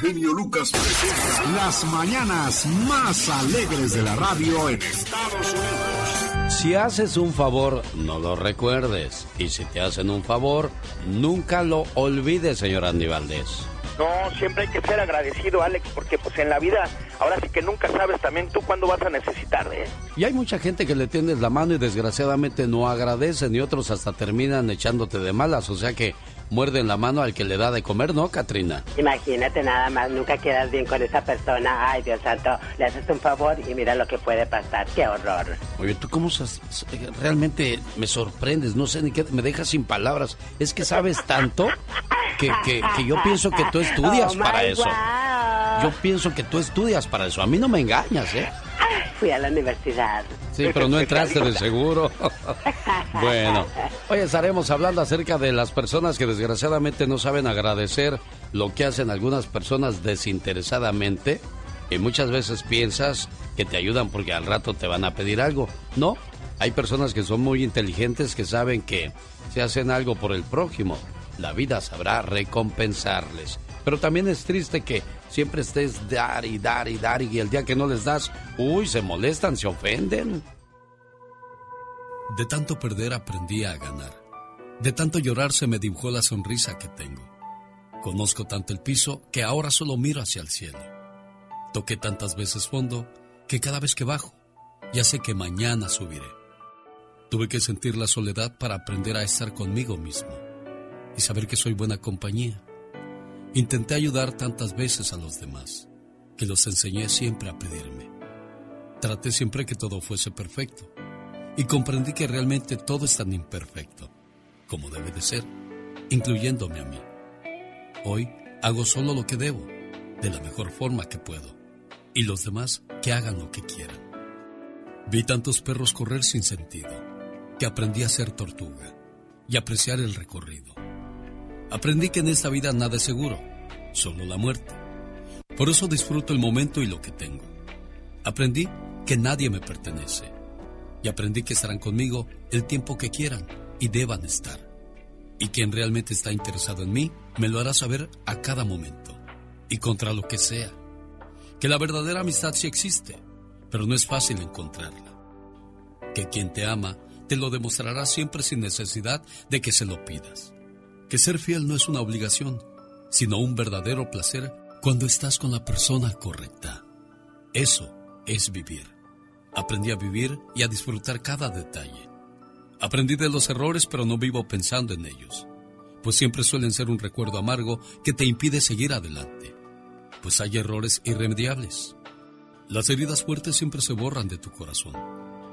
genio Lucas presenta las mañanas más alegres de la radio en Estados Unidos. Si haces un favor, no lo recuerdes. Y si te hacen un favor, nunca lo olvides, señor Andy Valdés. No, siempre hay que ser agradecido, Alex, porque pues en la vida, ahora sí que nunca sabes también tú cuándo vas a necesitar, ¿eh? Y hay mucha gente que le tiendes la mano y desgraciadamente no agradecen y otros hasta terminan echándote de malas, o sea que muerden la mano al que le da de comer, ¿no, Katrina? Imagínate nada más, nunca quedas bien con esa persona. Ay, Dios santo, le haces un favor y mira lo que puede pasar. ¡Qué horror! Oye, tú cómo realmente me sorprendes, no sé ni qué, me dejas sin palabras. Es que sabes tanto que, que, yo pienso que tú estudias oh para eso. Yo pienso que tú estudias para eso. A mí no me engañas, ¿eh? Fui a la universidad. Sí, pero no entraste de seguro. bueno, hoy estaremos hablando acerca de las personas que desgraciadamente no saben agradecer lo que hacen algunas personas desinteresadamente y muchas veces piensas que te ayudan porque al rato te van a pedir algo. No, hay personas que son muy inteligentes que saben que si hacen algo por el prójimo, la vida sabrá recompensarles. Pero también es triste que siempre estés dar y dar y dar y el día que no les das, uy, se molestan, se ofenden. De tanto perder aprendí a ganar. De tanto llorar se me dibujó la sonrisa que tengo. Conozco tanto el piso que ahora solo miro hacia el cielo. Toqué tantas veces fondo que cada vez que bajo, ya sé que mañana subiré. Tuve que sentir la soledad para aprender a estar conmigo mismo y saber que soy buena compañía Intenté ayudar tantas veces a los demás, que los enseñé siempre a pedirme. Traté siempre que todo fuese perfecto, y comprendí que realmente todo es tan imperfecto, como debe de ser, incluyéndome a mí. Hoy hago solo lo que debo, de la mejor forma que puedo, y los demás que hagan lo que quieran. Vi tantos perros correr sin sentido, que aprendí a ser tortuga y apreciar el recorrido Aprendí que en esta vida nada es seguro, solo la muerte. Por eso disfruto el momento y lo que tengo. Aprendí que nadie me pertenece. Y aprendí que estarán conmigo el tiempo que quieran y deban estar. Y quien realmente está interesado en mí me lo hará saber a cada momento y contra lo que sea. Que la verdadera amistad sí existe, pero no es fácil encontrarla. Que quien te ama te lo demostrará siempre sin necesidad de que se lo pidas que ser fiel no es una obligación, sino un verdadero placer cuando estás con la persona correcta. Eso es vivir. Aprendí a vivir y a disfrutar cada detalle. Aprendí de los errores, pero no vivo pensando en ellos, pues siempre suelen ser un recuerdo amargo que te impide seguir adelante, pues hay errores irremediables. Las heridas fuertes siempre se borran de tu corazón,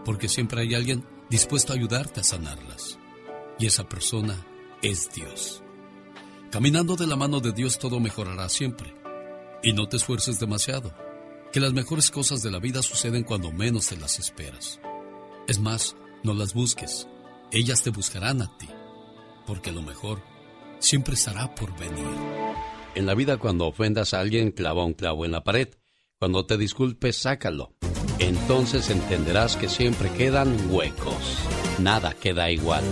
porque siempre hay alguien dispuesto a ayudarte a sanarlas. Y esa persona es Dios. Caminando de la mano de Dios todo mejorará siempre. Y no te esfuerces demasiado, que las mejores cosas de la vida suceden cuando menos te las esperas. Es más, no las busques, ellas te buscarán a ti, porque lo mejor siempre estará por venir. En la vida cuando ofendas a alguien, clava un clavo en la pared. Cuando te disculpes, sácalo. Entonces entenderás que siempre quedan huecos. Nada queda igual.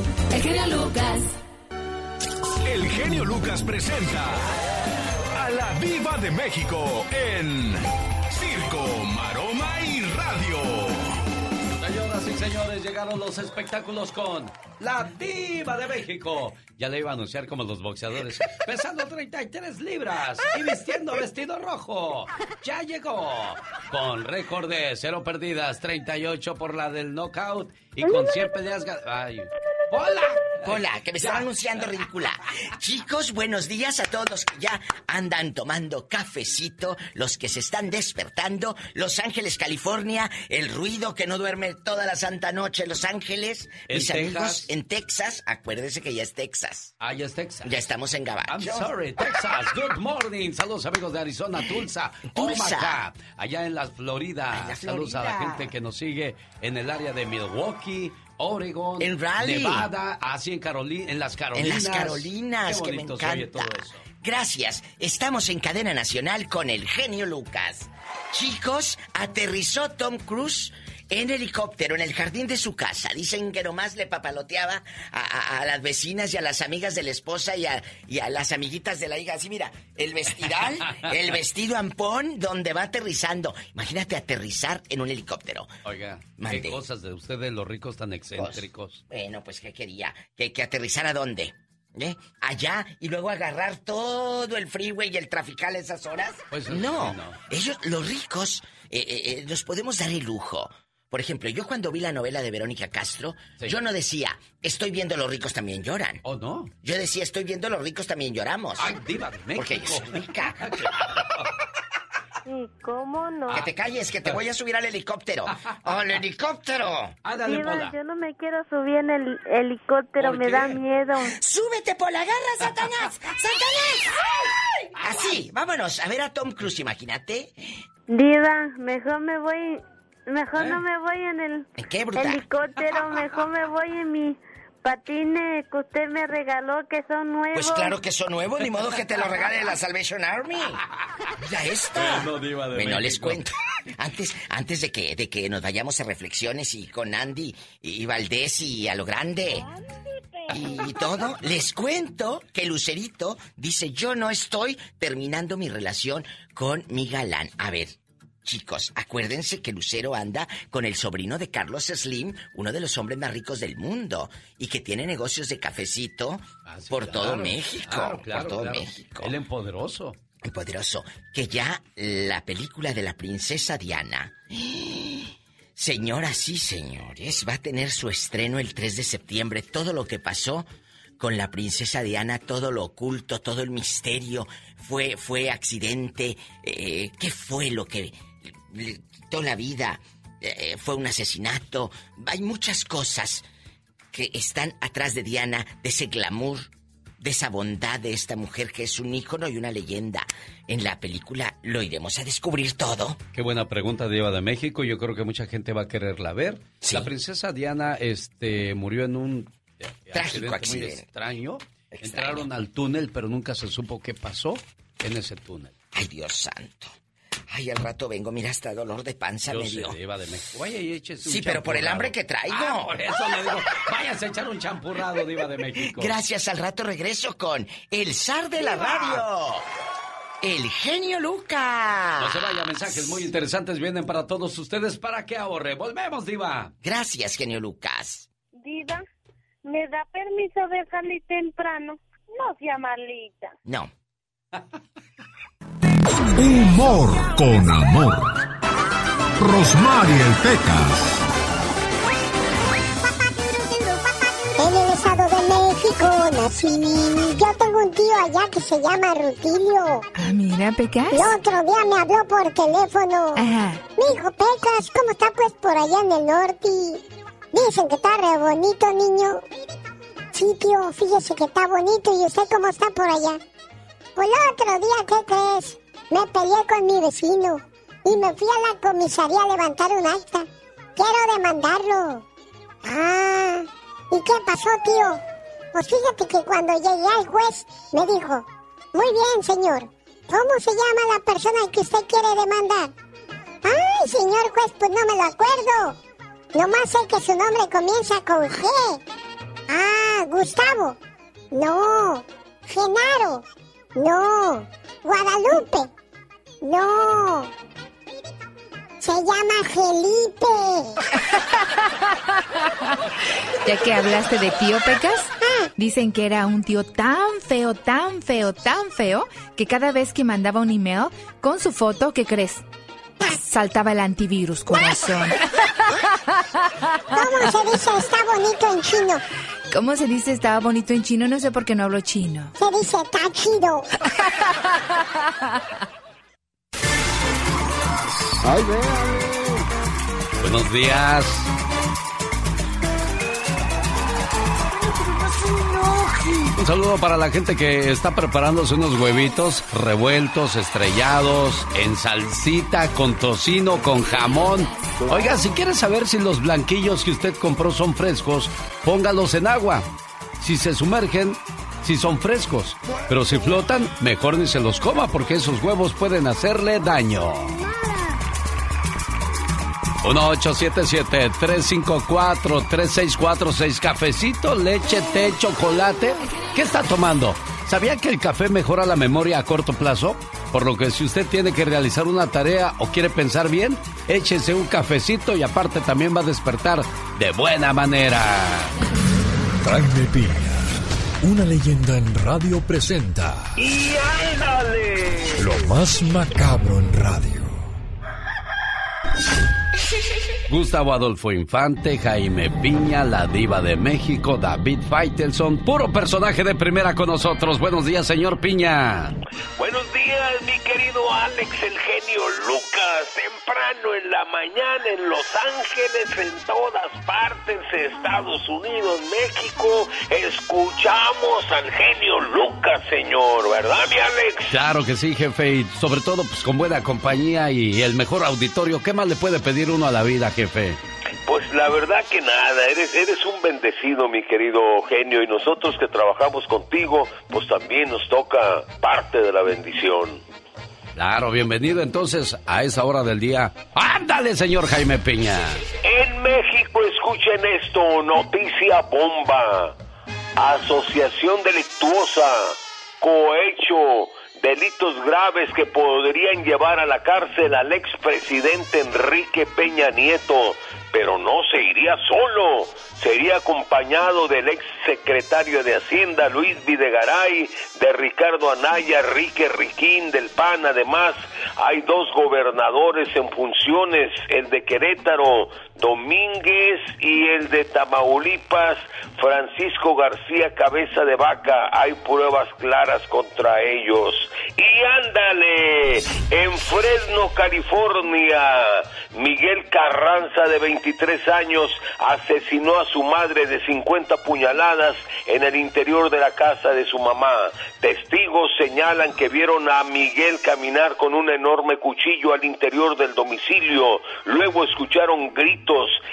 Lucas. El genio Lucas presenta a la Viva de México en Circo, Maroma y Radio. Señoras y señores, llegaron los espectáculos con la Viva de México. Ya le iba a anunciar como los boxeadores, pesando 33 libras y vistiendo vestido rojo. Ya llegó con récord de cero perdidas, 38 por la del knockout y con 100 peleas. Ay, ¡Hola! Hola, que me estaba anunciando ridícula. Chicos, buenos días a todos que ya andan tomando cafecito, los que se están despertando, Los Ángeles, California, el ruido que no duerme toda la santa noche, Los Ángeles, mis amigos en Texas, acuérdense que ya es Texas. Ah, ya es Texas. Ya estamos en Gabacho. I'm sorry, Texas. Good morning. Saludos amigos de Arizona, Tulsa, Tulsa. allá en la Florida. Saludos a la gente que nos sigue en el área de Milwaukee, Oregon, en Raleigh, Nevada, así en Carolina, en las Carolinas. En las Carolinas, que me encanta. Gracias. Estamos en cadena nacional con el genio Lucas. Chicos, aterrizó Tom Cruise en helicóptero en el jardín de su casa. Dicen que nomás le papaloteaba a, las vecinas y a las amigas de la esposa y a, y a las amiguitas de la hija. Así, mira, el vestidal, el vestido ampón donde va aterrizando. Imagínate aterrizar en un helicóptero. Oiga, qué cosas de ustedes, los ricos tan excéntricos. bueno, pues, ¿qué quería? ¿Que, que aterrizar a dónde? ¿Eh? Allá y luego agarrar todo el freeway y el trafical a esas horas. Pues no, ellos, los ricos, eh, eh, eh, nos podemos dar el lujo. Por ejemplo, yo cuando vi la novela de Verónica Castro, yo no decía, estoy viendo los ricos también lloran. ¿Oh, no? Yo decía, estoy viendo los ricos también lloramos. Ay, diva Porque yo soy rica. ¿Y cómo no? Que te calles, que te voy a subir al helicóptero. ¡Al helicóptero! Ándale, Diva, yo no me quiero subir en el helicóptero, me da miedo. ¡Súbete por la garra, Satanás! ¡Satanás! Así, vámonos. A ver a Tom Cruise, imagínate. Diva, mejor me voy... Mejor no ¿Eh? me voy en el ¿En qué, helicóptero, mejor me voy en mi patines que usted me regaló que son nuevos. Pues claro que son nuevos, ni modo que te lo regale la Salvation Army. Ya está. bueno, les cuento. Antes, antes de que, de que nos vayamos a reflexiones y con Andy y Valdés y a lo grande. Y todo, les cuento que Lucerito dice, yo no estoy terminando mi relación con mi galán. A ver, Chicos, acuérdense que Lucero anda con el sobrino de Carlos Slim, uno de los hombres más ricos del mundo, y que tiene negocios de cafecito ah, por todo México. por todo México. El empoderoso. Empoderoso. Que ya la película de la princesa Diana. Señoras y señores, va a tener su estreno el 3 de septiembre. Todo lo que pasó con la princesa Diana, todo lo oculto, todo el misterio, fue, fue accidente, eh, ¿qué fue lo que toda la vida, eh, fue un asesinato. Hay muchas cosas que están atrás de Diana, de ese glamour, de esa bondad de esta mujer que es un ícono y una leyenda. En la película lo iremos a descubrir todo. Qué buena pregunta, Diva de México. Yo creo que mucha gente va a quererla ver. La princesa Diana este, murió en un eh, trágico accidente, Muy extraño. Entraron al túnel, pero nunca se supo qué pasó en ese túnel. Ay, Dios santo. Ay, al rato vengo, mira, hasta dolor de panza Yo me dio. Sé, de México. Vaya y échese un Sí, pero por el hambre que traigo. Ah, por eso le digo, váyase a echar un champurrado, Diva de México. Gracias, al rato regreso con el zar de la radio. El genio Lucas. No se vaya, mensajes muy interesantes vienen para todos ustedes para que ahorre. Volvemos, Diva. Gracias, genio Lucas. Diva, ¿me da permiso de salir temprano? No sea malita. No. Humor con amor. Rosmarie Pecas. En el estado de México nací. Yo tengo un tío allá que se llama Rutilio. Ah, mira, Pecas. El otro día me habló por teléfono. Ajá. Mi hijo Pecas, ¿cómo está pues por allá en el norte? Dicen que está re bonito, niño. Sí, tío, fíjese que está bonito. ¿Y usted cómo está por allá? Pues el otro día, ¿qué crees? Me peleé con mi vecino y me fui a la comisaría a levantar un acta. Quiero demandarlo. Ah, ¿y qué pasó, tío? Pues fíjate que cuando llegué al juez me dijo, muy bien, señor, ¿cómo se llama la persona que usted quiere demandar? Ay, señor juez, pues no me lo acuerdo. Nomás sé que su nombre comienza con G. Ah, Gustavo. No. Genaro. No. Guadalupe. No. Se llama Felipe. ya que hablaste de tío Pecas, ah. dicen que era un tío tan feo, tan feo, tan feo, que cada vez que mandaba un email con su foto, ¿qué crees? Saltaba el antivirus, corazón. ¿Cómo se dice está bonito en chino? ¿Cómo se dice estaba bonito en chino? No sé por qué no hablo chino. Se dice está chido. Ay, Buenos días. Un saludo para la gente que está preparándose unos huevitos revueltos, estrellados, en salsita, con tocino, con jamón. Oiga, si quiere saber si los blanquillos que usted compró son frescos, póngalos en agua. Si se sumergen, si son frescos. Pero si flotan, mejor ni se los coma porque esos huevos pueden hacerle daño. 1-877-354-3646. Cafecito, leche, té, chocolate. ¿Qué está tomando? ¿Sabía que el café mejora la memoria a corto plazo? Por lo que si usted tiene que realizar una tarea o quiere pensar bien, échese un cafecito y aparte también va a despertar de buena manera. Jaime Piña, una leyenda en radio presenta. ¡Y ándale! Lo más macabro en radio. Gustavo Adolfo Infante, Jaime Piña, la diva de México, David Faitelson, puro personaje de primera con nosotros. Buenos días, señor Piña. Buenos días, mi querido Alex, el genio Lucas. Temprano en la mañana en Los Ángeles, en todas partes, Estados Unidos, México, escuchamos al genio Lucas, señor, ¿verdad, mi Alex? Claro que sí, jefe, y sobre todo pues con buena compañía y el mejor auditorio. ¿Qué más le puede pedir uno a la vida, jefe? Pues la verdad que nada, eres, eres un bendecido, mi querido genio, y nosotros que trabajamos contigo, pues también nos toca parte de la bendición. Claro, bienvenido entonces a esa hora del día. ¡Ándale, señor Jaime Piña! En México, escuchen esto, noticia bomba. Asociación delictuosa, cohecho, delitos graves que podrían llevar a la cárcel al expresidente Enrique Peña Nieto, pero no se iría solo, sería acompañado del ex secretario de Hacienda Luis Videgaray, de Ricardo Anaya, Rique Riquín del PAN, además hay dos gobernadores en funciones, el de Querétaro Domínguez y el de Tamaulipas Francisco García Cabeza de Vaca, hay pruebas claras contra ellos. Y ándale, en Fresno, California, Miguel Carranza de 23 años asesinó a su madre de 50 puñaladas en el interior de la casa de su mamá. Testigos señalan que vieron a Miguel caminar con un enorme cuchillo al interior del domicilio. Luego escucharon gritos.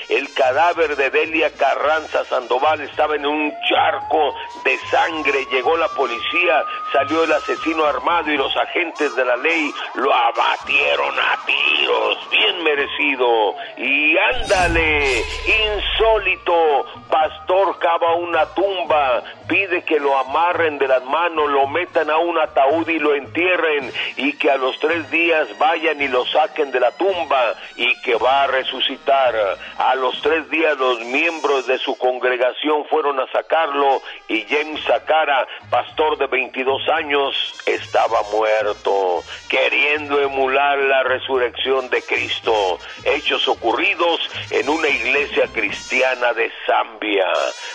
El cadáver de Delia Carranza Sandoval estaba en un charco de sangre. Llegó la policía, salió el asesino armado y los agentes de la ley lo abatieron a tiros. Bien merecido. Y ándale, insólito. Pastor cava una tumba, pide que lo amarren de las manos, lo metan a un ataúd y lo entierren y que a los tres días vayan y lo saquen de la tumba y que va a resucitar. A los tres días los miembros de su congregación fueron a sacarlo y James Sacara, pastor de 22 años, estaba muerto, queriendo emular la resurrección de Cristo. Hechos ocurridos en una iglesia cristiana de Zambia.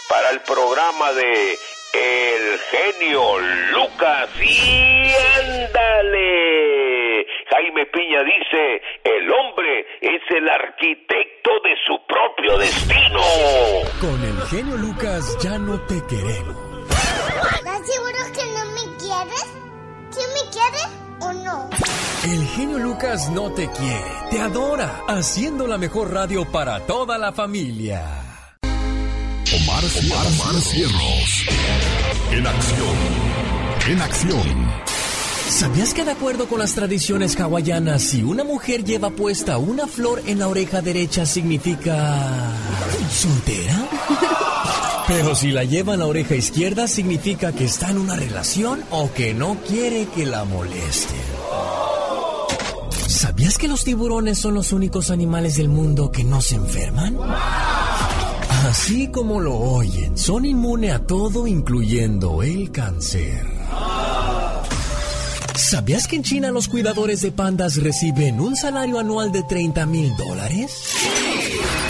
Para el programa de El genio Lucas y ándale. Jaime Piña dice, el hombre es el arquitecto de su propio destino. Con el genio Lucas ya no te queremos. ¿Estás seguro que quieres? ¿Quién me quiere o no? El genio Lucas no te quiere, te adora, haciendo la mejor radio para toda la familia. Omar, Omar, Cierros. En acción. En acción. ¿Sabías que de acuerdo con las tradiciones hawaianas, si una mujer lleva puesta una flor en la oreja derecha significa... soltera? Pero si la lleva en la oreja izquierda significa que está en una relación o que no quiere que la molesten. ¿Sabías que los tiburones son los únicos animales del mundo que no se enferman? Así como lo oyen, son inmunes a todo incluyendo el cáncer. ¿Sabías que en China los cuidadores de pandas reciben un salario anual de 30 mil dólares?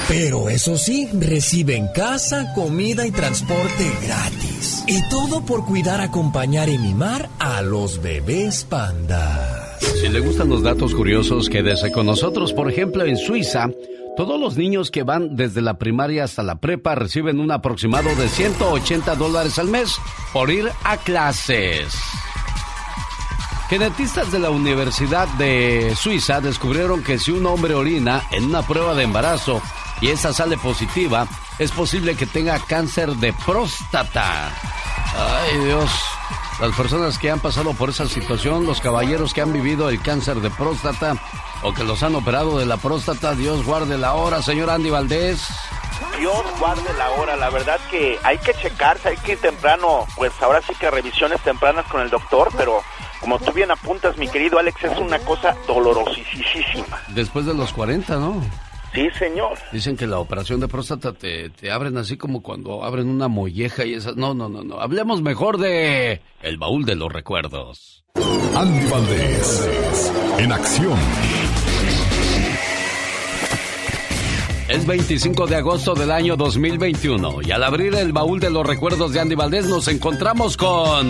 Pero eso sí, reciben casa, comida y transporte gratis. Y todo por cuidar, acompañar y mimar a los bebés panda. Si le gustan los datos curiosos, quédese con nosotros. Por ejemplo, en Suiza, todos los niños que van desde la primaria hasta la prepa reciben un aproximado de 180 dólares al mes por ir a clases. Genetistas de la Universidad de Suiza descubrieron que si un hombre orina en una prueba de embarazo y esa sale positiva, es posible que tenga cáncer de próstata. Ay Dios. las personas que han pasado por esa situación, los caballeros que han vivido el cáncer de próstata o que los han operado de la próstata, Dios guarde la hora, señor Andy Valdés. Dios guarde la hora, la verdad que hay que checarse, hay que ir temprano, pues ahora sí que revisiones tempranas con el doctor, pero como tú bien apuntas, mi querido Alex, es una cosa dolorosísima. Después de los 40, ¿no? Sí, señor. Dicen que la operación de próstata te, te, abren así como cuando abren una molleja y esas. No, no, no, no. Hablemos mejor de. El baúl de los recuerdos. Andy Valdés. En acción. Es 25 de agosto del año 2021 y al abrir el baúl de los recuerdos de Andy Valdés nos encontramos con...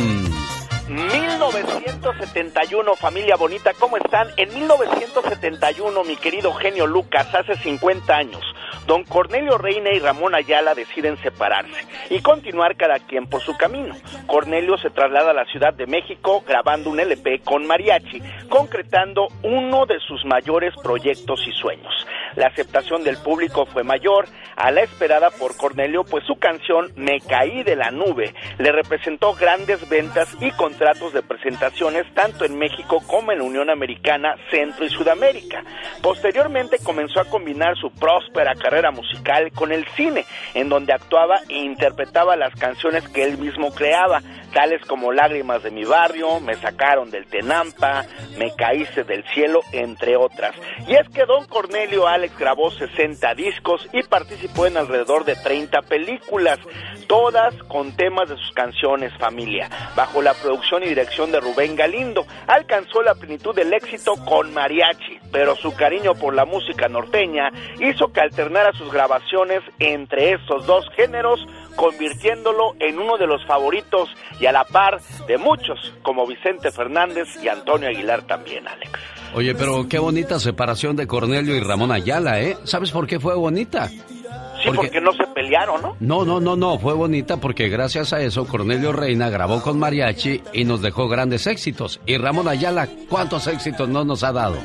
1971, familia bonita, ¿cómo están? En 1971, mi querido genio Lucas, hace 50 años, don Cornelio Reina y Ramón Ayala deciden separarse y continuar cada quien por su camino. Cornelio se traslada a la Ciudad de México grabando un LP con mariachi, concretando uno de sus mayores proyectos y sueños. La aceptación del público fue mayor a la esperada por Cornelio, pues su canción Me caí de la nube le representó grandes ventas y contratos de presentaciones tanto en México como en la Unión Americana, Centro y Sudamérica. Posteriormente comenzó a combinar su próspera carrera musical con el cine, en donde actuaba e interpretaba las canciones que él mismo creaba, tales como Lágrimas de mi barrio, Me sacaron del Tenampa, Me caíste del cielo, entre otras. Y es que don Cornelio Alex grabó 60 discos y participó en alrededor de 30 películas, todas con temas de sus canciones familia. Bajo la producción y dirección de Rubén Galindo, alcanzó la plenitud del éxito con mariachi, pero su cariño por la música norteña hizo que alternara sus grabaciones entre estos dos géneros, convirtiéndolo en uno de los favoritos y a la par de muchos como Vicente Fernández y Antonio Aguilar también, Alex. Oye, pero qué bonita separación de Cornelio y Ramón Ayala, ¿eh? ¿Sabes por qué fue bonita? Sí, porque, no se pelearon, ¿no? No, no, no, no, fue bonita porque gracias a eso Cornelio Reina grabó con Mariachi y nos dejó grandes éxitos. Y Ramón Ayala, ¿cuántos éxitos no nos ha dado?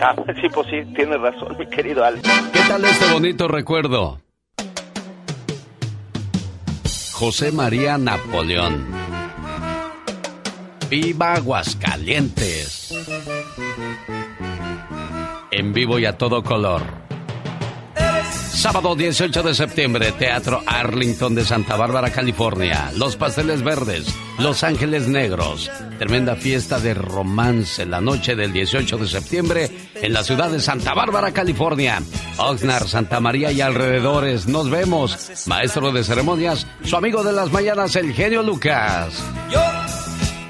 Ah, sí, pues sí, tienes razón, mi querido Alex. ¿Qué tal este bonito recuerdo? José María Napoleón. Viva Aguascalientes. En vivo y a todo color. Sábado 18 de septiembre, Teatro Arlington de Santa Bárbara, California. Los Pasteles Verdes, Los Ángeles Negros. Tremenda fiesta de romance la noche del 18 de septiembre en la ciudad de Santa Bárbara, California. Oxnard, Santa María y alrededores. Nos vemos. Maestro de ceremonias, su amigo de las mañanas, el genio Lucas. Yo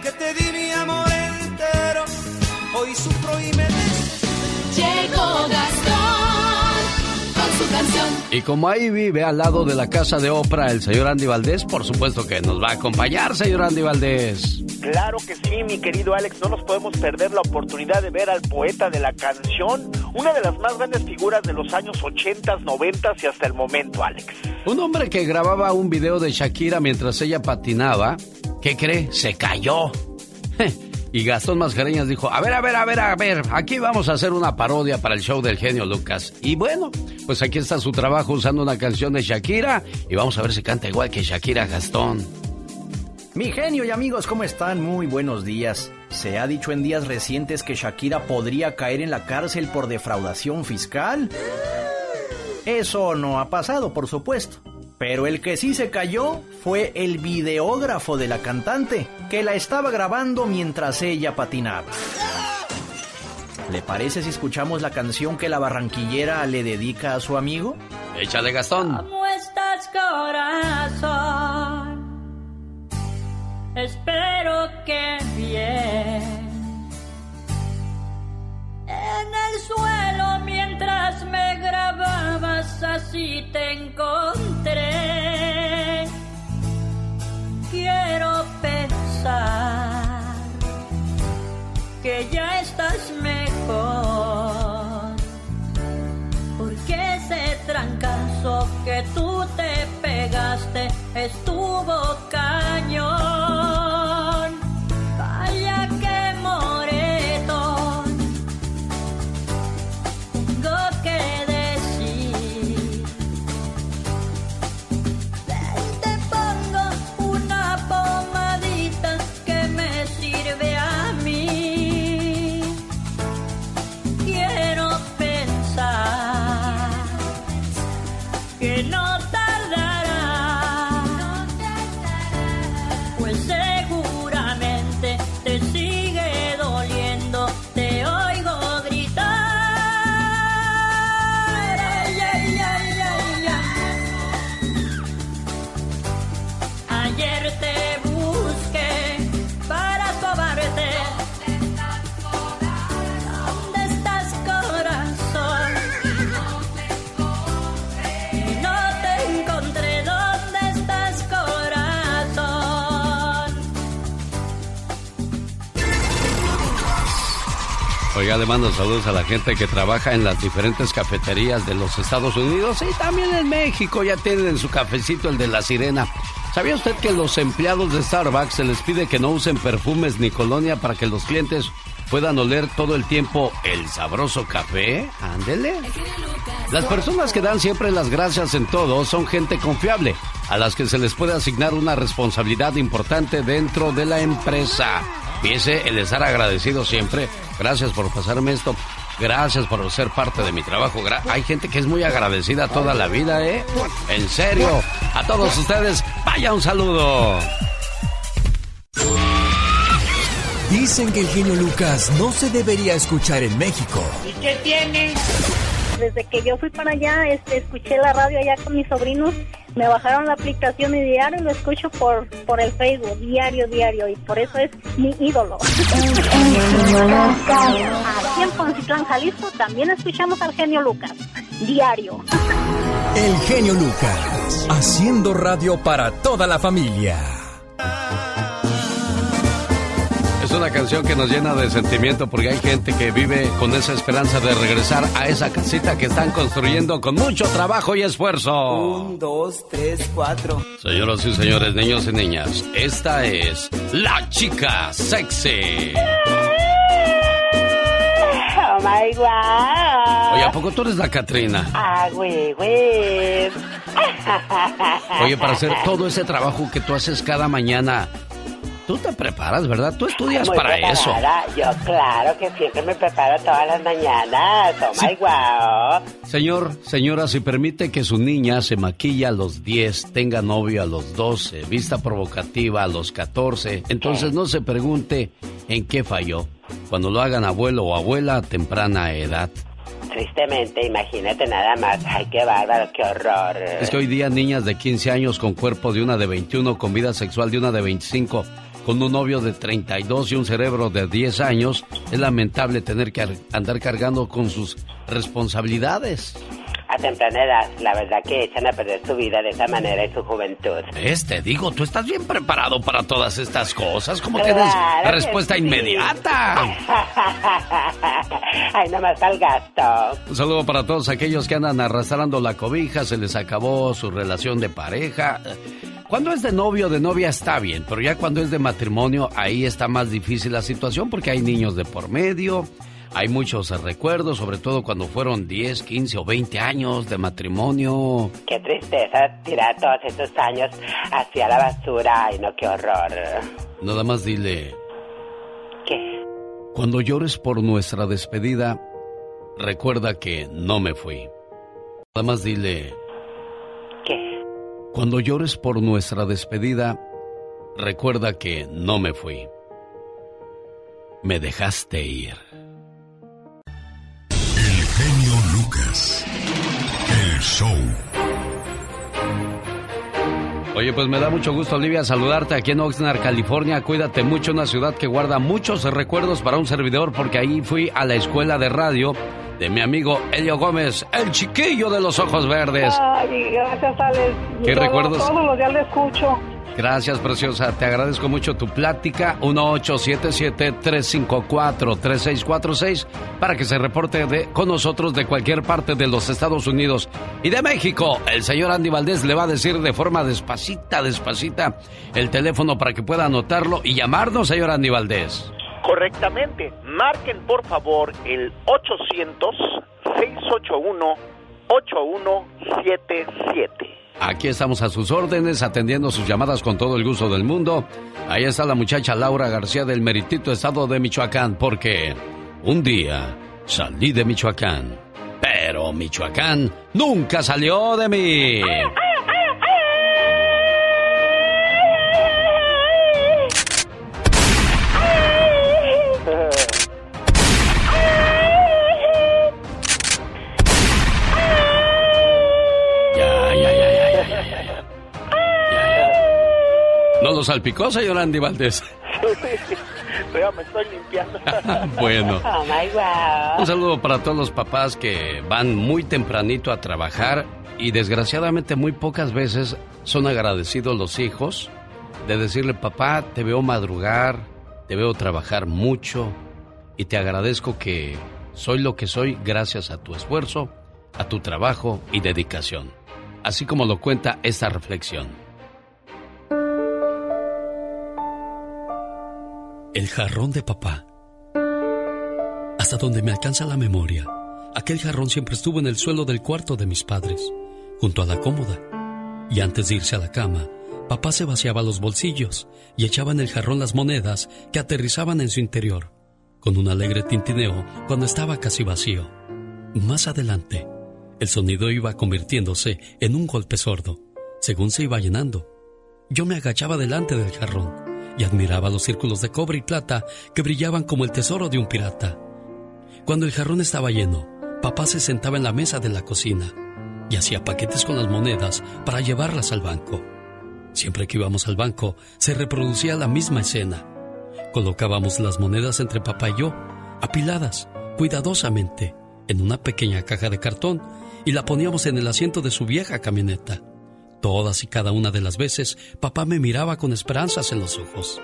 que te di mi amor entero, hoy sufro y me Llegó Gastón. Y como ahí vive al lado de la casa de Oprah el señor Andy Valdés, por supuesto que nos va a acompañar, señor Andy Valdés. Claro que sí, mi querido Alex, no nos podemos perder la oportunidad de ver al poeta de la canción, una de las más grandes figuras de los años 80, 90 y hasta el momento, Alex. Un hombre que grababa un video de Shakira mientras ella patinaba, ¿qué cree? Se cayó. Y Gastón Mascareñas dijo, a ver, a ver, a ver, a ver, aquí vamos a hacer una parodia para el show del genio Lucas. Y bueno, pues aquí está su trabajo usando una canción de Shakira y vamos a ver si canta igual que Shakira Gastón. Mi genio y amigos, ¿cómo están? Muy buenos días. Se ha dicho en días recientes que Shakira podría caer en la cárcel por defraudación fiscal. Eso no ha pasado, por supuesto. Pero el que sí se cayó fue el videógrafo de la cantante, que la estaba grabando mientras ella patinaba. ¿Le parece si escuchamos la canción que la barranquillera le dedica a su amigo? Échale, Gastón. ¿Cómo estás, corazón? Espero que bien. En el suelo mientras me grababas así te encontré. Quiero pensar que ya estás mejor. Porque ese trancazo que tú te pegaste estuvo cañón. Oiga, le mando saludos a la gente que trabaja en las diferentes cafeterías de los Estados Unidos y también en México. Ya tienen su cafecito el de la sirena. ¿Sabía usted que los empleados de Starbucks se les pide que no usen perfumes ni colonia para que los clientes puedan oler todo el tiempo el sabroso café? Ándele. Las personas que dan siempre las gracias en todo son gente confiable, a las que se les puede asignar una responsabilidad importante dentro de la empresa. Piense el estar agradecido siempre. Gracias por pasarme esto. Gracias por ser parte de mi trabajo. Hay gente que es muy agradecida toda la vida, ¿eh? En serio. A todos ustedes, vaya un saludo. Dicen que el genio Lucas no se debería escuchar en México. ¿Y qué tiene? Desde que yo fui para allá, este, escuché la radio allá con mis sobrinos, me bajaron la aplicación y diario lo escucho por, por el Facebook, diario, diario, y por eso es mi ídolo. Aquí en Poncitlán, Jalisco, también escuchamos al genio Lucas, diario. El genio Lucas, haciendo radio para toda la familia. Una canción que nos llena de sentimiento porque hay gente que vive con esa esperanza de regresar a esa casita que están construyendo con mucho trabajo y esfuerzo. Un, dos, tres, cuatro. Señoras y señores, niños y niñas, esta es la chica sexy. Oh my God. Oye, ¿a poco tú eres la Catrina? Ah, güey, güey. Oye, para hacer todo ese trabajo que tú haces cada mañana, Tú te preparas, ¿verdad? Tú estudias para eso. Yo claro que siempre me preparo todas las mañanas. Oh my wow. Señor, señora, si permite que su niña se maquilla a los 10, tenga novio a los 12, vista provocativa a los 14, entonces no se pregunte en qué falló. Cuando lo hagan abuelo o abuela a temprana edad. Tristemente, imagínate nada más. Ay, qué bárbaro, qué horror. Es que hoy día niñas de 15 años con cuerpo de una de 21, con vida sexual de una de 25, con un novio de 32 y un cerebro de 10 años, es lamentable tener que andar cargando con sus responsabilidades. A temprana edad, la verdad que echan a perder su vida de esa manera y su juventud. Este, digo, tú estás bien preparado para todas estas cosas. ¿Cómo tienes respuesta inmediata? Ay, nomás al gasto. Un saludo para todos aquellos que andan arrastrando la cobija, se les acabó su relación de pareja. Cuando es de novio o de novia está bien, pero ya cuando es de matrimonio ahí está más difícil la situación porque hay niños de por medio, hay muchos recuerdos, sobre todo cuando fueron 10, 15 o 20 años de matrimonio. Qué tristeza tirar todos estos años hacia la basura. Ay, no, qué horror. Nada más dile. ¿Qué? Cuando llores por nuestra despedida, recuerda que no me fui. Nada más dile. Cuando llores por nuestra despedida, recuerda que no me fui. Me dejaste ir. Lucas. El show. Oye, pues me da mucho gusto, Olivia, saludarte aquí en Oxnard, California. Cuídate mucho, una ciudad que guarda muchos recuerdos para un servidor, porque ahí fui a la escuela de radio de mi amigo Elio Gómez, el chiquillo de los ojos verdes. Ay, gracias, Alex. ¿Qué recuerdos? Todos los días le escucho. Gracias, preciosa. Te agradezco mucho tu plática. 1877-354-3646 para que se reporte con nosotros de cualquier parte de los Estados Unidos y de México. El señor Andy Valdés le va a decir de forma despacita, despacita el teléfono para que pueda anotarlo y llamarnos, señor Andy Valdés correctamente, marquen por favor el 800-681-8177. Aquí estamos a sus órdenes, atendiendo sus llamadas con todo el gusto del mundo. Ahí está la muchacha Laura García del Meritito Estado de Michoacán, porque un día salí de Michoacán, pero Michoacán nunca salió de mí. Salpicó, señor Andy Valdés? me estoy limpiando. bueno. Oh, Un saludo para todos los papás que van muy tempranito a trabajar y desgraciadamente muy pocas veces son agradecidos los hijos de decirle, papá, te veo madrugar, te veo trabajar mucho y te agradezco que soy lo que soy gracias a tu esfuerzo, a tu trabajo y dedicación, así como lo cuenta esta reflexión. El jarrón de papá. Hasta donde me alcanza la memoria, aquel jarrón siempre estuvo en el suelo del cuarto de mis padres, junto a la cómoda. Y antes de irse a la cama, papá se vaciaba los bolsillos y echaba en el jarrón las monedas que aterrizaban en su interior, con un alegre tintineo cuando estaba casi vacío. Más adelante, el sonido iba convirtiéndose en un golpe sordo, según se iba llenando. Yo me agachaba delante del jarrón y admiraba los círculos de cobre y plata que brillaban como el tesoro de un pirata. Cuando el jarrón estaba lleno, papá se sentaba en la mesa de la cocina y hacía paquetes con las monedas para llevarlas al banco. Siempre que íbamos al banco, se reproducía la misma escena. Colocábamos las monedas entre papá y yo, apiladas, cuidadosamente, en una pequeña caja de cartón y la poníamos en el asiento de su vieja camioneta. Todas y cada una de las veces, papá me miraba con esperanzas en los ojos.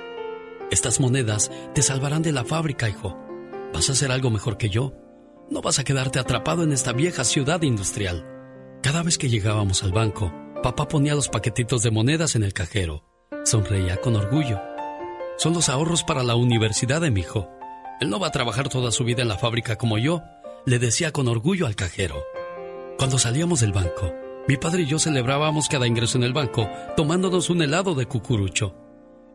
Estas monedas te salvarán de la fábrica, hijo. Vas a hacer algo mejor que yo. No vas a quedarte atrapado en esta vieja ciudad industrial. Cada vez que llegábamos al banco, papá ponía los paquetitos de monedas en el cajero. Sonreía con orgullo. Son los ahorros para la universidad de mi hijo. Él no va a trabajar toda su vida en la fábrica como yo, le decía con orgullo al cajero. Cuando salíamos del banco, mi padre y yo celebrábamos cada ingreso en el banco tomándonos un helado de cucurucho.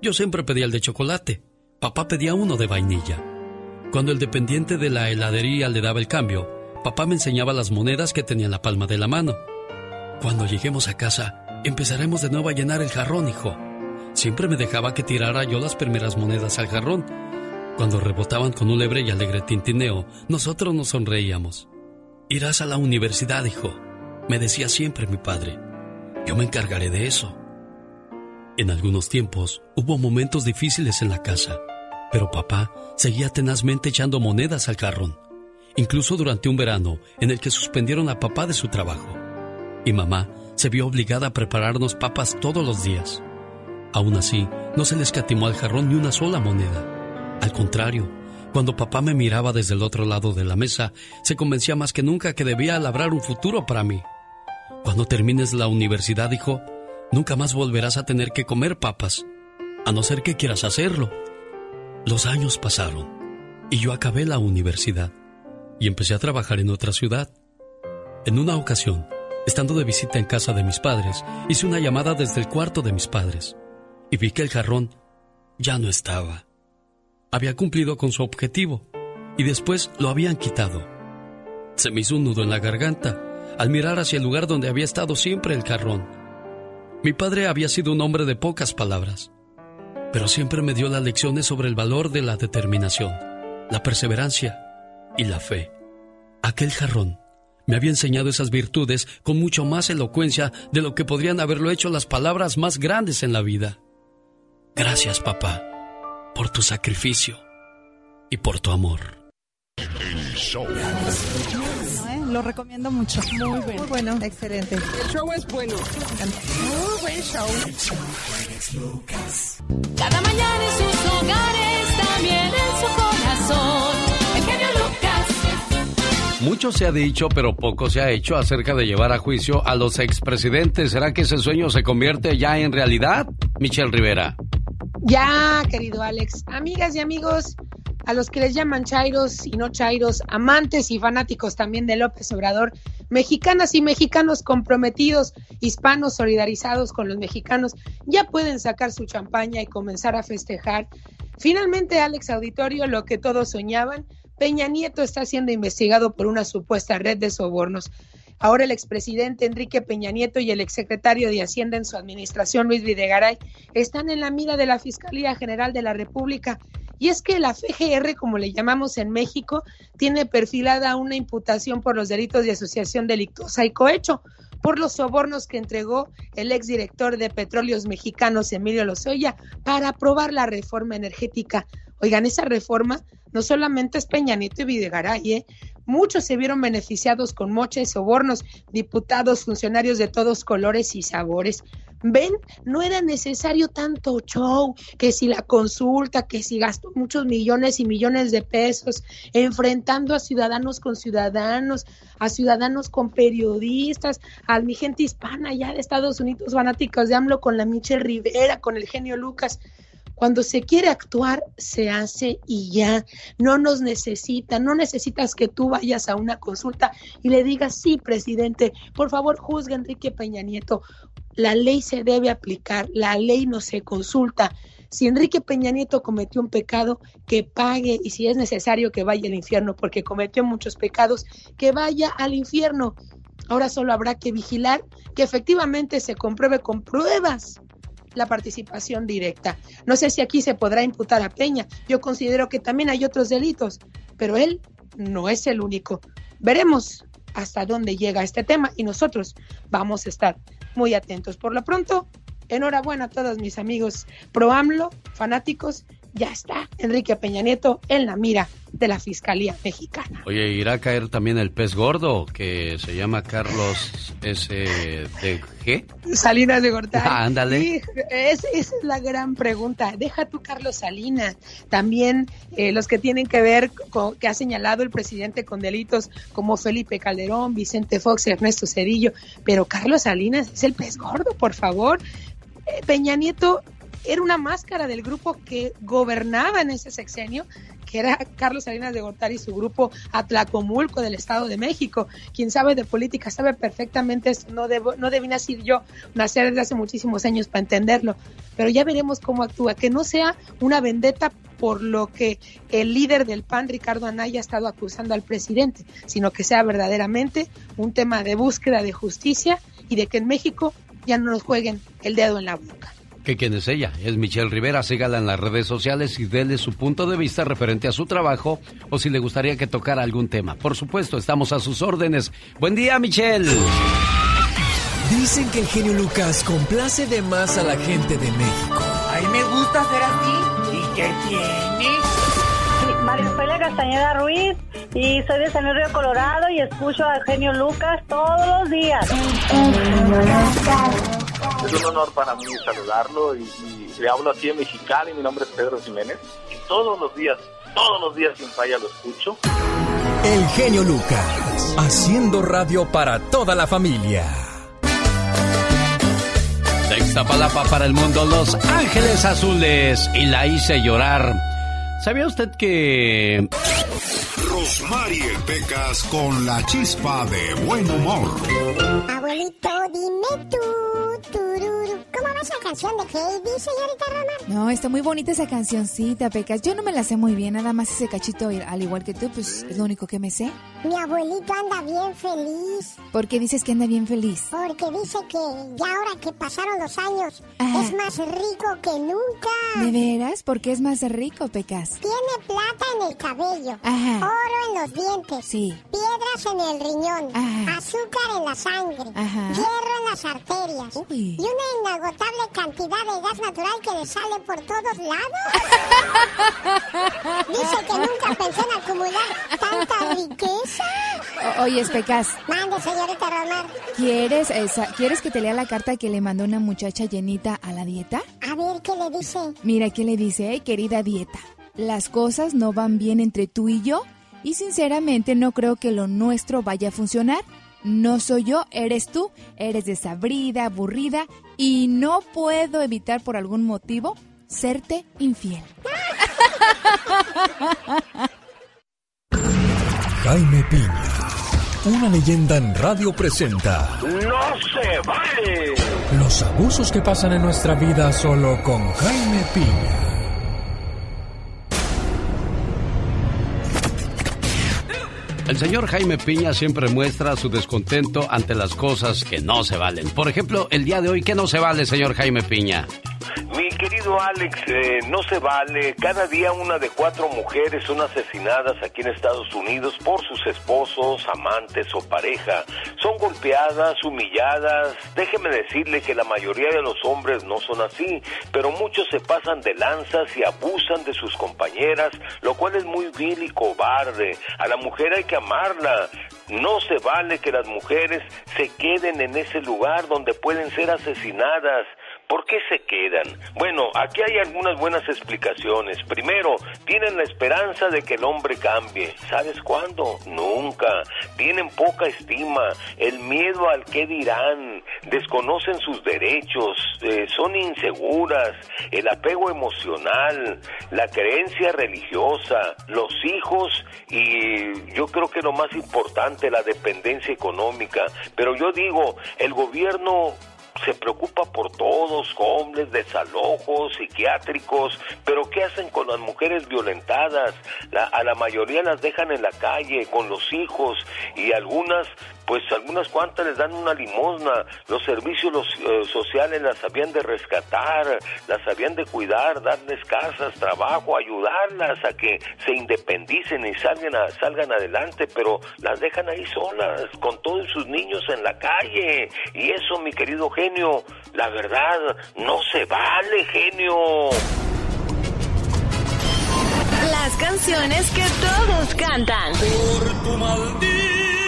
Yo siempre pedía el de chocolate. Papá pedía uno de vainilla. Cuando el dependiente de la heladería le daba el cambio, papá me enseñaba las monedas que tenía en la palma de la mano. Cuando lleguemos a casa, empezaremos de nuevo a llenar el jarrón, hijo. Siempre me dejaba que tirara yo las primeras monedas al jarrón. Cuando rebotaban con un lebre y alegre tintineo, nosotros nos sonreíamos. Irás a la universidad, hijo me decía siempre mi padre. Yo me encargaré de eso. En algunos tiempos hubo momentos difíciles en la casa, pero papá seguía tenazmente echando monedas al carrón, incluso durante un verano en el que suspendieron a papá de su trabajo. Y mamá se vio obligada a prepararnos papas todos los días. Aún así, no se le escatimó al jarrón ni una sola moneda. Al contrario, cuando papá me miraba desde el otro lado de la mesa, se convencía más que nunca que debía labrar un futuro para mí. Cuando termines la universidad, hijo, nunca más volverás a tener que comer papas, a no ser que quieras hacerlo. Los años pasaron y yo acabé la universidad y empecé a trabajar en otra ciudad. En una ocasión, estando de visita en casa de mis padres, hice una llamada desde el cuarto de mis padres y vi que el jarrón ya no estaba. Había cumplido con su objetivo y después lo habían quitado. Se me hizo un nudo en la garganta al mirar hacia el lugar donde había estado siempre el carrón. Mi padre había sido un hombre de pocas palabras, pero siempre me dio las lecciones sobre el valor de la determinación, la perseverancia y la fe. Aquel jarrón me había enseñado esas virtudes con mucho más elocuencia de lo que podrían haberlo hecho las palabras más grandes en la vida. Gracias, papá, por tu sacrificio y por tu amor. Lo recomiendo mucho. Muy bueno. Muy bueno, excelente. El show es bueno. Muy buen show. Cada mañana en sus hogares, también en su corazón. El genio Lucas. Mucho se ha dicho, pero poco se ha hecho acerca de llevar a juicio a los expresidentes. ¿Será que ese sueño se convierte ya en realidad? Michelle Rivera. Ya, querido Alex. Amigas y amigos, a los que les llaman chairos y no chairos, amantes y fanáticos también de López Obrador, mexicanas y mexicanos comprometidos, hispanos solidarizados con los mexicanos, ya pueden sacar su champaña y comenzar a festejar. Finalmente, Alex Auditorio, lo que todos soñaban, Peña Nieto está siendo investigado por una supuesta red de sobornos. Ahora el expresidente Enrique Peña Nieto y el exsecretario de Hacienda en su administración, Luis Videgaray, están en la mira de la Fiscalía General de la República y es que la FGR, como le llamamos en México, tiene perfilada una imputación por los delitos de asociación delictuosa y cohecho por los sobornos que entregó el exdirector de Petróleos Mexicanos, Emilio Lozoya, para aprobar la reforma energética. Oigan, esa reforma no solamente es Peña Nieto y Videgaray, ¿eh? muchos se vieron beneficiados con moches, sobornos, diputados, funcionarios de todos colores y sabores. Ven, no era necesario tanto show, que si la consulta, que si gastó muchos millones y millones de pesos enfrentando a ciudadanos con ciudadanos, a ciudadanos con periodistas, a mi gente hispana allá de Estados Unidos, fanáticos de AMLO con la Michelle Rivera, con el genio Lucas. Cuando se quiere actuar, se hace y ya. No nos necesita, no necesitas que tú vayas a una consulta y le digas, sí, presidente, por favor, juzgue a Enrique Peña Nieto. La ley se debe aplicar, la ley no se consulta. Si Enrique Peña Nieto cometió un pecado, que pague y si es necesario que vaya al infierno porque cometió muchos pecados, que vaya al infierno. Ahora solo habrá que vigilar que efectivamente se compruebe con pruebas la participación directa. No sé si aquí se podrá imputar a Peña. Yo considero que también hay otros delitos, pero él no es el único. Veremos hasta dónde llega este tema y nosotros vamos a estar muy atentos. Por lo pronto, enhorabuena a todos mis amigos pro AMLO, fanáticos ya está Enrique Peña Nieto en la mira de la Fiscalía Mexicana. Oye, irá a caer también el pez gordo que se llama Carlos S.D.G. Salinas de Gortari. Ah, ándale. esa es la gran pregunta. Deja tú Carlos Salinas. También eh, los que tienen que ver con que ha señalado el presidente con delitos como Felipe Calderón, Vicente Fox, Ernesto Cedillo. Pero Carlos Salinas es el pez gordo, por favor. Eh, Peña Nieto era una máscara del grupo que gobernaba en ese sexenio, que era Carlos Salinas de Gortari y su grupo Atlacomulco del Estado de México. Quien sabe de política sabe perfectamente esto, no, debo, no debí nacer yo, nacer desde hace muchísimos años para entenderlo, pero ya veremos cómo actúa, que no sea una vendetta por lo que el líder del PAN, Ricardo Anaya, ha estado acusando al presidente, sino que sea verdaderamente un tema de búsqueda de justicia y de que en México ya no nos jueguen el dedo en la boca que quién es ella. Es Michelle Rivera. Sígala en las redes sociales y déle su punto de vista referente a su trabajo o si le gustaría que tocara algún tema. Por supuesto, estamos a sus órdenes. Buen día, Michelle. Dicen que el genio Lucas complace de más a la gente de México. A mí me gusta ser así. ¿Y qué tiene? María Ofelia Castañeda Ruiz y soy de San Río Colorado y escucho al genio Lucas todos los días. Es un honor para mí saludarlo y, le hablo así en mexicano y mi nombre es Pedro Jiménez. Y todos los días, todos los días sin falla lo escucho. El genio Lucas, haciendo radio para toda la familia. Sexta palapa para el mundo, Los Ángeles Azules. Y la hice llorar. ¿Sabía usted que... Rosmarie Pecas con la chispa de buen humor. Abuelito, dime tú, ¿Cómo va esa canción de Heidi, señorita Roma? No, está muy bonita esa cancioncita, Pecas. Yo no me la sé muy bien, nada más ese cachito, al igual que tú, pues es lo único que me sé. Mi abuelito anda bien feliz. ¿Por qué dices que anda bien feliz? Porque dice que ya ahora que pasaron los años es más rico que nunca. ¿De veras? ¿Por qué es más rico, Pecas? Tiene plata en el cabello, oro en los dientes, sí. piedras en el riñón, azúcar en la sangre, hierro en las arterias y una inagotable cantidad de gas natural que le sale por todos lados. dice que nunca pensó en acumular tanta riqueza. oye, Pecas. Mande, señorita Romar. ¿Quieres, ¿Quieres que te lea la carta que le mandó una muchacha llenita a la dieta? A ver, ¿qué le dice? Mira, ¿qué le dice? querida dieta, las cosas no van bien entre tú y yo y sinceramente no creo que lo nuestro vaya a funcionar. No soy yo, eres tú, eres desabrida, aburrida y no puedo evitar por algún motivo serte infiel. Jaime Piña, una leyenda en radio presenta. ¡No se vale! Los abusos que pasan en nuestra vida solo con Jaime Piña. El señor Jaime Piña siempre muestra su descontento ante las cosas que no se valen. Por ejemplo, el día de hoy, ¿qué no se vale, señor Jaime Piña? Mi querido Alex, eh, no se vale. Cada día una de cuatro mujeres son asesinadas aquí en Estados Unidos por sus esposos, amantes o pareja. Son golpeadas, humilladas. Déjeme decirle que la mayoría de los hombres no son así, pero muchos se pasan de lanzas y abusan de sus compañeras, lo cual es muy vil y cobarde. A la mujer hay que amarla, No se vale que las mujeres se queden en ese lugar donde pueden ser asesinadas. ¿Por qué se quedan? Bueno, aquí hay algunas buenas explicaciones. Primero, tienen la esperanza de que el hombre cambie. ¿Sabes cuándo? Nunca. Tienen poca estima, el miedo al qué dirán, desconocen sus derechos, eh, son inseguras, el apego emocional, la creencia religiosa, los hijos y yo creo que lo más importante, la dependencia económica. Pero yo digo, el gobierno se preocupa por todos, hombres, desalojos, psiquiátricos, pero ¿qué hacen con las mujeres violentadas? a la mayoría las dejan en la calle con los hijos y algunas pues algunas cuantas les dan una limosna, los servicios los, eh, sociales las habían de rescatar, las habían de cuidar, darles casas, trabajo, ayudarlas a que se independicen y salgan, a, salgan adelante, pero las dejan ahí solas, con todos sus niños en la calle. Y eso, mi querido genio, la verdad, no se vale, genio. Las canciones que todos cantan. Por tu maldito.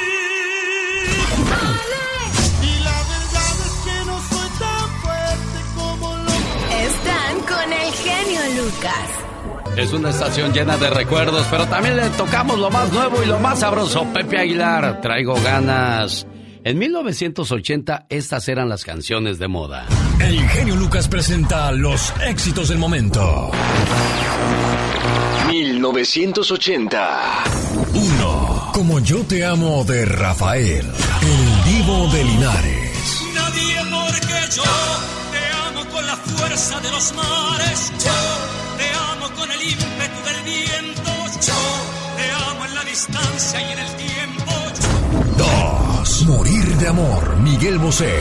Es una estación llena de recuerdos, pero también le tocamos lo más nuevo y lo más sabroso. Pepe Aguilar, traigo ganas. En 1980 estas eran las canciones de moda. El genio Lucas presenta los éxitos del momento. 1980. 1. Como yo te amo de Rafael, el divo de Linares. Nadie porque yo te amo con la fuerza de los mares. Yo viento. Yo te amo en la distancia y en el tiempo. 2. Morir de amor, Miguel Bosé.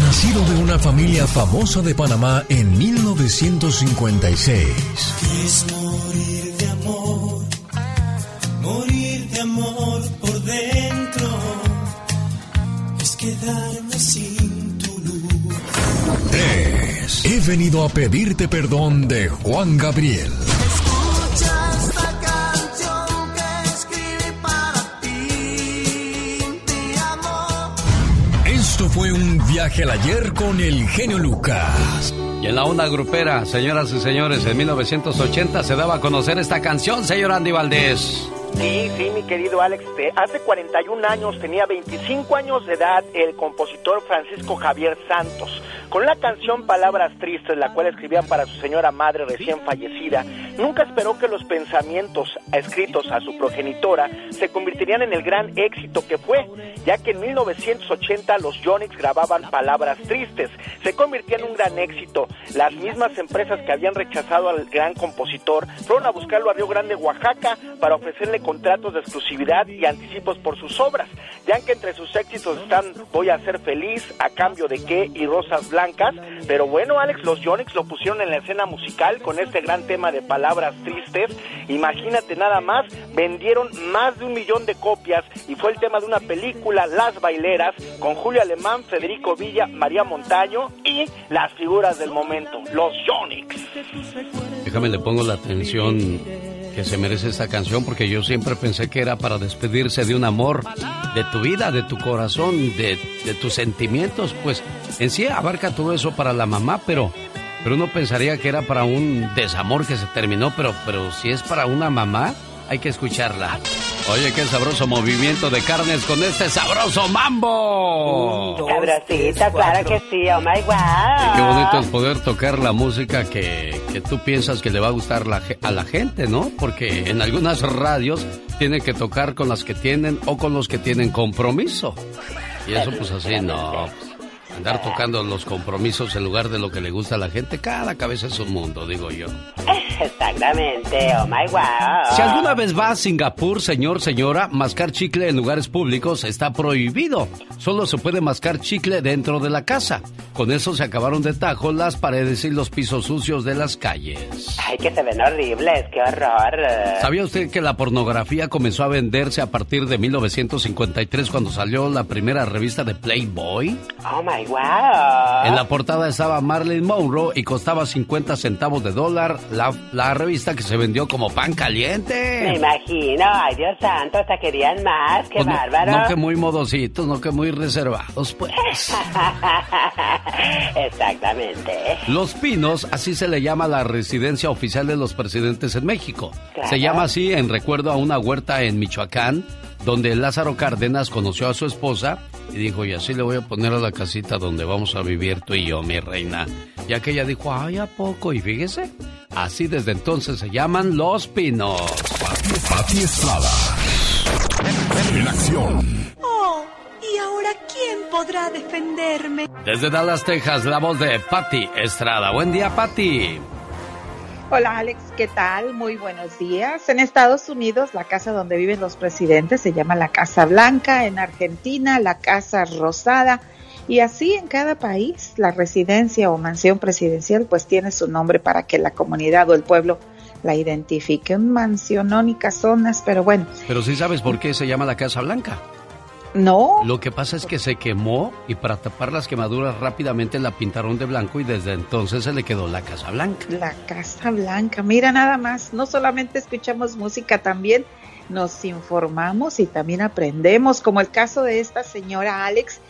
Nacido de una familia famosa de Panamá en 1956. Es morir de amor, morir de amor por dentro. Es quedarme sin tu luz. 3. He venido a pedirte perdón de Juan Gabriel. Fue un viaje al ayer con el genio Lucas. Y en la onda grupera, señoras y señores, en 1980 se daba a conocer esta canción, señor Andy Valdés. Sí, sí, mi querido Alex. Hace 41 años, tenía 25 años de edad, el compositor Francisco Javier Santos. Con la canción Palabras Tristes, la cual escribía para su señora madre recién fallecida, nunca esperó que los pensamientos escritos a su progenitora se convertirían en el gran éxito que fue, ya que en 1980 los Yonix grababan Palabras Tristes. Se convirtió en un gran éxito. Las mismas empresas que habían rechazado al gran compositor fueron a buscarlo a Río Grande, Oaxaca, para ofrecerle contratos de exclusividad y anticipos por sus obras, ya que entre sus éxitos están Voy a ser feliz, A cambio de qué y Rosas Blancas, pero bueno Alex, los Yonix lo pusieron en la escena musical con este gran tema de palabras tristes, imagínate nada más, vendieron más de un millón de copias y fue el tema de una película, Las Baileras, con Julio Alemán, Federico Villa, María Montaño y las figuras del momento, los Yonix. Déjame le pongo la atención que se merece esta canción porque yo siempre pensé que era para despedirse de un amor, de tu vida, de tu corazón, de, de tus sentimientos. Pues en sí abarca todo eso para la mamá, pero, pero uno pensaría que era para un desamor que se terminó, pero, pero si es para una mamá, hay que escucharla. Oye, qué sabroso movimiento de carnes con este sabroso mambo. Sabrosito, claro que sí, oh my wow. Qué bonito es poder tocar la música que, que tú piensas que le va a gustar la ge- a la gente, ¿no? Porque en algunas radios tienen que tocar con las que tienen o con los que tienen compromiso. Y eso pues así no. Andar tocando los compromisos en lugar de lo que le gusta a la gente, cada cabeza es un mundo, digo yo. Exactamente, oh my wow. Si alguna vez va a Singapur, señor, señora, mascar chicle en lugares públicos está prohibido. Solo se puede mascar chicle dentro de la casa. Con eso se acabaron de tajo las paredes y los pisos sucios de las calles. Ay, que se ven horribles, qué horror. ¿Sabía usted que la pornografía comenzó a venderse a partir de 1953 cuando salió la primera revista de Playboy? Oh my wow. En la portada estaba Marilyn Monroe y costaba 50 centavos de dólar la, la revista que se vendió como pan caliente. Me imagino, ay Dios santo, hasta querían más, qué Pues no- bárbaro. No, que muy modositos, no que muy reservados, pues. Exactamente. Los Pinos, así se le llama la residencia oficial de los presidentes en México. Claro. Se llama así en recuerdo a una huerta en Michoacán, donde Lázaro Cárdenas conoció a su esposa y dijo, y así le voy a poner a la casita donde vamos a vivir tú y yo, mi reina. Ya que ella dijo, ay, ¿a poco? Y fíjese, así desde entonces se llaman Los Pinos. Pati Estrada. En acción. Oh, ¿y ahora quién podrá defenderme? Desde Dallas, Texas, la voz de Patty Estrada. Buen día, Patty. Hola Alex, ¿qué tal? Muy buenos días. En Estados Unidos, la casa donde viven los presidentes se llama la Casa Blanca, en Argentina, la Casa Rosada, y así en cada país, la residencia o mansión presidencial pues tiene su nombre para que la comunidad o el pueblo la identifique. Un mansionón y casonas, pero bueno, Pero sí sabes por qué se llama la Casa Blanca. No, Lo que pasa es que se quemó y para tapar las quemaduras rápidamente la pintaron de blanco y desde entonces se le quedó la Casa Blanca. La Casa Blanca, mira nada más, no solamente escuchamos música, también nos informamos y también aprendemos, como el caso de esta señora Alex,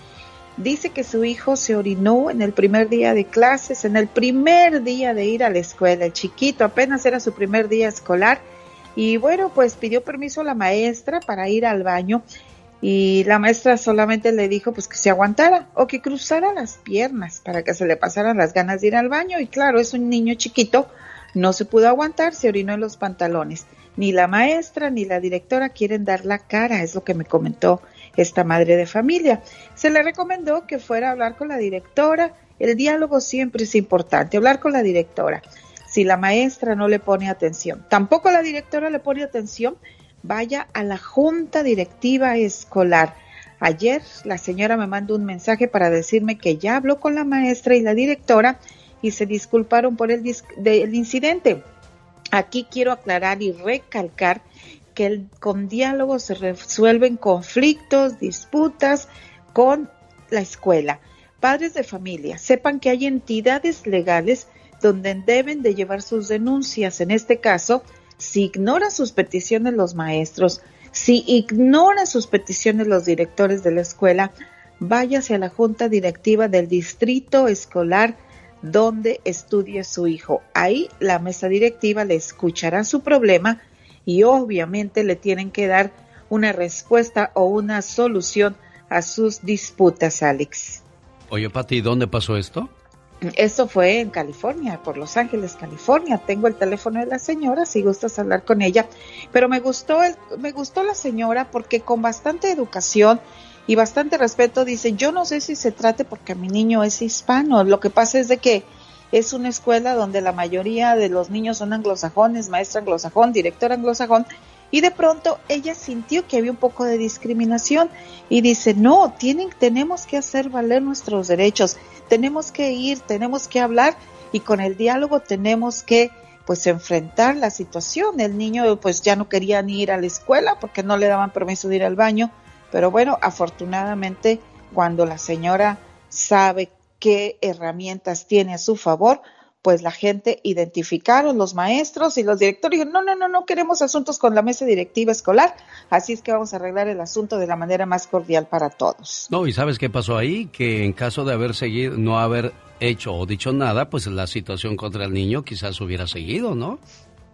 dice que su hijo se orinó en el primer día de clases, en el primer día de ir a la escuela, el chiquito apenas era su primer día escolar y bueno, pues pidió permiso a la maestra para ir al baño y la maestra solamente le dijo pues que se aguantara o que cruzara las piernas para que se le pasaran las ganas de ir al baño y claro, es un niño chiquito, no se pudo aguantar, se orinó en los pantalones. Ni la maestra ni la directora quieren dar la cara, es lo que me comentó esta madre de familia. Se le recomendó que fuera a hablar con la directora, el diálogo siempre es importante, hablar con la directora. Si la maestra no le pone atención, tampoco la directora le pone atención, vaya a la junta directiva escolar. Ayer la señora me mandó un mensaje para decirme que ya habló con la maestra y la directora y se disculparon por el, dis- del incidente. Aquí quiero aclarar y recalcar que el- con diálogo se resuelven conflictos, disputas con la escuela. Padres de familia, sepan que hay entidades legales donde deben de llevar sus denuncias. En este caso, si ignoran sus peticiones los maestros, si ignoran sus peticiones los directores de la escuela, váyase a la junta directiva del distrito escolar donde estudie su hijo. Ahí la mesa directiva le escuchará su problema y obviamente le tienen que dar una respuesta o una solución a sus disputas, Alex. Oye, Pati, ¿dónde pasó esto? Esto fue en California, por Los Ángeles, California. Tengo el teléfono de la señora, si gustas hablar con ella. Pero me gustó, el, me gustó la señora porque con bastante educación y bastante respeto dice, yo no sé si se trate porque mi niño es hispano. Lo que pasa es de que es una escuela donde la mayoría de los niños son anglosajones, maestra anglosajón, director anglosajón, y de pronto ella sintió que había un poco de discriminación y dice, no, tienen, tenemos que hacer valer nuestros derechos, tenemos que ir, tenemos que hablar y con el diálogo tenemos que pues enfrentar la situación. El niño pues ya no quería ni ir a la escuela porque no le daban permiso de ir al baño, pero bueno, afortunadamente cuando la señora sabe qué herramientas tiene a su favor, pues la gente identificaron, los maestros y los directores dijeron, no, no, no, no queremos asuntos con la mesa directiva escolar, así es que vamos a arreglar el asunto de la manera más cordial para todos. No, y ¿sabes qué pasó ahí? Que en caso de haber seguido, no haber hecho o dicho nada, pues la situación contra el niño quizás hubiera seguido, ¿no?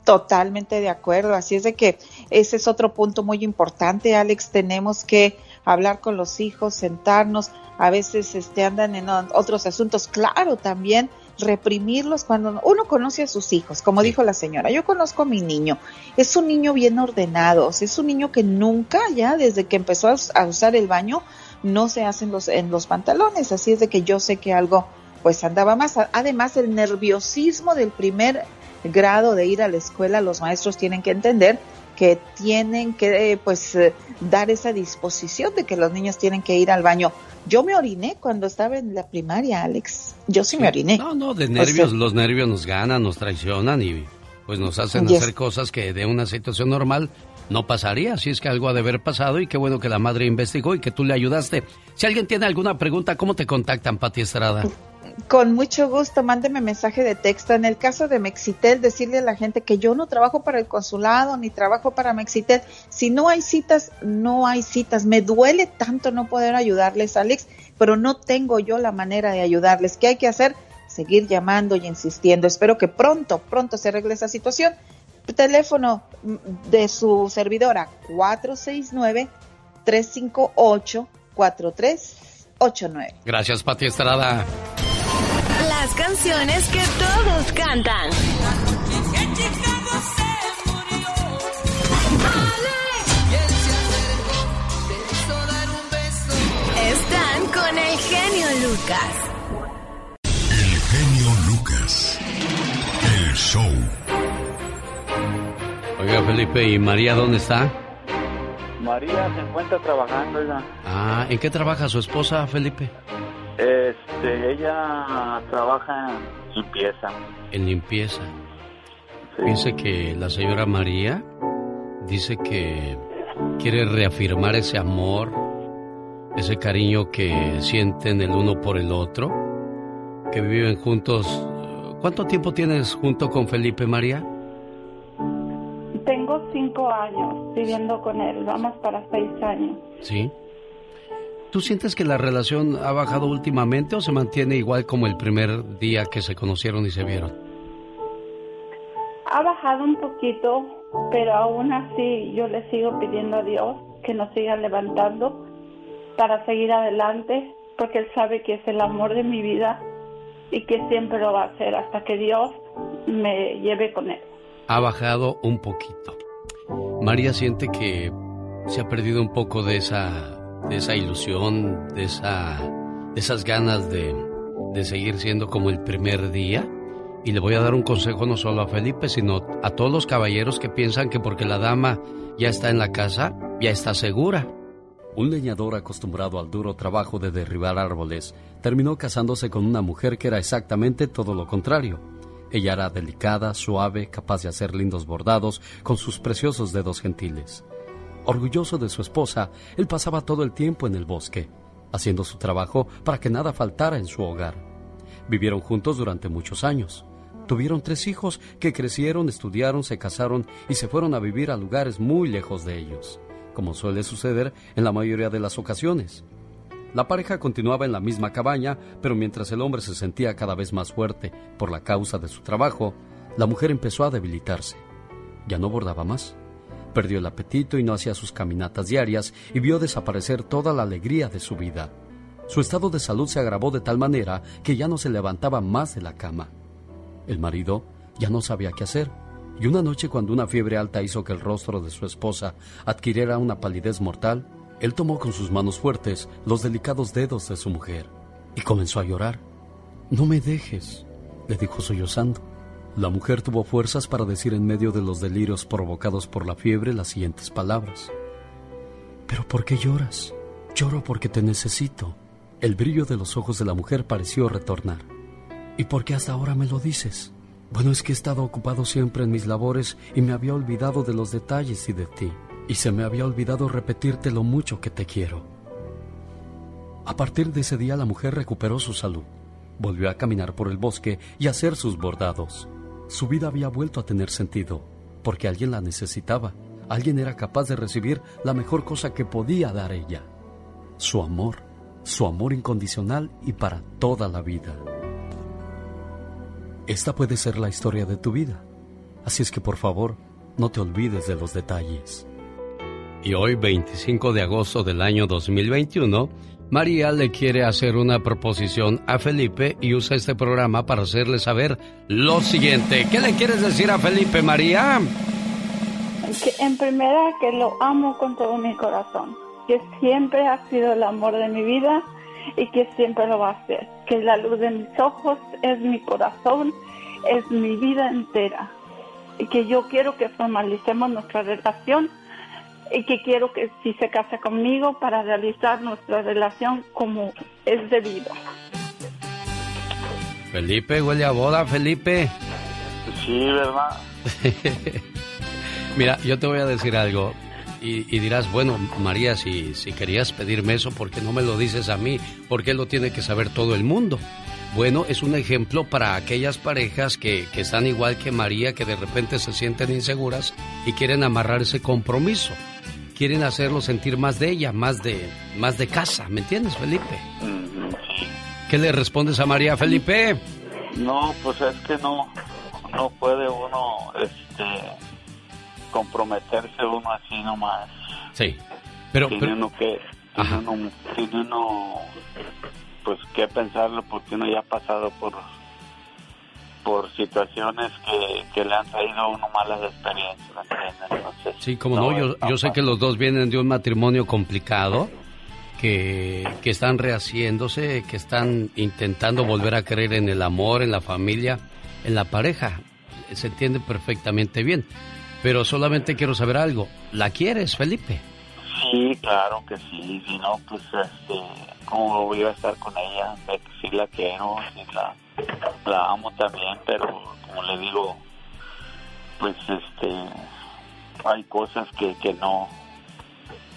Totalmente de acuerdo, así es de que ese es otro punto muy importante, Alex, tenemos que hablar con los hijos, sentarnos, a veces este andan en otros asuntos, claro, también reprimirlos cuando uno conoce a sus hijos, como dijo la señora, yo conozco a mi niño, es un niño bien ordenado, es un niño que nunca ya desde que empezó a, usar el baño no se hacen los en los pantalones, así es de que yo sé que algo pues andaba más, además el nerviosismo del primer grado de ir a la escuela, los maestros tienen que entender que tienen que pues dar esa disposición de que los niños tienen que ir al baño. Yo me oriné cuando estaba en la primaria, Alex. Yo sí, me oriné. No, no, de nervios, o sea, los nervios nos ganan, nos traicionan y pues nos hacen Yes. hacer cosas que de una situación normal no pasaría. Si es que algo ha de haber pasado y qué bueno que la madre investigó y que tú le ayudaste. Si alguien tiene alguna pregunta, ¿cómo te contactan, Pati Estrada? Con mucho gusto, mándeme mensaje de texto. En el caso de Mexitel, decirle a la gente que yo no trabajo para el consulado ni trabajo para Mexitel. Si no hay citas, no hay citas. Me duele tanto no poder ayudarles, Alex, pero no tengo yo la manera de ayudarles. ¿Qué hay que hacer? Seguir llamando y insistiendo. Espero que pronto, pronto se arregle esa situación. Teléfono de su servidora 469 358 4389. Gracias, Pati Estrada las canciones que todos cantan. Están con el genio Lucas. El genio Lucas. El show. Oiga, Felipe, ¿y María dónde está? María se encuentra trabajando, Ah, ¿en qué trabaja su esposa, Felipe? Este, ella trabaja en limpieza. En limpieza. Dice que la señora María dice que quiere reafirmar ese amor, ese cariño que sienten el uno por el otro, que viven juntos. ¿Cuánto tiempo tienes junto con Felipe María? Tengo cinco años viviendo con él, vamos para seis años. Sí. ¿Tú sientes que la relación ha bajado últimamente o se mantiene igual como el primer día que se conocieron y se vieron? Ha bajado un poquito, pero aún así yo le sigo pidiendo a Dios que nos siga levantando para seguir adelante, porque Él sabe que es el amor de mi vida y que siempre lo va a hacer hasta que Dios me lleve con Él. Ha bajado un poquito. María siente que se ha perdido un poco de esa de esa ilusión, de, esa, de esas ganas de, de seguir siendo como el primer día. Y le voy a dar un consejo no solo a Felipe, sino a todos los caballeros que piensan que porque la dama ya está en la casa, ya está segura. Un leñador acostumbrado al duro trabajo de derribar árboles terminó casándose con una mujer que era exactamente todo lo contrario. Ella era delicada, suave, capaz de hacer lindos bordados con sus preciosos dedos gentiles. Orgulloso de su esposa, él pasaba todo el tiempo en el bosque, haciendo su trabajo para que nada faltara en su hogar. Vivieron juntos durante muchos años. Tuvieron tres hijos que crecieron, estudiaron, se casaron y se fueron a vivir a lugares muy lejos de ellos, como suele suceder en la mayoría de las ocasiones. La pareja continuaba en la misma cabaña, pero mientras el hombre se sentía cada vez más fuerte por la causa de su trabajo, la mujer empezó a debilitarse. Ya no bordaba más Perdió el apetito y no hacía sus caminatas diarias y vio desaparecer toda la alegría de su vida. Su estado de salud se agravó de tal manera que ya no se levantaba más de la cama. El marido ya no sabía qué hacer, y una noche cuando una fiebre alta hizo que el rostro de su esposa adquiriera una palidez mortal, él tomó con sus manos fuertes los delicados dedos de su mujer y comenzó a llorar. No me dejes, le dijo sollozando. La mujer tuvo fuerzas para decir en medio de los delirios provocados por la fiebre las siguientes palabras. ¿Pero por qué lloras? Lloro porque te necesito. El brillo de los ojos de la mujer pareció retornar. ¿Y por qué hasta ahora me lo dices? Bueno, es que he estado ocupado siempre en mis labores y me había olvidado de los detalles y de ti. Y se me había olvidado repetirte lo mucho que te quiero. A partir de ese día la mujer recuperó su salud. Volvió a caminar por el bosque y a hacer sus bordados. Su vida había vuelto a tener sentido, porque alguien la necesitaba. Alguien era capaz de recibir la mejor cosa que podía dar ella. Su amor, su amor incondicional y para toda la vida. Esta puede ser la historia de tu vida. Así es que por favor, no te olvides de los detalles. Y hoy, 25 de agosto del año 2021, María le quiere hacer una proposición a Felipe y usa este programa para hacerle saber lo siguiente. ¿Qué le quieres decir a Felipe, María? Que en primera que lo amo con todo mi corazón, que siempre ha sido el amor de mi vida y que siempre lo va a ser. Que la luz de mis ojos es mi corazón, es mi vida entera. Y que yo quiero que formalicemos nuestra relación y que quiero que si se casa conmigo para realizar nuestra relación como es debido. Felipe, huele a boda, Felipe. Sí, ¿verdad? Mira, yo te voy a decir algo. Y, dirás, bueno, María, si, si querías pedirme eso, ¿por qué no me lo dices a mí? ¿Por qué lo tiene que saber todo el mundo? Bueno, es un ejemplo para aquellas parejas que, que están igual que María, que de repente se sienten inseguras y quieren amarrar ese compromiso. Quieren hacerlo sentir más de ella, más de, más de casa, ¿me entiendes, Felipe? ¿Qué le respondes a María Felipe? No, pues es que no, no puede uno, este, comprometerse uno así nomás. Sí, pero... Tiene uno que, tiene uno, pues que pensarlo porque uno ya ha pasado por por situaciones que, que le han traído uno malas experiencias, Entonces, sí, como no, yo, yo sé que los dos vienen de un matrimonio complicado, que, que están rehaciéndose, que están intentando volver a creer en el amor, en la familia, en la pareja. Se entiende perfectamente bien. Pero solamente quiero saber algo. ¿La quieres, Felipe? Sí, claro que sí. Si no, pues, este, ¿cómo voy a estar con ella? Sí la quiero, sí la, la amo también, pero como le digo, pues, este, hay cosas que, que no.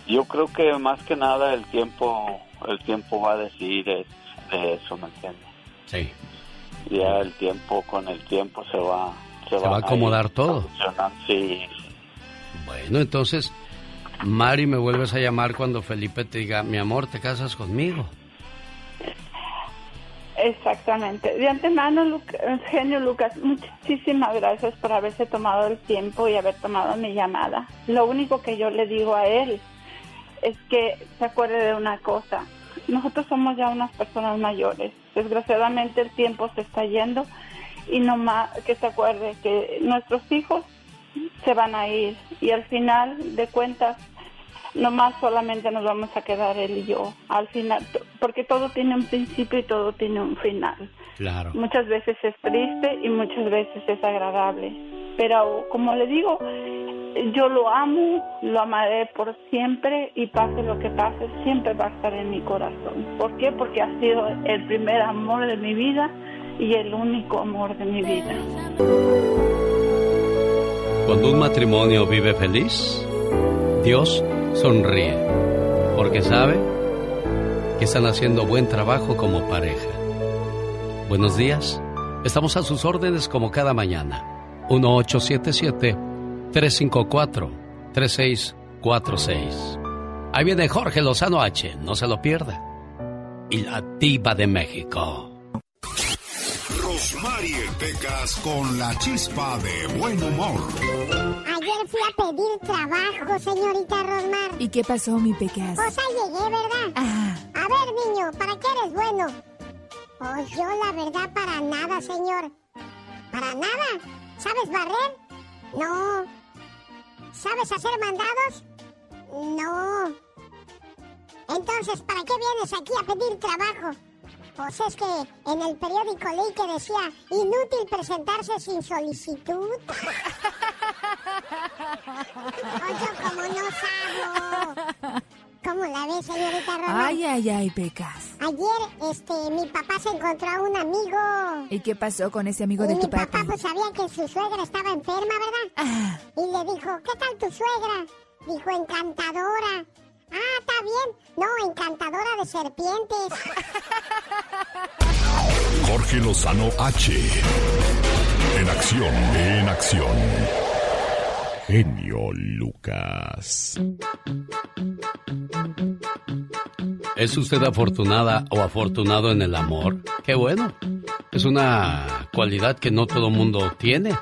Yo creo que más que nada el tiempo, el tiempo va a decir de eso, ¿me entiendes? Sí. Ya el tiempo, con el tiempo se va se, va, a acomodar todo. Sí. Bueno, entonces, Mari, me vuelves a llamar cuando Felipe te diga, mi amor, ¿te casas conmigo? Exactamente. De antemano, genio Lucas, muchísimas gracias por haberse tomado el tiempo y haber tomado mi llamada. Lo único que yo le digo a él es que se acuerde de una cosa. Nosotros somos ya unas personas mayores. Desgraciadamente el tiempo se está yendo y no más que se acuerde que nuestros hijos se van a ir y al final de cuentas no más solamente nos vamos a quedar él y yo al final porque todo tiene un principio y todo tiene un final claro muchas veces es triste y muchas veces es agradable pero como le digo yo lo amo lo amaré por siempre y pase lo que pase siempre va a estar en mi corazón ¿por qué? porque ha sido el primer amor de mi vida y el único amor de mi vida. Cuando un matrimonio vive feliz, Dios sonríe, porque sabe que están haciendo buen trabajo como pareja. Buenos días, estamos a sus órdenes como cada mañana. 1877-354-3646. Ahí viene Jorge Lozano H, no se lo pierda. Y la diva de México. Mariel Pecas con la chispa de buen humor. Ayer fui a pedir trabajo, señorita Rosmar. ¿Y qué pasó, mi Pecas? Pues ahí llegué, ¿verdad? Ah. A ver, niño, ¿para qué eres bueno? Pues yo, la verdad, para nada, señor. ¿Para nada? ¿Sabes barrer? No. ¿Sabes hacer mandados? No. Entonces, ¿para qué vienes aquí a pedir trabajo? Pues es que en el periódico leí que decía, inútil presentarse sin solicitud. Oye, como no sabo. ¿Cómo la ves, señorita Román? Ay, ay, ay, Pecas. Ayer, este, mi papá se encontró a un amigo. ¿Y qué pasó con ese amigo de tu papá? Mi papá pues sabía que su suegra estaba enferma, ¿verdad? Ah. Y le dijo, ¿qué tal tu suegra? Dijo, encantadora. Ah, está bien. No, encantadora de serpientes. Jorge Lozano H. En acción, en acción. Genio Lucas. ¿Es usted afortunada o afortunado en el amor? Qué bueno. Es una cualidad que no todo mundo tiene.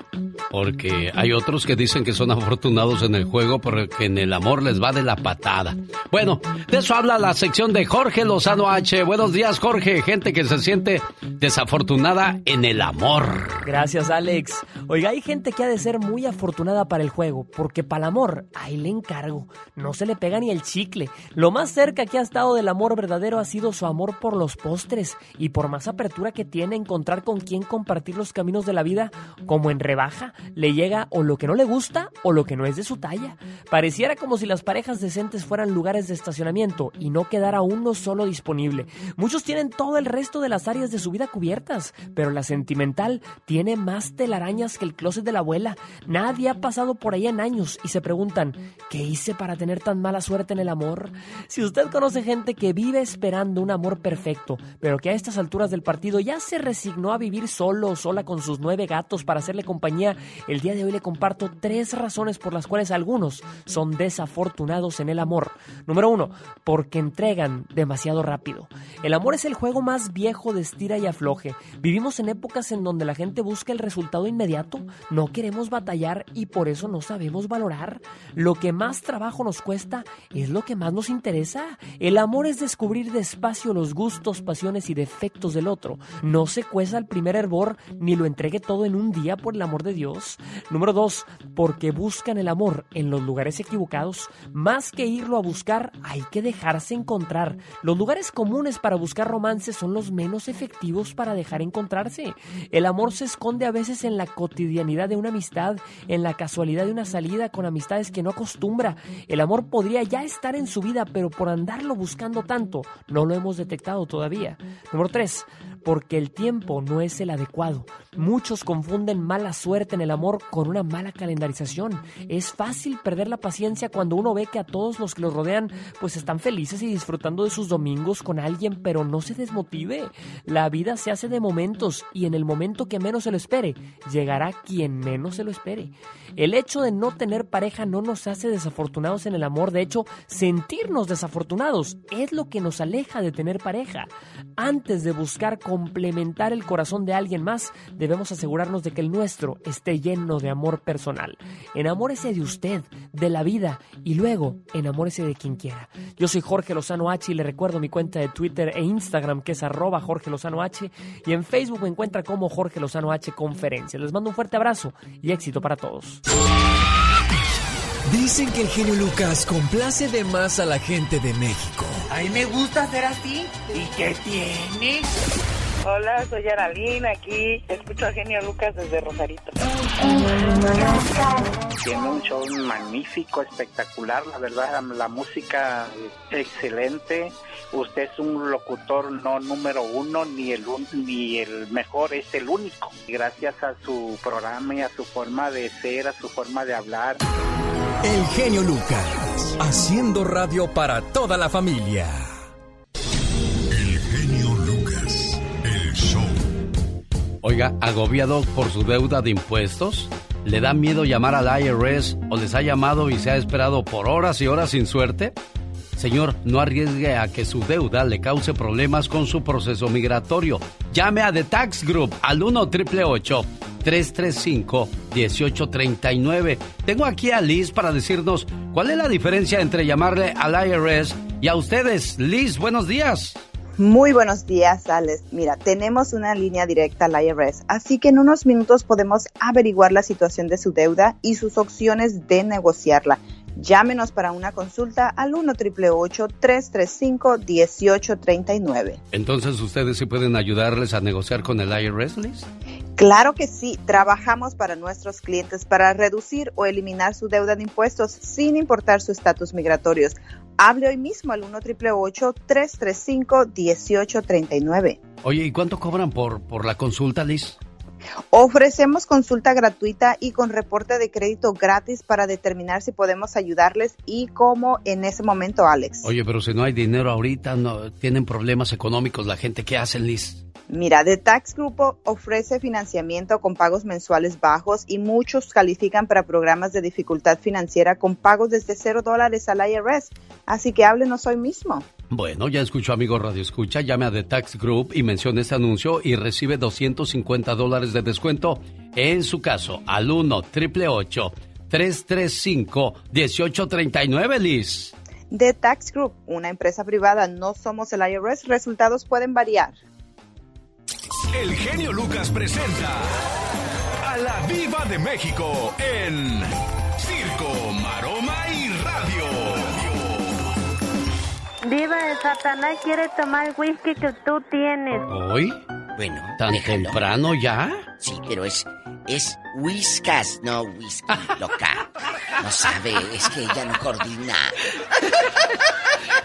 Porque hay otros que dicen que son afortunados en el juego porque en el amor les va de la patada. Bueno, de eso habla la sección de Jorge Lozano H. Buenos días, Jorge. Gente que se siente desafortunada en el amor. Gracias, Alex. Oiga, hay gente que ha de ser muy afortunada para el juego, porque para el amor, ahí le encargo. No se le pega ni el chicle. Lo más cerca que ha estado del verdadero ha sido su amor por los postres y por más apertura que tiene encontrar con quién compartir los caminos de la vida, como en rebaja le llega o lo que no le gusta o lo que no es de su talla. Pareciera como si las parejas decentes fueran lugares de estacionamiento y no quedara uno solo disponible. Muchos tienen todo el resto de las áreas de su vida cubiertas, pero la sentimental tiene más telarañas que el closet de la abuela. Nadie ha pasado por ahí en años y se preguntan, ¿qué hice para tener tan mala suerte en el amor? Si usted conoce gente que vive esperando un amor perfecto, pero que a estas alturas del partido ya se resignó a vivir solo o sola con sus nueve gatos para hacerle compañía, el día de hoy le comparto tres razones por las cuales algunos son desafortunados en el amor. Número uno, porque entregan demasiado rápido. El amor es el juego más viejo de estira y afloje. Vivimos en épocas en donde la gente busca el resultado inmediato, no queremos batallar y por eso no sabemos valorar. Lo que más trabajo nos cuesta es lo que más nos interesa. El amor es descubrir despacio los gustos, pasiones y defectos del otro. No se cueza el primer hervor ni lo entregue todo en un día por el amor de Dios. Número dos, porque buscan el amor en los lugares equivocados. Más que irlo a buscar, hay que dejarse encontrar. Los lugares comunes para buscar romance son los menos efectivos para dejar encontrarse. El amor se esconde a veces en la cotidianidad de una amistad, en la casualidad de una salida con amistades que no acostumbra. El amor podría ya estar en su vida, pero por andarlo buscando no lo hemos detectado todavía. Número 3 porque el tiempo no es el adecuado. Muchos confunden mala suerte en el amor con una mala calendarización. Es fácil perder la paciencia cuando uno ve que a todos los que los rodean pues están felices y disfrutando de sus domingos con alguien, pero no se desmotive. La vida se hace de momentos y en el momento que menos se lo espere, llegará quien menos se lo espere. El hecho de no tener pareja no nos hace desafortunados en el amor, de hecho, sentirnos desafortunados es lo que nos aleja de tener pareja. Antes de buscar complementar el corazón de alguien más, debemos asegurarnos de que el nuestro esté lleno de amor personal. Enamórese de usted, de la vida y luego enamórese de quien quiera. Yo soy Jorge Lozano H y le recuerdo mi cuenta de Twitter e Instagram que es arroba Jorge Lozano H y en Facebook me encuentra como Jorge Lozano H Conferencia. Les mando un fuerte abrazo y éxito para todos. Dicen que el genio Lucas complace de más a la gente de México. A mí me gusta ser así. ¿Y qué tiene? Hola, soy Aralín, aquí escucho a Genio Lucas desde Rosarito. Tiene un show magnífico, espectacular, la verdad, la música excelente. Usted es un locutor no número uno, ni el, ni el mejor, es el único. Gracias a su programa y a su forma de ser, a su forma de hablar. El genio Lucas, haciendo radio para toda la familia. Oiga, agobiado por su deuda de impuestos, ¿le da miedo llamar al IRS o les ha llamado y se ha esperado por horas y horas sin suerte? Señor, no arriesgue a que su deuda le cause problemas con su proceso migratorio. Llame a The Tax Group al 1 888 335 1839. Tengo aquí a Liz para decirnos cuál es la diferencia entre llamarle al IRS y a ustedes. Liz, buenos días. Muy buenos días, Alex. Mira, tenemos una línea directa al IRS, así que en unos minutos podemos averiguar la situación de su deuda y sus opciones de negociarla. Llámenos para una consulta al 1 335 1839 Entonces, ¿ustedes sí pueden ayudarles a negociar con el IRS, Liz? Claro que sí, trabajamos para nuestros clientes para reducir o eliminar su deuda de impuestos sin importar su estatus migratorio. Hable hoy mismo al 1 335 1839 Oye, ¿y cuánto cobran por, por la consulta, Liz? Ofrecemos consulta gratuita y con reporte de crédito gratis para determinar si podemos ayudarles y cómo en ese momento, Alex. Oye, pero si no hay dinero ahorita, no tienen problemas económicos la gente, ¿qué hacen, Liz? Mira, The Tax Group ofrece financiamiento con pagos mensuales bajos y muchos califican para programas de dificultad financiera con pagos desde cero dólares al IRS. Así que háblenos hoy mismo. Bueno, ya escuchó, amigo Radio Escucha. Llame a The Tax Group y mencione este anuncio y recibe 250 dólares de descuento en su caso al 1 888 335 1839 Liz. The Tax Group, una empresa privada, no somos el IRS. Resultados pueden variar. El genio Lucas presenta a la Viva de México en Circo, Maroma y Radio. Viva de Satanás quiere tomar el whisky que tú tienes. ¿Hoy? Bueno, ¿Tan temprano ya? Sí, pero es Es Whiskas, no whisky, loca. No sabe, es que ella no coordina.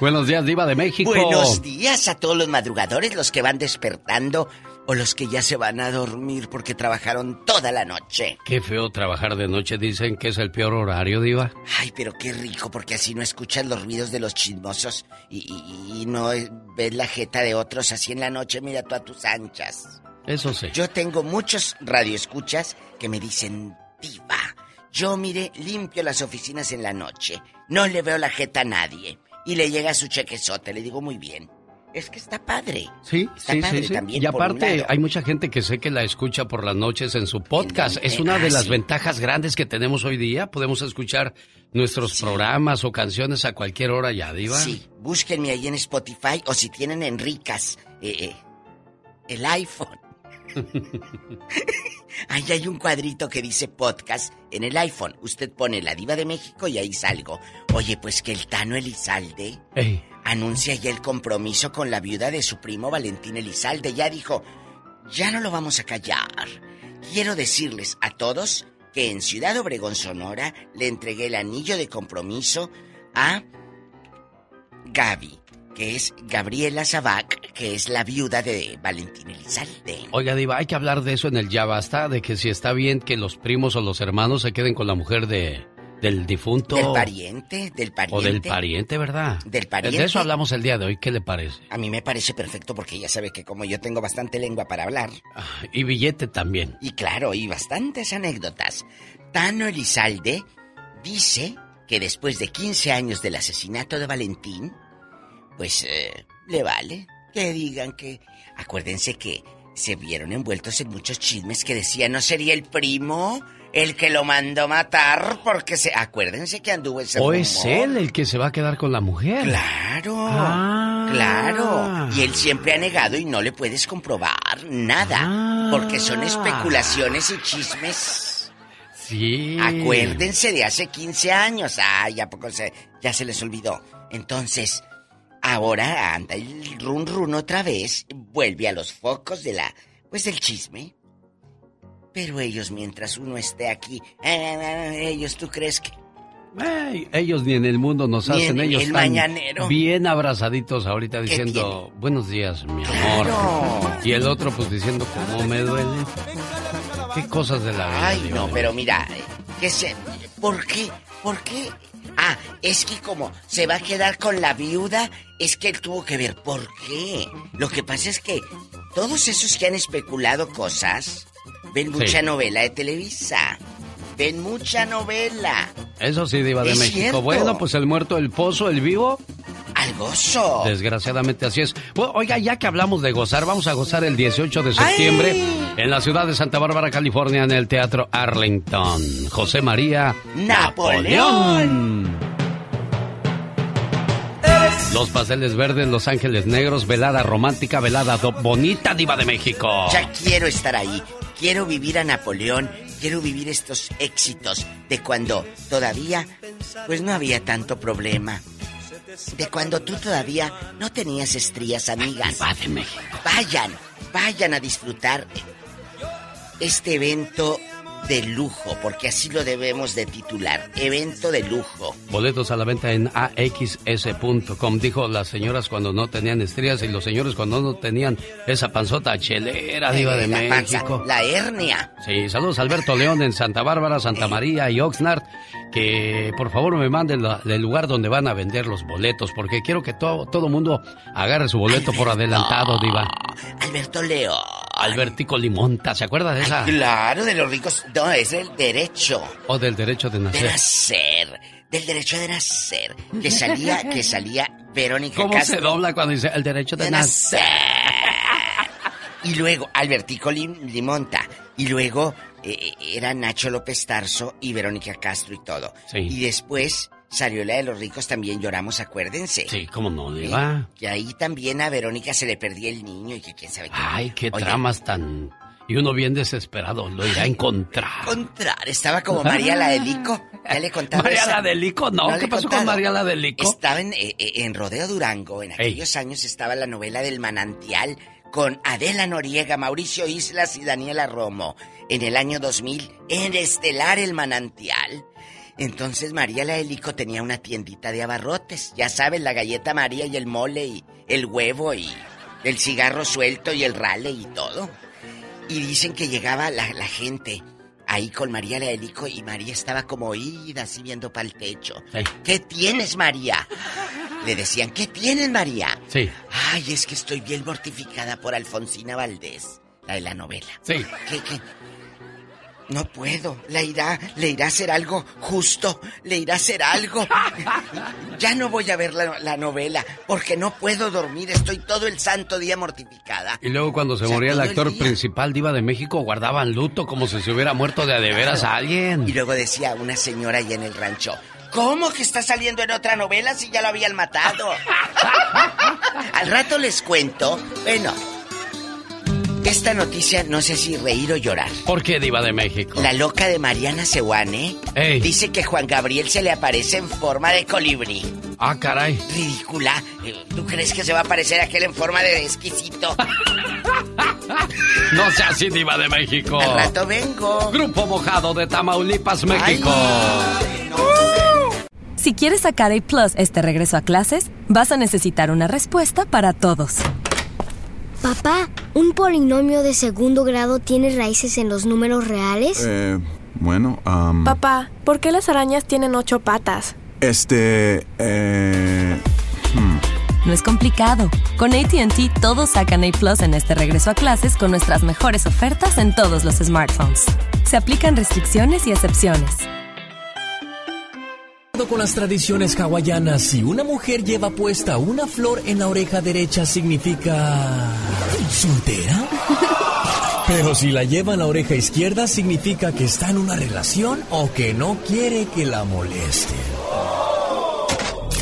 Buenos días, Diva de México. Buenos días a todos los madrugadores, los que van despertando o los que ya se van a dormir porque trabajaron toda la noche. Qué feo trabajar de noche, dicen que es el peor horario, Diva. Ay, pero qué rico, porque así no escuchas los ruidos de los chismosos y, y- y no ves la jeta de otros así en la noche, mira tú a tus anchas. Eso sí. Yo tengo muchos radioescuchas que me dicen, diva, yo mire, limpio las oficinas en la noche, no le veo la jeta a nadie. Y le llega su chequezote, le digo muy bien. Es que está padre. Sí, Está sí, padre sí, sí. también, Y aparte, hay mucha gente que sé que la escucha por las noches en su podcast. Es una de ah, las sí. ventajas grandes que tenemos hoy día. Podemos escuchar nuestros programas o canciones a cualquier hora ya, Diva. Sí, búsquenme ahí en Spotify o si tienen en Ricas eh, eh, el iPhone. ahí hay un cuadrito que dice podcast en el iPhone. Usted pone la diva de México y ahí salgo. Oye, pues que el Tano Elizalde Ey. anuncia ya el compromiso con la viuda de su primo Valentín Elizalde. Ya dijo, ya no lo vamos a callar. Quiero decirles a todos que en Ciudad Obregón, Sonora, le entregué el anillo de compromiso a Gaby, es Gabriela Sabac, que es la viuda de Valentín Elizalde. Oiga, Diva, hay que hablar de eso en el Ya Basta, de que si está bien que los primos o los hermanos se queden con la mujer de, del difunto. Del pariente, del pariente. O del pariente, ¿verdad? Del pariente. De eso hablamos el día de hoy. ¿Qué le parece? A mí me parece perfecto porque ella sabe que como yo tengo bastante lengua para hablar. Y billete también. Y claro, y bastantes anécdotas. Tano Elizalde dice que después de 15 años del asesinato de Valentín, pues eh, le vale que digan que... Acuérdense que se vieron envueltos en muchos chismes que decían, ¿no sería el primo el que lo mandó matar? Porque se... Acuérdense que anduvo ese ¿O es él el que se va a quedar con la mujer? Claro, Ah. claro. Y él siempre ha negado y no le puedes comprobar nada. Ah. Porque son especulaciones y chismes. Sí. Acuérdense de hace 15 años. Ay, ¿a poco se, ya se les olvidó? Entonces, ahora anda el run run otra vez. Vuelve a los focos de la... Pues del chisme. Pero ellos, mientras uno esté aquí... eh, ellos, ¿tú crees que...? Ellos ni en el mundo nos Ni hacen, en ellos el están mañanero. bien abrazaditos ahorita diciendo buenos días, mi amor. Y el otro pues diciendo cómo me duele. Qué cosas de la vida. Ay, no, pero mira, eh, que se... ¿Por qué? ¿Por qué? Ah, es que como se va a quedar con la viuda, es que él tuvo que ver. ¿Por qué? Lo que pasa es que todos esos que han especulado cosas ven mucha Sí. novela de Televisa. Ven mucha novela. Eso sí, Diva de México. cierto. Bueno, pues el muerto, el pozo, el vivo. Al gozo. Desgraciadamente así es. Bueno, oiga, ya que hablamos de gozar, vamos a gozar el 18 de septiembre en la ciudad de Santa Bárbara, California, en el Teatro Arlington. José María Napoleón. Los pasteles verdes, Los Ángeles Negros, velada romántica, velada bonita, Diva de México. Ya quiero estar ahí. Quiero vivir a Napoleón. Quiero vivir estos éxitos de cuando todavía, pues no había tanto problema. De cuando tú todavía no tenías estrías, amigas. Vayan, vayan a disfrutar este evento de lujo, porque así lo debemos de titular. Evento de lujo. Boletos a la venta en axs.com. Dijo las señoras cuando no tenían estrías y los señores cuando no tenían esa panzota chelera, Diva de Eh, la panza, México. la hernia. Sí, saludos a Alberto León en Santa Bárbara, Santa María y Oxnard. Que por favor me manden la- el lugar donde van a vender los boletos, porque quiero que todo todo mundo agarre su boleto por adelantado, Diva. Alberto León. Albertico Limonta, ¿se acuerda de esa? Claro, de los ricos. No, es el derecho. O del derecho de de nacer. nacer, del derecho de nacer, que salía, que salía Verónica ¿Cómo Castro. se dobla cuando dice el derecho de, de nacer? nacer. Y luego Albertico Lim- Limonta. Y luego eh, era Nacho López Tarso y Verónica Castro y todo. Sí. Y después salió la de los ricos, también lloramos, acuérdense. Sí, cómo no, Diva. Y ahí también a Verónica se le perdía el niño y que quién sabe qué. Ay, qué Oye, tramas tan... Y uno bien desesperado lo irá a encontrar. encontrar. Estaba como María la Delico. Ya le contaba María esa- la Delico, no. ¿Qué pasó con. María la Delico? Estaba en, eh, eh, en Rodeo Durango. En aquellos años estaba la novela del manantial con Adela Noriega, Mauricio Islas y Daniela Romo. en el año 2000 en Estelar el Manantial. Entonces María la Helico tenía una tiendita de abarrotes. Ya sabes, la galleta María y el mole y el huevo y el cigarro suelto y el rale y todo. Y dicen que llegaba la, la gente ahí con María la Helico y María estaba como oída, así viendo para el techo. ¿Qué tienes, María? Le decían, ¿qué tienes, María? Sí. Ay, es que estoy bien mortificada por Alfonsina Valdés, la de la novela. Sí. ¿Qué, qué? No puedo. Le irá, le irá a hacer algo justo. Le irá a hacer algo. ya no voy a ver la, la, novela porque no puedo dormir. Estoy todo el santo día mortificada. Y luego cuando se O sea, moría el actor principal diva de México guardaban luto como si se hubiera muerto de a de veras a alguien. Y luego decía una señora allá en el rancho. ¿Cómo que está saliendo en otra novela si ya lo habían matado? Al rato les cuento. Bueno, esta noticia no sé si reír o llorar. ¿Por qué diva de México? La loca de Mariana Sewane Ey. dice que Juan Gabriel se le aparece en forma de colibrí. Ah, caray. Ridícula. Eh, ¿Tú crees que se va a aparecer aquel en forma de exquisito? No sea así, diva de México. Al rato vengo. Grupo Mojado de Tamaulipas, México. Si quieres sacar A Plus este regreso a clases, vas a necesitar una respuesta para todos. Papá, ¿un polinomio de segundo grado tiene raíces en los números reales? Eh, bueno, Papá, ¿por qué las arañas tienen ocho patas? este, eh, hmm. No es complicado. Con ATT todos sacan A Plus en este regreso a clases con nuestras mejores ofertas en todos los smartphones. Se aplican restricciones y excepciones. Con las tradiciones hawaianas, si una mujer lleva puesta una flor en la oreja derecha, significa. ¿soltera? Pero si la lleva en la oreja izquierda, significa que está en una relación o que no quiere que la moleste.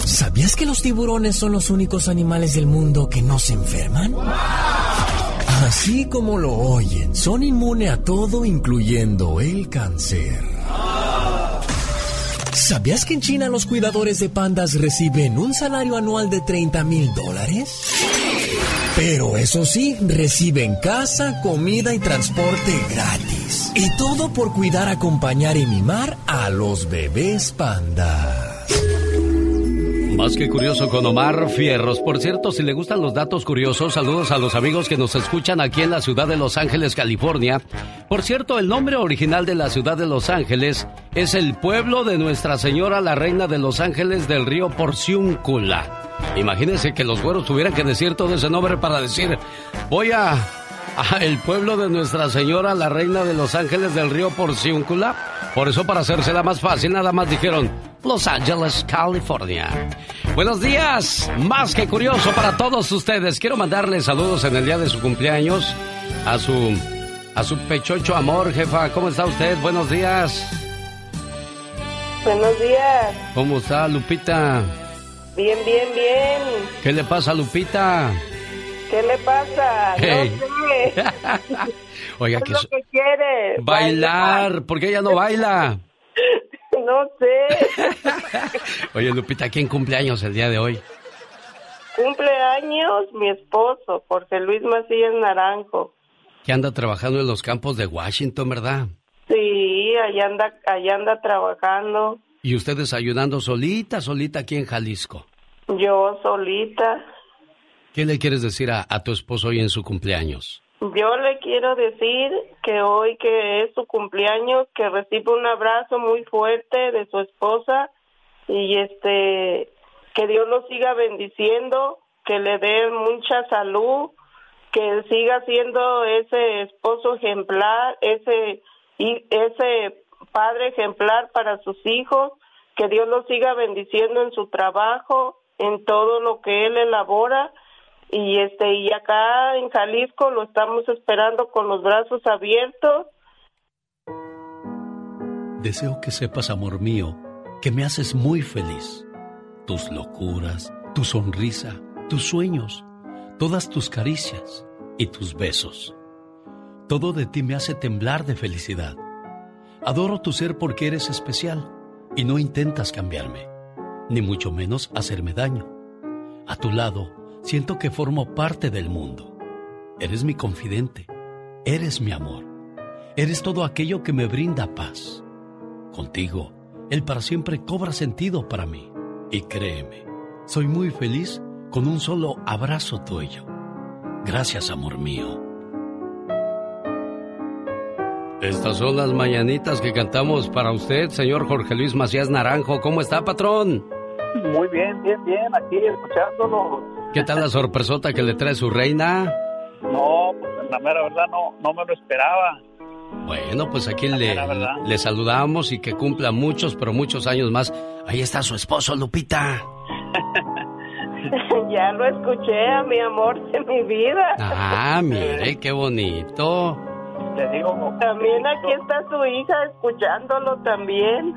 ¿Sabías que los tiburones son los únicos animales del mundo que no se enferman? Así como lo oyen, son inmunes a todo, incluyendo el cáncer. ¿Sabías que en China los cuidadores de pandas reciben un salario anual de 30 mil dólares? Pero eso sí, reciben casa, comida y transporte gratis. Y todo por cuidar, acompañar y mimar a los bebés pandas. Más que curioso con Omar Fierros. Por cierto, si le gustan los datos curiosos, saludos a los amigos que nos escuchan aquí en la ciudad de Los Ángeles, California. Por cierto, el nombre original de la ciudad de Los Ángeles es el pueblo de Nuestra Señora la Reina de Los Ángeles del río Porciúncula. Imagínense que los güeros tuvieran que decir todo ese nombre para decir, voy a, a el pueblo de Nuestra Señora la Reina de Los Ángeles del río Porciúncula. Por eso, para hacérsela más fácil, nada más dijeron Los Ángeles, California. Buenos días, más que curioso para todos ustedes. Quiero mandarles saludos en el día de su cumpleaños a su a su pechocho amor, jefa. ¿Cómo está usted? Buenos días. Buenos días. ¿Cómo está Lupita? Bien, bien, bien. ¿Qué le pasa Lupita? ¿Qué le pasa? Hey. No sé. Oiga, ¿Qué que es su- lo que quiere? bailar, ¿por qué ella no baila? No sé. Oye, Lupita, ¿quién cumpleaños el día de hoy? Cumpleaños mi esposo, Jorge Luis Macías Naranjo. Que anda trabajando en los campos de Washington, ¿verdad? Sí, allá anda, allá anda trabajando. Y ustedes ayudando solita, solita aquí en Jalisco. Yo solita. ¿Qué le quieres decir a, a tu esposo hoy en su cumpleaños? Yo le quiero decir que hoy que es su cumpleaños, que recibe un abrazo muy fuerte de su esposa y este que Dios lo siga bendiciendo, que le dé mucha salud, que siga siendo ese esposo ejemplar, ese ese padre ejemplar para sus hijos, que Dios lo siga bendiciendo en su trabajo, en todo lo que él elabora y este y acá en Jalisco lo estamos esperando con los brazos abiertos. Deseo que sepas, amor mío, que me haces muy feliz. Tus locuras, tu sonrisa, tus sueños, todas tus caricias y tus besos. Todo de ti me hace temblar de felicidad. Adoro tu ser porque eres especial y no intentas cambiarme, ni mucho menos hacerme daño. A tu lado, siento que formo parte del mundo. Eres mi confidente, eres mi amor. Eres todo aquello que me brinda paz. Contigo, el para siempre cobra sentido para mí. Y créeme, soy muy feliz con un solo abrazo tuyo. Gracias, amor mío. Estas son las mañanitas que cantamos para usted, señor Jorge Luis Macías Naranjo. ¿Cómo está, patrón? Muy bien, bien, bien, aquí escuchándolo. ¿Qué tal la sorpresota que le trae su reina? No, pues la mera verdad no, no me lo esperaba. Bueno, pues aquí le, le saludamos y que cumpla muchos, pero muchos años más. Ahí está su esposo, Lupita. ya lo escuché, a mi amor de mi vida. Ah, mire, qué bonito. Le digo. También aquí está su hija escuchándolo también.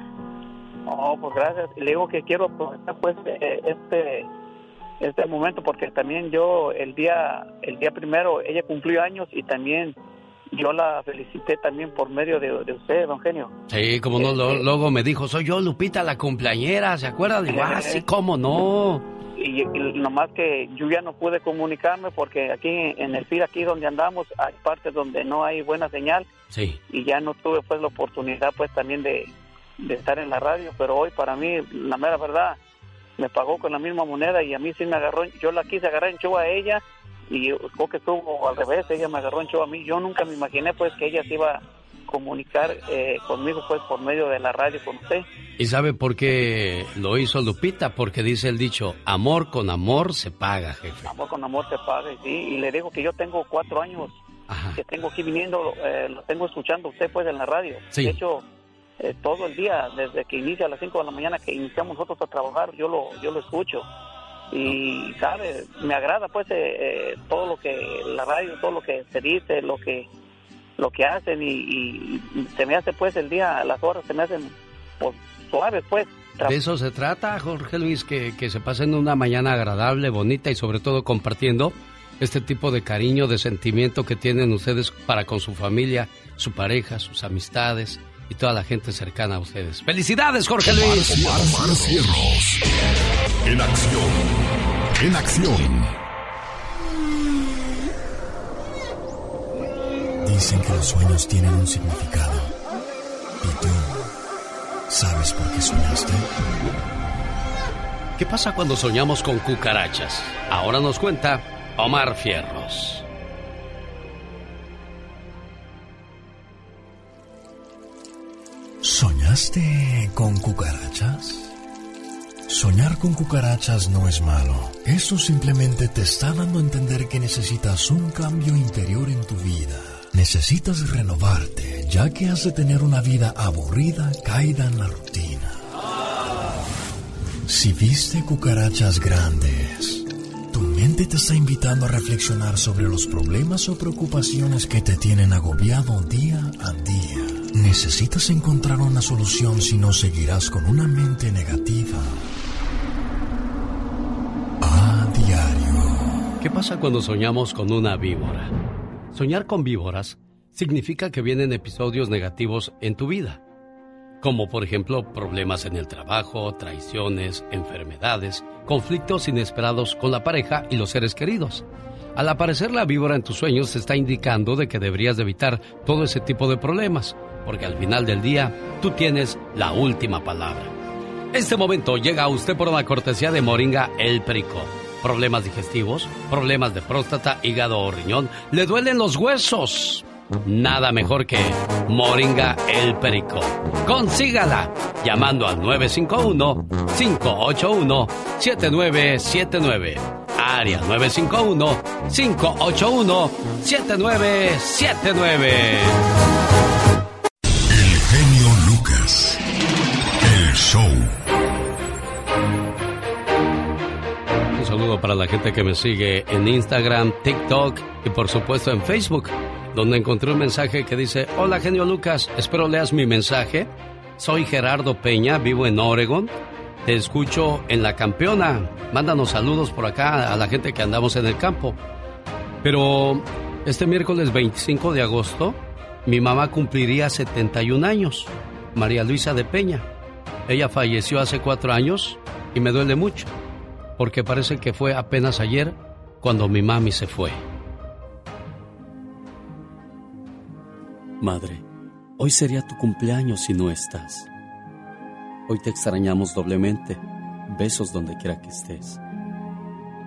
Oh, pues gracias. Le digo que quiero aprovechar pues eh, este este momento porque también yo el día el día primero ella cumplió años y también yo la felicité también por medio de, usted, don Genio. Sí, como no, Este- luego me dijo, soy yo, Lupita, la cumpleañera, ¿se acuerda? Digo, ah, sí, cómo no. Y, y nomás que yo ya no pude comunicarme porque aquí en el FIR, aquí donde andamos, hay partes donde no hay buena señal Sí. y ya no tuve pues la oportunidad pues también de, de estar en la radio, pero hoy para mí, la mera verdad, me pagó con la misma moneda y a mí sí me agarró, yo la quise agarrar en show a ella y creo que estuvo al revés, ella me agarró en show a mí, yo nunca me imaginé pues que ella se iba a comunicar eh, conmigo pues por medio de la radio con usted. ¿Y sabe por qué lo hizo Lupita? Porque dice el dicho, amor con amor se paga, jefe. Amor con amor se paga, sí, y le digo que yo tengo cuatro años que tengo aquí viniendo, eh, lo tengo escuchando usted pues en la radio. Sí. De hecho, eh, todo el día, desde que inicia a las 5 de la mañana que iniciamos nosotros a trabajar, yo lo, yo lo escucho. Y, sabe, me agrada pues eh, eh, todo lo que la radio, todo lo que se dice, lo que lo que hacen y, se me hace pues el día, las horas se me hacen pues, suaves pues. De eso se trata, Jorge Luis, que, que se pasen una mañana agradable, bonita y sobre todo compartiendo este tipo de cariño, de sentimiento que tienen ustedes para con su familia, su pareja, sus amistades y toda la gente cercana a ustedes. ¡Felicidades, Jorge Luis! Omar, Omar Cierros. En acción. En acción. Dicen que los sueños tienen un significado. ¿Y tú sabes por qué soñaste? ¿Qué pasa cuando soñamos con cucarachas? Ahora nos cuenta Omar Fierros. ¿Soñaste con cucarachas? Soñar con cucarachas no es malo. Eso simplemente te está dando a entender que necesitas un cambio interior en tu vida. Necesitas renovarte, ya que has de tener una vida aburrida, caída en la rutina. Si viste cucarachas grandes, tu mente te está invitando a reflexionar sobre los problemas o preocupaciones que te tienen agobiado día a día. Necesitas encontrar una solución si no seguirás con una mente negativa. A diario. ¿Qué pasa cuando soñamos con una víbora? Soñar con víboras significa que vienen episodios negativos en tu vida, como por ejemplo problemas en el trabajo, traiciones, enfermedades, conflictos inesperados con la pareja y los seres queridos. Al aparecer la víbora en tus sueños te está indicando de que deberías de evitar todo ese tipo de problemas, porque al final del día tú tienes la última palabra. Este momento llega a usted por una cortesía de Moringa El Perico. Problemas digestivos, problemas de próstata, hígado o riñón, le duelen los huesos. Nada mejor que Moringa El Perico. Consígala llamando al 951-581-7979. Área 951-581-7979. Un saludo para la gente que me sigue en Instagram, TikTok y por supuesto en Facebook, donde encontré un mensaje que dice, hola genio Lucas, espero leas mi mensaje. Soy Gerardo Peña, vivo en Oregon. Te escucho en La Campeona. Mándanos saludos por acá a la gente que andamos en el campo. Pero este miércoles 25 de agosto, mi mamá cumpliría 71 años, María Luisa de Peña. Ella falleció hace cuatro años y me duele mucho, porque parece que fue apenas ayer cuando mi mami se fue. Madre, Hoy sería tu cumpleaños si no estás. Hoy te extrañamos doblemente. Besos donde quiera que estés.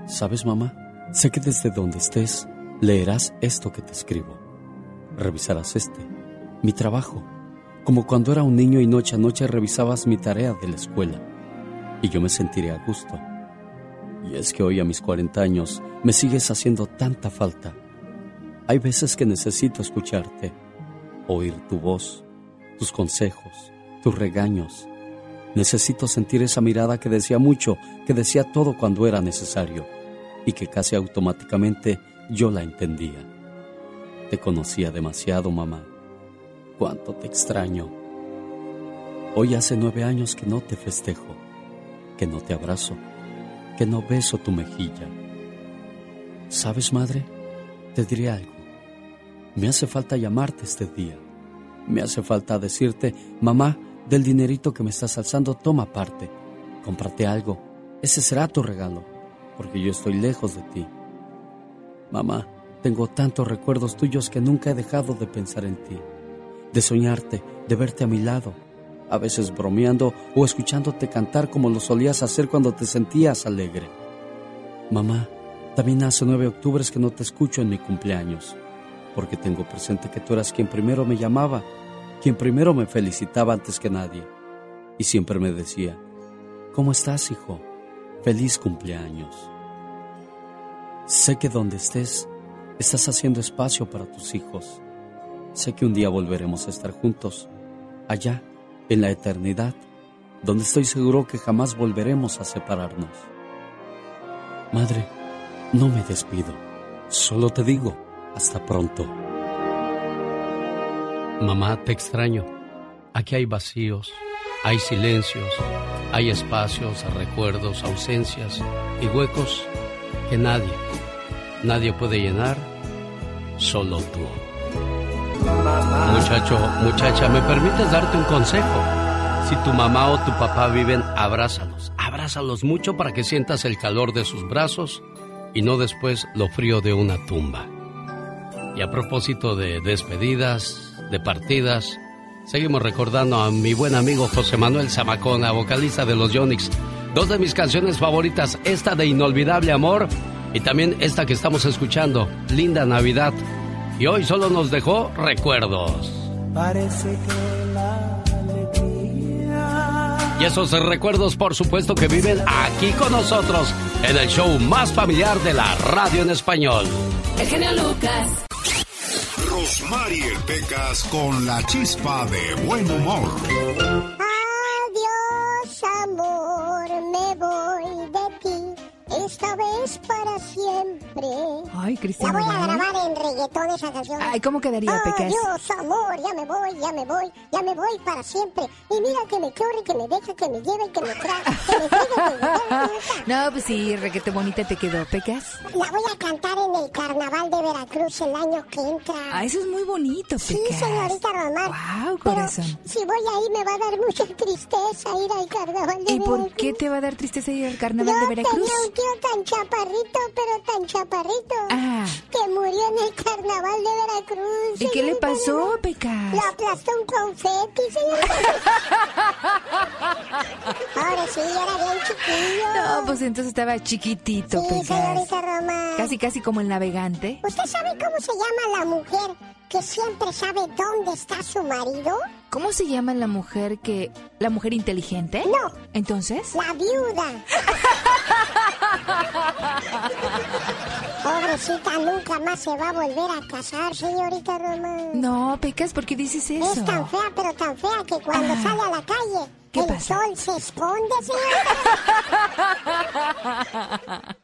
¿Sabes, mamá? Sé que desde donde estés leerás esto que te escribo. Revisarás este, mi trabajo, como cuando era un niño y noche a noche revisabas mi tarea de la escuela. Y yo me sentiré a gusto. Y es que hoy a mis 40 años me sigues haciendo tanta falta. Hay veces que necesito escucharte oír tu voz, tus consejos, tus regaños. Necesito sentir esa mirada que decía mucho, que decía todo cuando era necesario y que casi automáticamente yo la entendía. Te conocía demasiado, mamá. Cuánto te extraño. Hoy hace nueve años que no te festejo, que no te abrazo, que no beso tu mejilla. ¿Sabes, madre? Te diré algo. Me hace falta llamarte este día. Me hace falta decirte, mamá, del dinerito que me estás alzando, toma parte. Cómprate algo. Ese será tu regalo, porque yo estoy lejos de ti. Mamá, tengo tantos recuerdos tuyos que nunca he dejado de pensar en ti, de soñarte, de verte a mi lado, a veces bromeando o escuchándote cantar como lo solías hacer cuando te sentías alegre. Mamá, también hace nueve octubres que no te escucho en mi cumpleaños porque tengo presente que tú eras quien primero me llamaba, quien primero me felicitaba antes que nadie. Y siempre me decía, ¿cómo estás, hijo? Feliz cumpleaños. Sé que donde estés, estás haciendo espacio para tus hijos. Sé que un día volveremos a estar juntos, allá, en la eternidad, donde estoy seguro que jamás volveremos a separarnos. Madre, no me despido, solo te digo, hasta pronto. Mamá, te extraño. Aquí hay vacíos, hay silencios, hay espacios, recuerdos, ausencias y huecos que nadie, nadie puede llenar, solo tú. Muchacho, muchacha, ¿me permites darte un consejo? Si tu mamá o tu papá viven, abrázalos, abrázalos mucho para que sientas el calor de sus brazos y no después lo frío de una tumba. Y a propósito de despedidas, de partidas, seguimos recordando a mi buen amigo José Manuel Zamacona, vocalista de los Yonix. Dos de mis canciones favoritas, esta de Inolvidable Amor y también esta que estamos escuchando, Linda Navidad. Y hoy solo nos dejó recuerdos. Parece que la alegría... Y esos recuerdos, por supuesto, que viven aquí con nosotros en el show más familiar de la radio en español. El genio Lucas. Rosmarie Pecas con la chispa de buen humor. Adiós, amor, me voy de ti. Esta vez para siempre. Ay, La Cristian. voy a grabar en reggaetón esa canción. Ay, ¿cómo quedaría, Pecas? Adiós, amor, ya me voy, ya me voy, ya me voy para siempre. Y mira que me corre, que me deja, que me lleva y que me trae. Que me sigue, que me. No, pues sí, requete bonita te quedó, Pecas. La voy a cantar en el carnaval de Veracruz el año que entra. Ah, eso es muy bonito, Sí, Pecas. señorita Román. Wow, Pero corazón. si voy ahí me va a dar mucha tristeza ir al carnaval de ¿Y por Veracruz. qué te va a dar tristeza ir al carnaval Yo de Veracruz? tenía un tío tan chaparrito, pero tan chaparrito, Ah. que murió en el carnaval de Veracruz. ¿Y qué le pasó. Pecas? Lo aplastó un confeti. Ahora sí, era bien chiquillo. No, pues entonces estaba chiquitito, Sí, Pecas. señorita Román. Casi, casi como el navegante. ¿Usted sabe cómo se llama la mujer que siempre sabe dónde está su marido? ¿Cómo se llama la mujer que... la mujer inteligente? No. ¿Entonces? La viuda. Pobrecita, nunca más se va a volver a casar, señorita Román. No, Pecas, ¿por qué dices eso? Es tan fea, pero tan fea que cuando Ah. sale a la calle, ¿Qué el pasa? sol se esconde, señorita.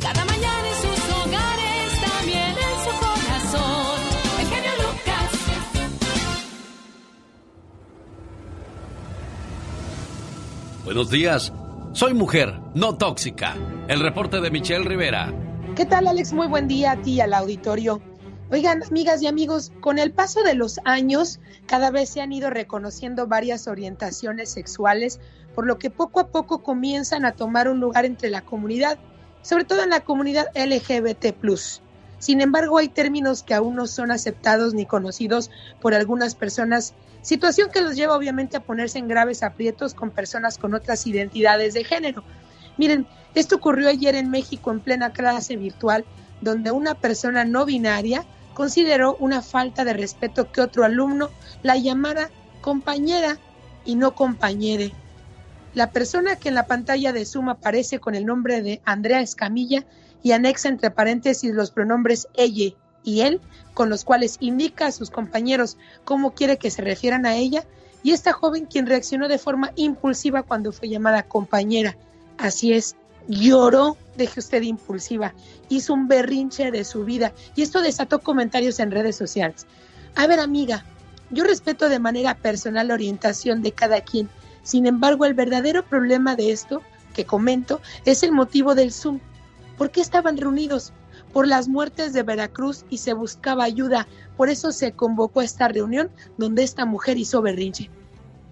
Cada mañana en sus Buenos días. Soy mujer, no tóxica. El reporte de Michelle Rivera. ¿Qué tal, Alex? Muy buen día a ti y al auditorio. Oigan, amigas y amigos, con el paso de los años, cada vez se han ido reconociendo varias orientaciones sexuales, por lo que poco a poco comienzan a tomar un lugar entre la comunidad, sobre todo en la comunidad LGBT. Sin embargo, hay términos que aún no son aceptados ni conocidos por algunas personas, situación que los lleva obviamente a ponerse en graves aprietos con personas con otras identidades de género. Miren, esto ocurrió ayer en México en plena clase virtual, donde una persona no binaria consideró una falta de respeto que otro alumno la llamara compañera y no compañere. La persona que en la pantalla de Zoom aparece con el nombre de Andrea Escamilla y anexa entre paréntesis los pronombres ella y él, con los cuales indica a sus compañeros cómo quiere que se refieran a ella, y esta joven quien reaccionó de forma impulsiva cuando fue llamada compañera. Así es, lloró, deje usted impulsiva, hizo un berrinche de su vida y esto desató comentarios en redes sociales. A ver, amiga, yo respeto de manera personal la orientación de cada quien. Sin embargo, el verdadero problema de esto que comento es el motivo del Zoom. ¿Por qué estaban reunidos? Por las muertes de Veracruz y se buscaba ayuda. Por eso se convocó a esta reunión donde esta mujer hizo berrinche.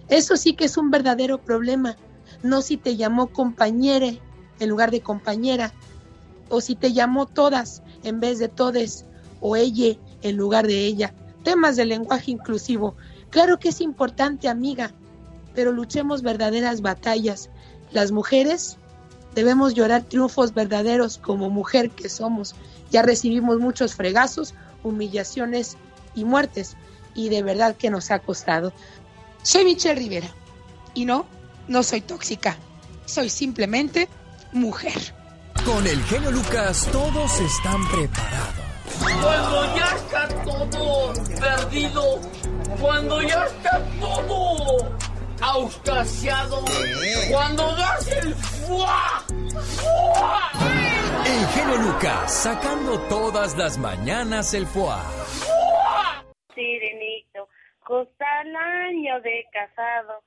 Eso sí que es un verdadero problema. No si te llamó compañere en lugar de compañera, o si te llamó todas en vez de todes, o ella en lugar de ella. Temas de lenguaje inclusivo. Claro que es importante, amiga, pero luchemos verdaderas batallas. Las mujeres debemos llorar triunfos verdaderos como mujer que somos. Ya recibimos muchos fregazos, humillaciones y muertes, y de verdad que nos ha costado. Soy Michelle Rivera, y no, no soy tóxica, soy simplemente mujer. Con el genio Lucas todos están preparados. Cuando ya está todo perdido, cuando ya está todo auscasiado, cuando das el El genio Lucas sacando todas las mañanas el fuá. Sirenito, justo al año de casado,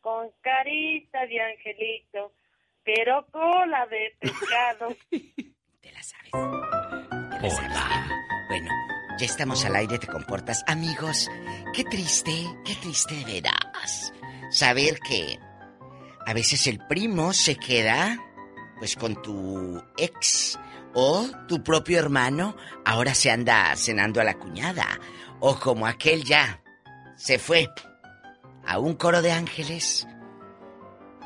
con carita de angelito pero cola de pescado. Te la sabes. Te la sabes. Bueno, ya estamos al aire, te comportas. Amigos, qué triste, qué triste de veras. Saber que a veces el primo se queda pues con tu ex o tu propio hermano ahora se anda cenando a la cuñada o como aquel ya se fue a un coro de ángeles.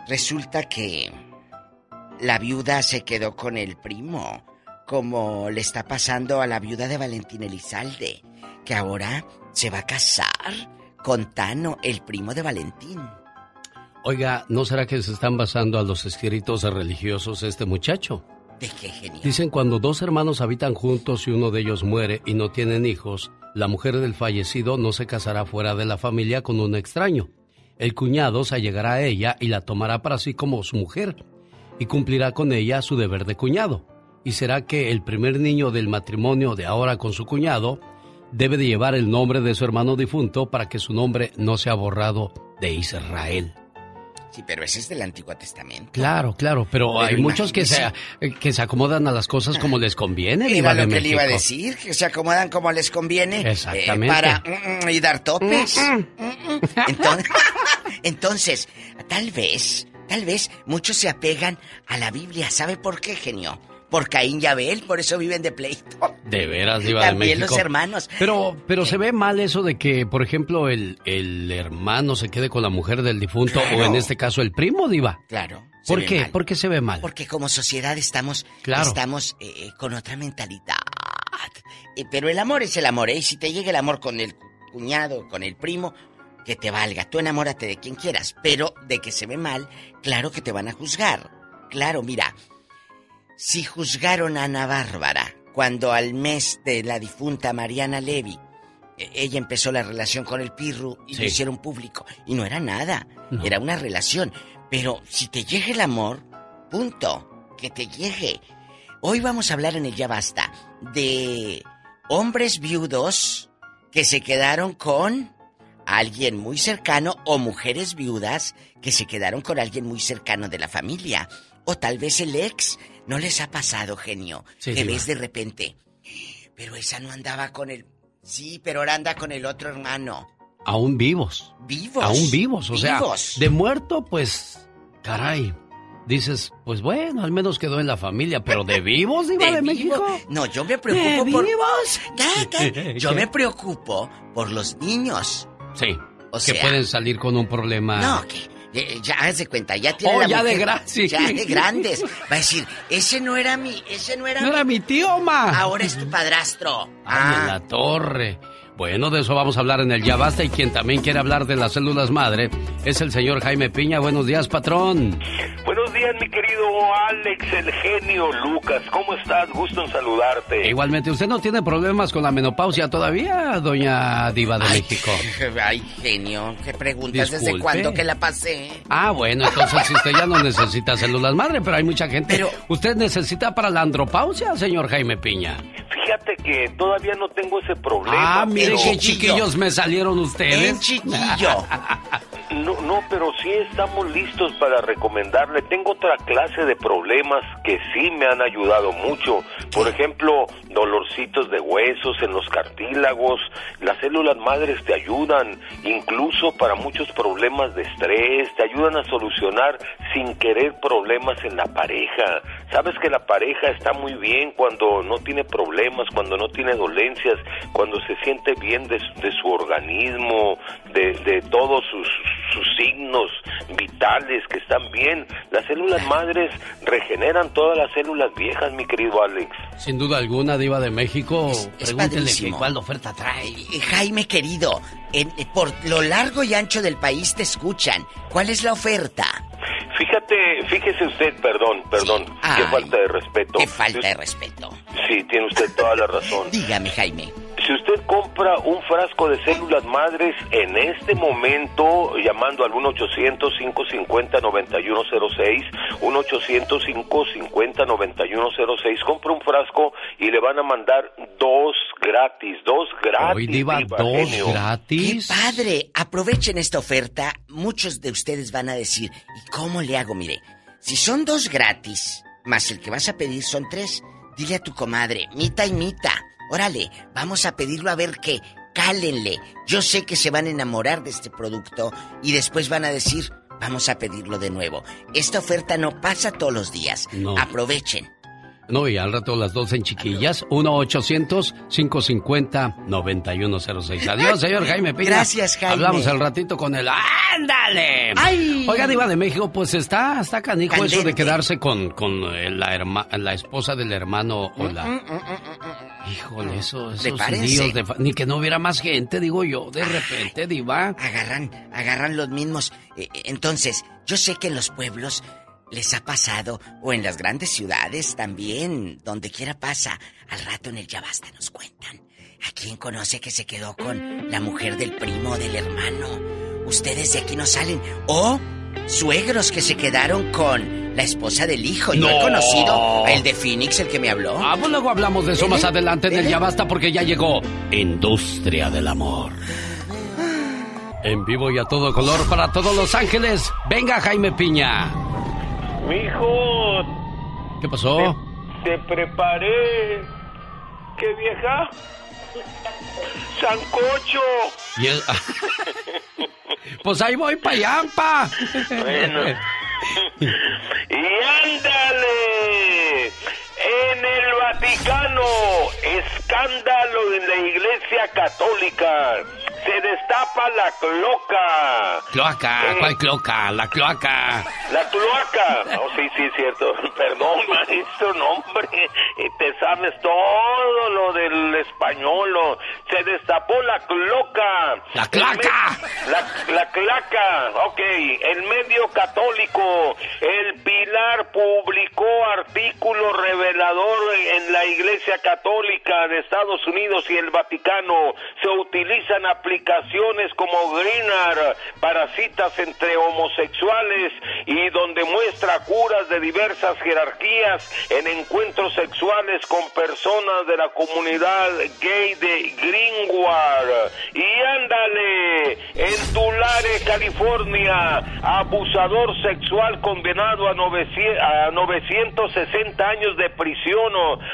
Resulta que la viuda se quedó con el primo, como le está pasando a la viuda de Valentín Elizalde, que ahora se va a casar con Tano, el primo de Valentín. Oiga, ¿no será que se están basando a los escritos religiosos este muchacho? ¿De qué genial? Dicen cuando dos hermanos habitan juntos y uno de ellos muere y no tienen hijos, la mujer del fallecido no se casará fuera de la familia con un extraño. El cuñado se allegará a ella y la tomará para sí como su mujer y cumplirá con ella su deber de cuñado. Y será que el primer niño del matrimonio de ahora con su cuñado debe de llevar el nombre de su hermano difunto para que su nombre no sea borrado de Israel. Sí, pero ese es del Antiguo Testamento. Claro, claro, pero, hay muchos que se, que se acomodan a las cosas como les conviene. Era lo que le iba a decir, que se acomodan como les conviene. Eh, Exactamente. para mm, mm, y dar topes. Mm, entonces, entonces, tal vez Tal vez muchos se apegan a la Biblia. ¿Sabe por qué, genio? Por Caín y Abel, por eso viven de pleito. De veras, Diva También de México. los hermanos. Pero, pero se ve mal eso de que, por ejemplo, el, el hermano se quede con la mujer del difunto o en este caso el primo, Diva. Claro. ¿Por qué? mal. ¿Por qué se ve mal? Porque como sociedad estamos, Claro. estamos eh, con otra mentalidad. Eh, pero el amor es el amor, ¿eh? Y si te llega el amor con el cuñado, con el primo, que te valga. Tú enamórate de quien quieras, pero de que se ve mal, claro que te van a juzgar. Claro, mira, si juzgaron a Ana Bárbara cuando al mes de la difunta Mariana Levy, eh, ella empezó la relación con el Pirru y Sí. lo hicieron público. Y no era nada, No. era una relación. Pero si te llega el amor, punto, que te llegue. Hoy vamos a hablar en el Ya Basta de hombres viudos que se quedaron con alguien muy cercano o mujeres viudas que se quedaron con alguien muy cercano de la familia. O tal vez el ex. ¿No les ha pasado, genio? Sí, que ves de repente. Pero esa no andaba con el... Sí, pero ahora anda con el otro hermano. Aún vivos. Vivos. Aún vivos, o sea, Vivos. de muerto, pues, caray. dices, pues bueno, al menos quedó en la familia, pero de vivos, Diva de, México. No, yo me preocupo ¿De por. vivos? ¿Qué, qué? Yo ¿Qué? me preocupo por los niños. Sí. O que sea- pueden salir con un problema. No, que. Eh, Ya, haz de cuenta, ya tiene Oh, la ya de mujer- gra- sí. Ya de grandes. Va a decir, ese no era mi, ese no era No era mi tío, ma. Ahora es tu padrastro. Ay, en la torre. Bueno, de eso vamos a hablar en el Ya Basta y quien también quiere hablar de las células madre es el señor Jaime Piña. Buenos días, patrón. Buenos días, mi querido Alex, el genio Lucas. ¿Cómo estás? Gusto en saludarte. Igualmente, ¿usted no tiene problemas con la menopausia todavía, doña Diva de México? Ay, genio, ¿qué preguntas? ¿Desde cuándo que la pasé? Ah, bueno, entonces usted ya no necesita células madre, pero hay mucha gente. ¿Usted necesita para la andropausia, señor Jaime Piña? Fíjate que todavía no tengo ese problema. Ah, mire pero- qué chiquillos me salieron ustedes. chiquillo. No, no, pero sí estamos listos para recomendarle. Tengo otra clase de problemas que sí me han ayudado mucho. Por ejemplo, dolorcitos de huesos en los cartílagos. Las células madres te ayudan, incluso para muchos problemas de estrés. Te ayudan a solucionar sin querer problemas en la pareja. Sabes que la pareja está muy bien cuando no tiene problemas, cuando no tiene dolencias, cuando se siente bien de, su- organismo, de, de todos sus, sus signos vitales que están bien. Las células madres regeneran todas las células viejas, mi querido Alex. Sin duda alguna, Diva de México. Que padrísimo. cuál oferta trae. Eh, Jaime querido, en- eh, por lo largo y ancho del país te escuchan. ¿Cuál es la oferta? Fíjate, fíjese usted, perdón, perdón, qué Ay, falta de respeto. Qué falta de respeto. Sí, tiene usted toda la razón. Dígame, Jaime. Si usted compra un frasco de células madres en este momento, llamando al 1-800-550-9106, 1-800-550-9106, compra un frasco y le van a mandar dos gratis, dos gratis. Hoy, Diva, Diva, dos genio. gratis. ¡Qué padre! Aprovechen esta oferta. Muchos de ustedes van a decir, ¿y cómo le hago? Mire, si son dos gratis, más el que vas a pedir son tres, dile a tu comadre, mita y mita. Órale, vamos a pedirlo a ver qué. Cálenle. Yo sé que se van a enamorar de este producto y después van a decir, vamos a pedirlo de nuevo. Esta oferta no pasa todos los días. No. Aprovechen. No, y al rato las dos en chiquillas. 1-800-550-9106. Adiós, señor Jaime Piña. Gracias, Jaime. Hablamos al ratito con él. ¡Ándale! ¡Ay! Oiga, Diva de México, pues está, está canijo eso de Candente. quedarse con, con la, herma- la esposa del hermano o Mm, la... Híjole, eso, esos Prepárense. líos de Ni que no hubiera más gente, digo yo, de repente, Diva. Agarran, agarran los mismos. Eh, eh, Entonces, yo sé que en los pueblos les ha pasado, o en las grandes ciudades también, donde quiera pasa. Al rato en el Ya Basta nos cuentan. ¿A quién conoce que se quedó con la mujer del primo o del hermano? Ustedes de aquí no salen. O suegros que se quedaron con la esposa del hijo. Yo he No. conocido el de Phoenix, el que me habló. Ah, pues luego hablamos de eso más adelante en el. Ya Basta porque ya llegó Industria del Amor. En vivo y a todo color para todos los ángeles. Venga, Jaime Piña. Mijo, ¿Qué pasó? te preparé. ¿Qué vieja? Sancocho. Pues ahí voy pa' allá, pa. Bueno. y ándale. En el Vaticano, escándalo en la Iglesia Católica. Se destapa la cloaca. Cloaca, Eh. ¿cuál cloaca? La cloaca. La cloaca. Oh, sí, sí, cierto. Perdón, maestro, no, hombre. Te sabes todo lo del español. Se destapó la cloaca. La claca. La, la claca. Ok. El medio católico. El Pilar publicó artículo revelador en la Iglesia Católica de Estados Unidos y el Vaticano. Se utilizan aplicaciones como Greenar para citas entre homosexuales y donde muestra curas de diversas jerarquías en encuentros sexuales con personas de la comunidad gay de Greenwood. Y ándale, en Tulare, California, abusador sexual condenado a, 900, a 960 años de prisión.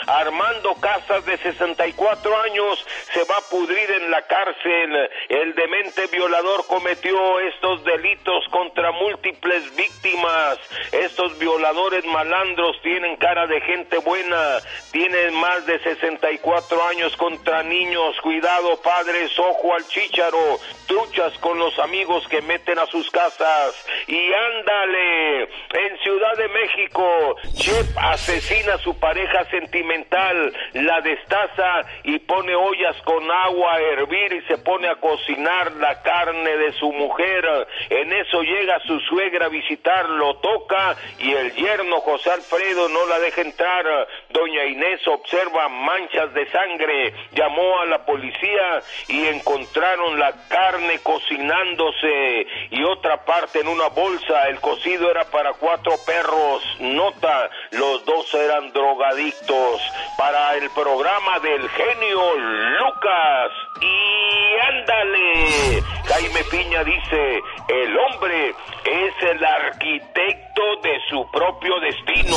Armando Casas, de 64 años, se va a pudrir en la cárcel. El demente violador cometió estos delitos contra múltiples víctimas. Estos violadores malandros tienen cara de gente buena, tienen más de 64 años contra niños. Cuidado, padres, ojo al chícharo, truchas con los amigos que meten a sus casas. Y ándale, en Ciudad de México, Chef asesina a su pareja sentimental, la destaza y pone ollas con agua a hervir y se pone a cocinar la carne de su mujer. En eso llega su suegra a visitarlo, toca y el yerno José Alfredo no la deja entrar. Doña Inés observa manchas de sangre, llamó a la policía y encontraron la carne cocinándose y otra parte en una bolsa. El cocido era para cuatro perros. Nota, los dos eran drogadictos. Para el programa del genio Lucas. Y ándale, Jaime Piña dice, el hombre es el arquitecto de su propio destino.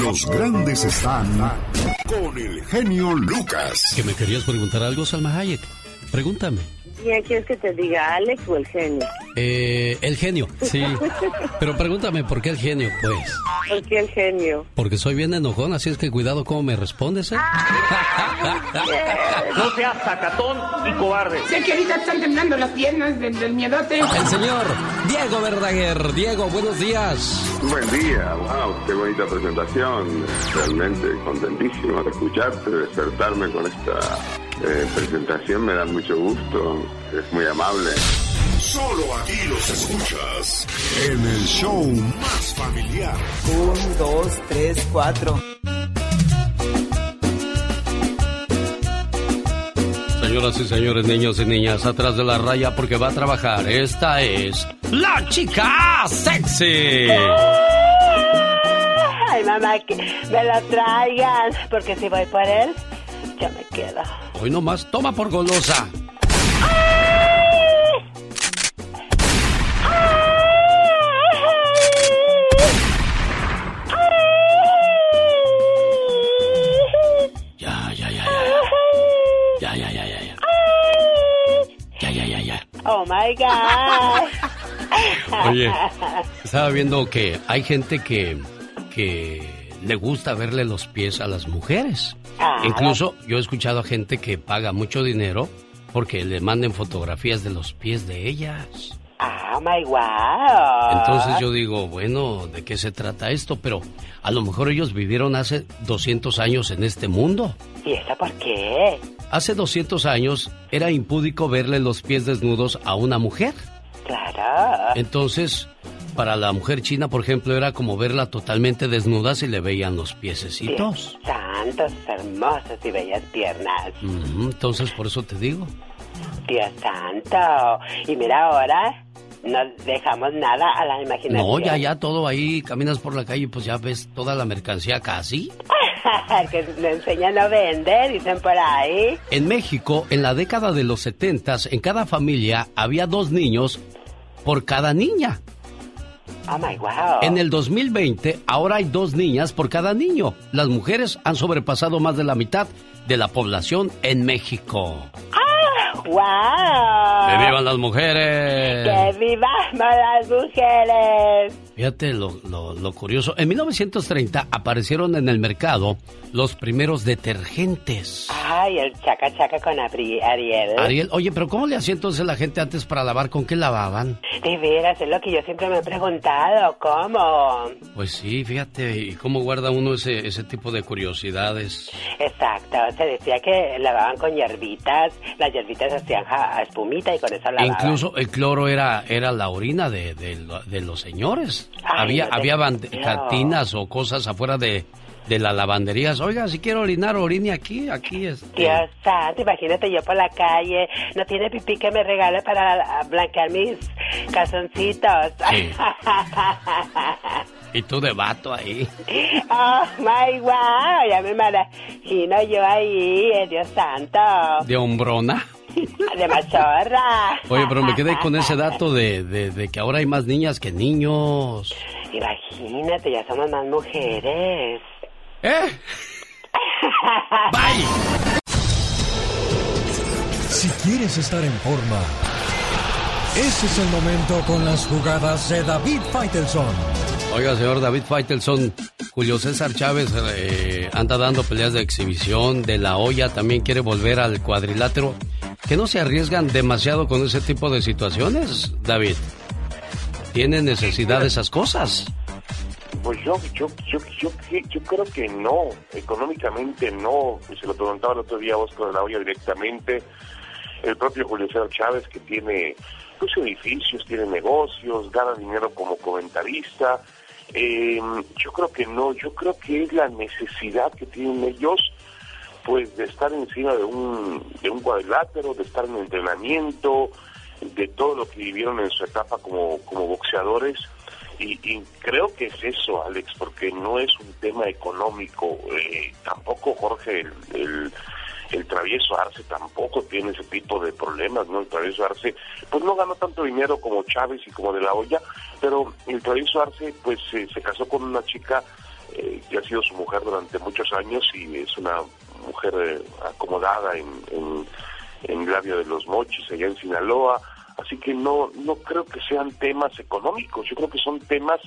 Los grandes están con el genio Lucas. ¿Que me querías preguntar algo, Salma Hayek? Pregúntame. ¿Quién quieres que te diga, Alex o el genio? Eh, el genio, sí. Pero pregúntame, ¿por qué el genio, pues? ¿Por qué el genio? Porque soy bien enojón, así es que cuidado cómo me respondes, ¿eh? No seas sacatón y cobarde. Sé que ahorita están temblando las piernas del, del miedote. El señor Diego Verdaguer. Diego, buenos días. Buen día, wow, qué bonita presentación. Realmente contentísimo de escucharte, de despertarme con esta eh, presentación, me da mucho gusto, es muy amable. Solo aquí los escuchas en el show más familiar. Un, dos, tres, cuatro. Señoras y señores, niños y niñas, atrás de la raya porque va a trabajar. Esta es la chica sexy. Ay, mamá, que me la traigan, porque si voy por él, ya me quedo. Hoy nomás, toma por golosa. Ya, ya, ya, ya. Ya, ya, ya, ya, ya. Ya, ya, ya, ya. Oh my God. Oye, estaba viendo que hay gente que, que le gusta verle los pies a las mujeres. Ah. Incluso yo he escuchado a gente que paga mucho dinero porque le manden fotografías de los pies de ellas. Oh my wow. Entonces yo digo, bueno, ¿de qué se trata esto? Pero a lo mejor ellos vivieron hace 200 años en este mundo. ¿Y eso por qué? Hace 200 años era impúdico verle los pies desnudos a una mujer. Claro. Entonces, para la mujer china, por ejemplo, era como verla totalmente desnuda si le veían los piececitos. Santos, hermosas y bellas piernas. Ujú, Entonces, por eso te digo. Dios santo. Y mira ahora, no dejamos nada a la imaginación. No, ya, ya, todo ahí, caminas por la calle, pues ya ves toda la mercancía casi. que le enseñan a vender, dicen por ahí. En México, en la década de los 70, en cada familia había dos niños por cada niña. Oh my wow. En el 2020, ahora hay dos niñas por cada niño. Las mujeres han sobrepasado más de la mitad de la población en México. ¡Ah! ¡Wow! ¡Que vivan las mujeres! ¡Que vivan las mujeres! Fíjate lo, lo- lo curioso. En 1930 aparecieron en el mercado los primeros detergentes. Ay, el chaca chaca con Ariel. Ariel, oye, pero ¿cómo le hacía entonces la gente antes para lavar? ¿Con qué lavaban? De veras, es lo que yo siempre me he preguntado. ¿Cómo? Pues sí, fíjate, ¿y cómo guarda uno ese, ese tipo de curiosidades? Exacto, se decía que lavaban con hierbitas, las hierbitas hacían ja- espumita y con eso lavaban. incluso el cloro era, era la orina de, de de los señores. Ay, había no había o cosas afuera de, de las lavanderías. Oiga, si quiero orinar, orine aquí, aquí es. Dios santo, imagínate yo por la calle, no tiene pipí que me regale para blanquear mis calzoncitos. Sí. Y tú de vato ahí. Oh, my wow, ya me imagino yo ahí, eh, Dios santo. ¿De hombrona? De machorra. Oye, pero me quedé con ese dato de, de, que ahora hay más niñas que niños. Imagínate, ya somos más mujeres. ¿Eh? Bye. Si quieres estar en forma, ese es el momento con las jugadas de David Faitelson. Oiga, señor David Faitelson, Julio César Chávez eh, anda dando peleas de exhibición, de la olla también quiere volver al cuadrilátero. ¿Que no se arriesgan demasiado con ese tipo de situaciones, David? ¿Tiene necesidad de esas cosas? Pues yo, yo, yo, yo, yo creo que no, económicamente no. Se lo preguntaba el otro día a Oscar de la Hoya directamente. El propio Julio César Chávez, que tiene pues, edificios, tiene negocios, gana dinero como comentarista. Eh, yo creo que no, yo creo que es la necesidad que tienen ellos pues de estar encima de un, de un cuadrilátero, de estar en entrenamiento, de todo lo que vivieron en su etapa como, como boxeadores y, creo que es eso, Alex, porque no es un tema económico. Eh, tampoco Jorge, el, el, travieso Arce tampoco tiene ese tipo de problemas, ¿no? El travieso Arce, pues no ganó tanto dinero como Chávez y como de la olla, pero el travieso Arce, pues se casó con una chica eh, que ha sido su mujer durante muchos años y es una mujer eh, acomodada en, en, en Glavio de los Mochis, allá en Sinaloa Así que no, no creo que sean temas económicos, yo creo que son temas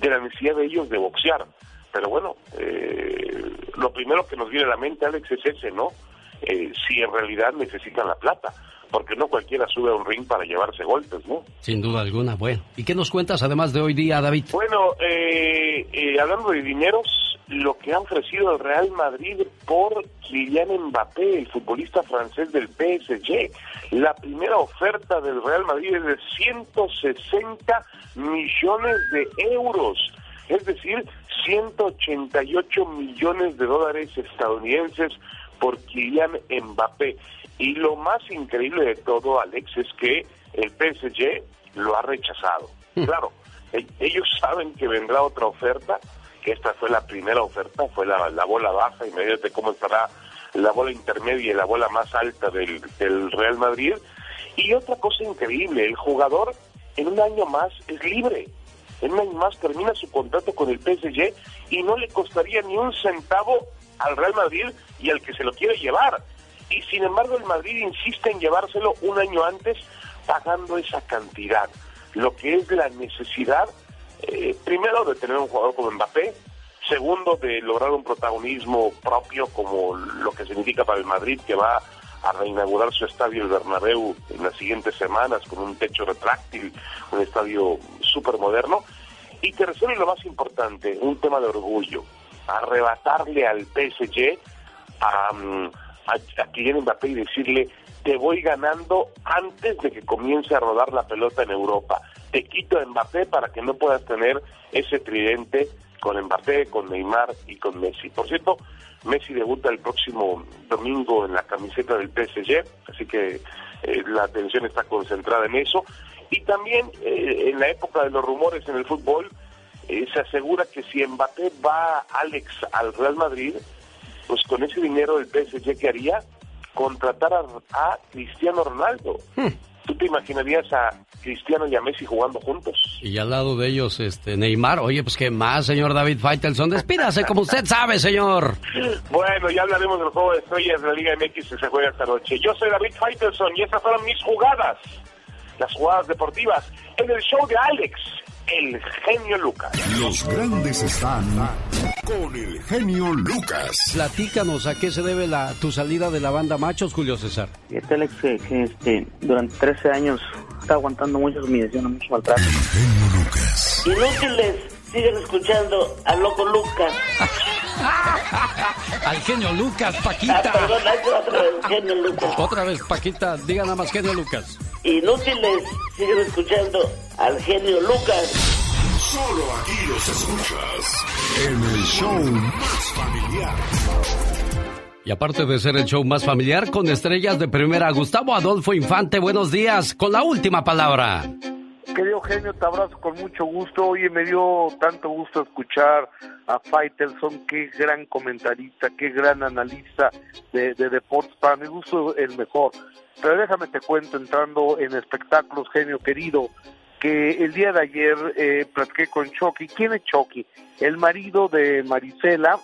de la necesidad de ellos de boxear. Pero bueno, eh, lo primero que nos viene a la mente, Alex, es ese, ¿no? Eh, si en realidad necesitan la plata, porque no cualquiera sube a un ring para llevarse golpes, ¿no? Sin duda alguna, bueno. ¿Y qué nos cuentas además de hoy día, David? Bueno, eh, hablando de dineros, lo que ha ofrecido el Real Madrid por Kylian Mbappé, el futbolista francés del PSG. La primera oferta del Real Madrid es de 160 millones de euros, es decir, 188 millones de dólares estadounidenses por Kylian Mbappé. Y lo más increíble de todo, Alex, es que el PSG lo ha rechazado. Hmm. Claro, e-, ellos saben que vendrá otra oferta, esta fue la primera oferta, fue la, bola baja, imagínate cómo estará la bola intermedia y la bola más alta del Real Madrid. Y otra cosa increíble, el jugador en un año más es libre. En un año más termina su contrato con el PSG y no le costaría ni un centavo al Real Madrid y al que se lo quiere llevar. Y sin embargo el Madrid insiste en llevárselo un año antes pagando esa cantidad. Lo que es la necesidad eh, primero de tener un jugador como Mbappé, segundo de lograr un protagonismo propio como lo que significa para el Madrid que va a reinaugurar su estadio el Bernabéu en las siguientes semanas con un techo retráctil, un estadio súper moderno y tercero y lo más importante, un tema de orgullo, arrebatarle al PSG a, mm, a, a Kylian Mbappé y decirle te voy ganando antes de que comience a rodar la pelota en Europa te quito a Mbappé para que no puedas tener ese tridente con Mbappé, con Neymar y con Messi. Por cierto, Messi debuta el próximo domingo en la camiseta del PSG, así que eh, la atención está concentrada en eso. Y también eh, en la época de los rumores en el fútbol, eh, se asegura que si Mbappé va Alex al Real Madrid, pues con ese dinero del PSG que haría, contratar a, Cristiano Ronaldo. Hmm. ¿Tú te imaginarías a Cristiano y a Messi jugando juntos? Y al lado de ellos, este Neymar. Oye, pues qué más, señor David Faitelson. Despídase como usted sabe, señor. Bueno, ya hablaremos del juego de estrellas de la Liga MX que se juega esta noche. Yo soy David Faitelson y estas fueron mis jugadas. Las jugadas deportivas en el show de Alex el genio Lucas. Los grandes están con el genio Lucas. Platícanos a qué se debe la, tu salida de la banda Machos, Julio César. Este Alex, que, este, durante 13 años está aguantando muchas humillaciones, mucho maltrato. El genio Lucas. Inútiles, siguen escuchando al loco Lucas. al genio Lucas, Paquita. Ah, perdón, otra vez, genio Lucas. Otra vez, Paquita, diga nada más genio Lucas. Inútiles, siguen escuchando al genio Lucas. Solo aquí los escuchas en el show más familiar. Y aparte de ser el show más familiar, con estrellas de primera, Gustavo Adolfo Infante, buenos días, con la última palabra. Querido genio, te abrazo con mucho gusto. Oye, me dio tanto gusto escuchar a Faitelson, qué gran comentarista, qué gran analista de, de deportes. Para mi gusto, el mejor. Pero déjame te cuento, entrando en espectáculos, genio querido, que el día de ayer eh, platiqué con Chucky. ¿Quién es Chucky? El marido de Marisela.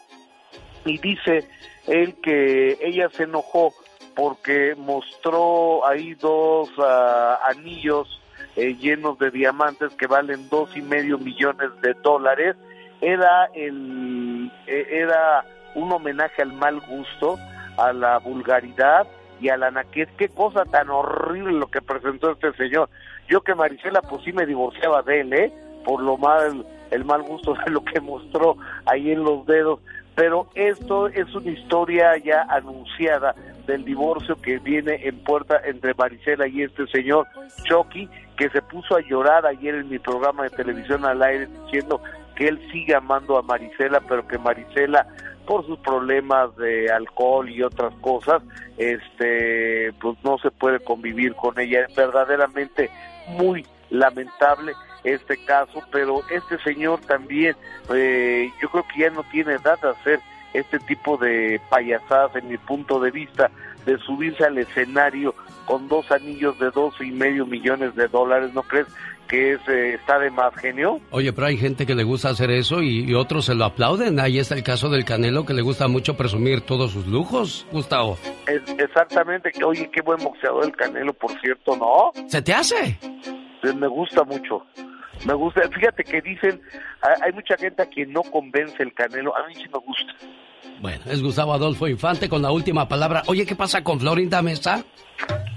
Y dice él que ella se enojó porque mostró ahí dos ah, anillos eh, llenos de diamantes que valen dos y medio millones de dólares. Era el eh, era un homenaje al mal gusto, a la vulgaridad y a la naquez. Qué cosa tan horrible lo que presentó este señor. Yo que Marisela pues sí me divorciaba de él, ¿eh? Por lo mal, el mal gusto de lo que mostró ahí en los dedos. Pero esto es una historia ya anunciada del divorcio que viene en puerta entre Marisela y este señor Chucky, que se puso a llorar ayer en mi programa de televisión al aire diciendo que él sigue amando a Marisela, pero que Marisela por sus problemas de alcohol y otras cosas, este, pues no se puede convivir con ella. Verdaderamente muy lamentable este caso, pero este señor también, eh, yo creo que ya no tiene edad de hacer este tipo de payasadas en mi punto de vista, de subirse al escenario con dos anillos de dos y medio millones de dólares, ¿no crees que es, eh, está de más genio? Oye, pero hay gente que le gusta hacer eso y, otros se lo aplauden. Ahí está el caso del Canelo que le gusta mucho presumir todos sus lujos, Gustavo. Es, exactamente, oye, qué buen boxeador el Canelo, por cierto, ¿no? ¿Se te hace? me gusta mucho. Me gusta, fíjate que dicen, hay mucha gente a quien no convence el Canelo, a mí sí me gusta. Bueno, es Gustavo Adolfo Infante con la última palabra. Oye, ¿qué pasa con Florinda Mesa?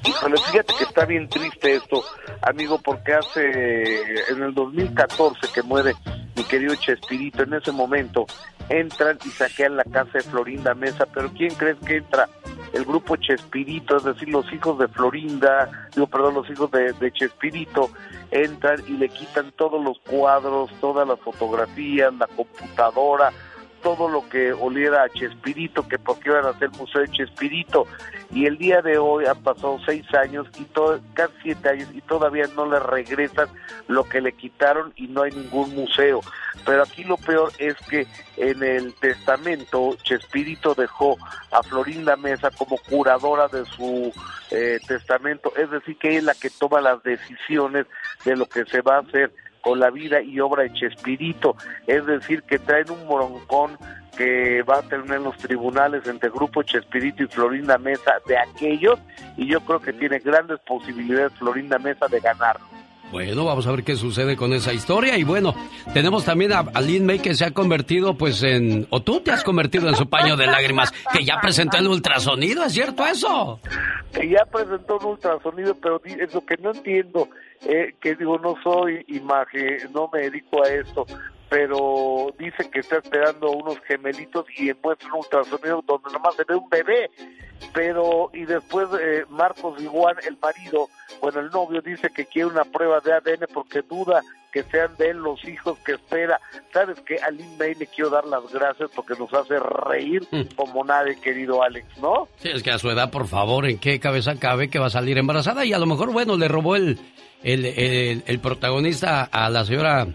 Híjole, fíjate que está bien triste esto, amigo, porque hace en el 2014 que muere mi querido Chespirito, en ese momento entran y saquean la casa de Florinda Mesa, pero ¿quién crees que entra? El grupo Chespirito, es decir, los hijos de Florinda, digo, perdón, los hijos de Chespirito, entran y le quitan todos los cuadros, todas las fotografías, la computadora, todo lo que oliera a Chespirito, que porque iban a hacer museo de Chespirito. Y el día de hoy han pasado seis años y todo, casi siete años y todavía no le regresan lo que le quitaron y no hay ningún museo. Pero aquí lo peor es que en el testamento Chespirito dejó a Florinda Mesa como curadora de su eh, testamento, es decir, que es la que toma las decisiones de lo que se va a hacer con la vida y obra de Chespirito, es decir, que traen un moroncón que va a tener los tribunales entre Grupo Chespirito y Florinda Mesa de aquellos, y yo creo que tiene grandes posibilidades Florinda Mesa de ganar. Bueno, vamos a ver qué sucede con esa historia. Y bueno, tenemos también a, Lynn May que se ha convertido pues en... O tú te has convertido en su paño de lágrimas, que ya presentó el ultrasonido, ¿es cierto eso? Que ya presentó un ultrasonido, pero es lo que no entiendo eh, que digo, no soy imagen, no me dedico a esto, pero dice que está esperando unos gemelitos y muestra un ultrasonido donde nomás se ve un bebé, pero y después eh, Marcos Igual, el marido, bueno, el novio dice que quiere una prueba de ADN porque duda que sean de él los hijos que espera. ¿Sabes que A Lynn May le quiero dar las gracias porque nos hace reír mm. como nadie, querido Alex, ¿no? Sí, es que a su edad, por favor, ¿en qué cabeza cabe que va a salir embarazada? Y a lo mejor, bueno, le robó el, el, el, protagonista a la señora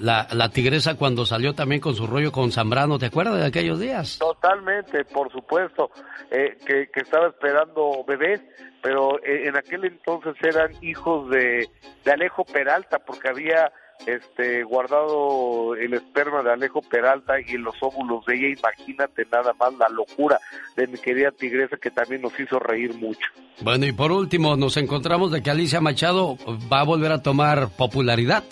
la, la, tigresa cuando salió también con su rollo con Zambrano, ¿te acuerdas de aquellos días? Totalmente, por supuesto, eh, que, que, estaba esperando bebés, pero eh, en aquel entonces eran hijos de, de Alejo Peralta, porque había este guardado el esperma de Alejo Peralta y los óvulos de ella, imagínate nada más la locura de mi querida tigresa que también nos hizo reír mucho. Bueno, y por último, nos encontramos de que Alicia Machado va a volver a tomar popularidad.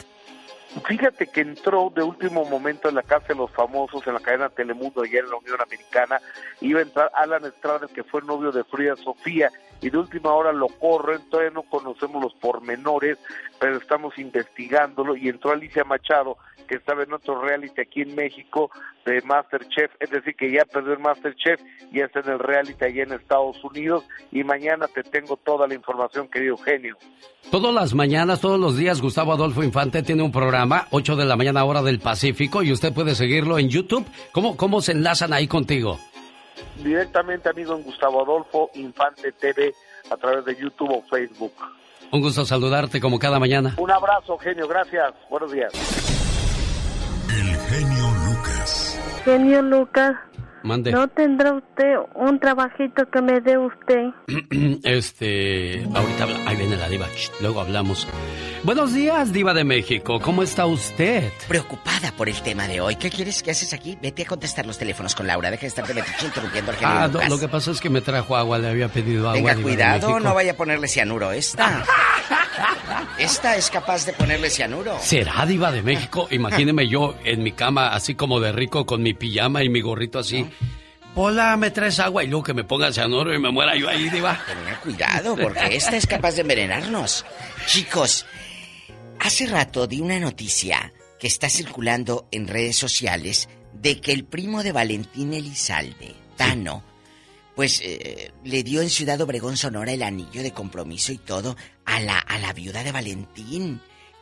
Fíjate que entró de último momento en la Casa de los Famosos, en la cadena Telemundo, allá en la Unión Americana. Iba a entrar Alan Estrada, que fue novio de Frida Sofía, y de última hora lo corren. Todavía no conocemos los pormenores, pero estamos investigándolo. Y entró Alicia Machado, que estaba en otro reality aquí en México de Masterchef, es decir, que ya perdió el Masterchef y está en el reality allá en Estados Unidos. Y mañana te tengo toda la información, querido genio. Todas las mañanas, todos los días, Gustavo Adolfo Infante tiene un programa, 8 de la mañana hora del Pacífico, y usted puede seguirlo en YouTube. ¿Cómo, cómo se enlazan ahí contigo? Directamente, amigo, en Gustavo Adolfo Infante TV a través de YouTube o Facebook. Un gusto saludarte como cada mañana. Un abrazo, genio, gracias. Buenos días. El genio Lucas. Genio Lucas. Mande. ¿No tendrá usted un trabajito que me dé usted? este, ahorita habla- ahí viene la diva. Shh, luego hablamos. Buenos días, diva de México. ¿Cómo está usted? Preocupada por el tema de hoy. ¿Qué quieres que haces aquí? Vete a contestar los teléfonos con Laura. Deja de estar de metiche interrumpiendo al Ah, no, lo que pasa es que me trajo agua, le había pedido agua. Tenga cuidado, no vaya a ponerle cianuro. Esta. Esta es capaz de ponerle cianuro. ¿Será diva de México? Imagíneme yo en mi cama, así como de rico, con mi pijama y mi gorrito así. Hola, ¿me traes agua? Y luego que me ponga cianuro y me muera yo ahí, diva. Tenga cuidado, porque esta es capaz de envenenarnos. Chicos, hace rato di una noticia que está circulando en redes sociales de que el primo de Valentín Elizalde, Tano, pues eh, le dio en Ciudad Obregón, Sonora, el anillo de compromiso y todo a la, a la viuda de Valentín,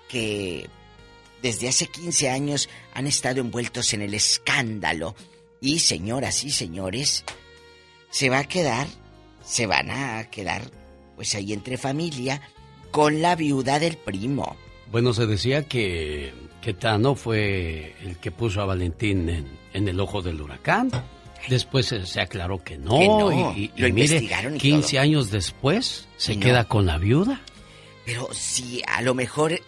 que desde hace 15 años han estado envueltos en el escándalo. Y señoras y señores, se va a quedar, se van a quedar, pues ahí entre familia, con la viuda del primo. Bueno, se decía que, que Tano fue el que puso a Valentín en, en el ojo del huracán. Después se, se aclaró que no. Que no, y, y- lo y mire, investigaron y 15 todo. años después se no. queda con la viuda. Pero si a lo mejor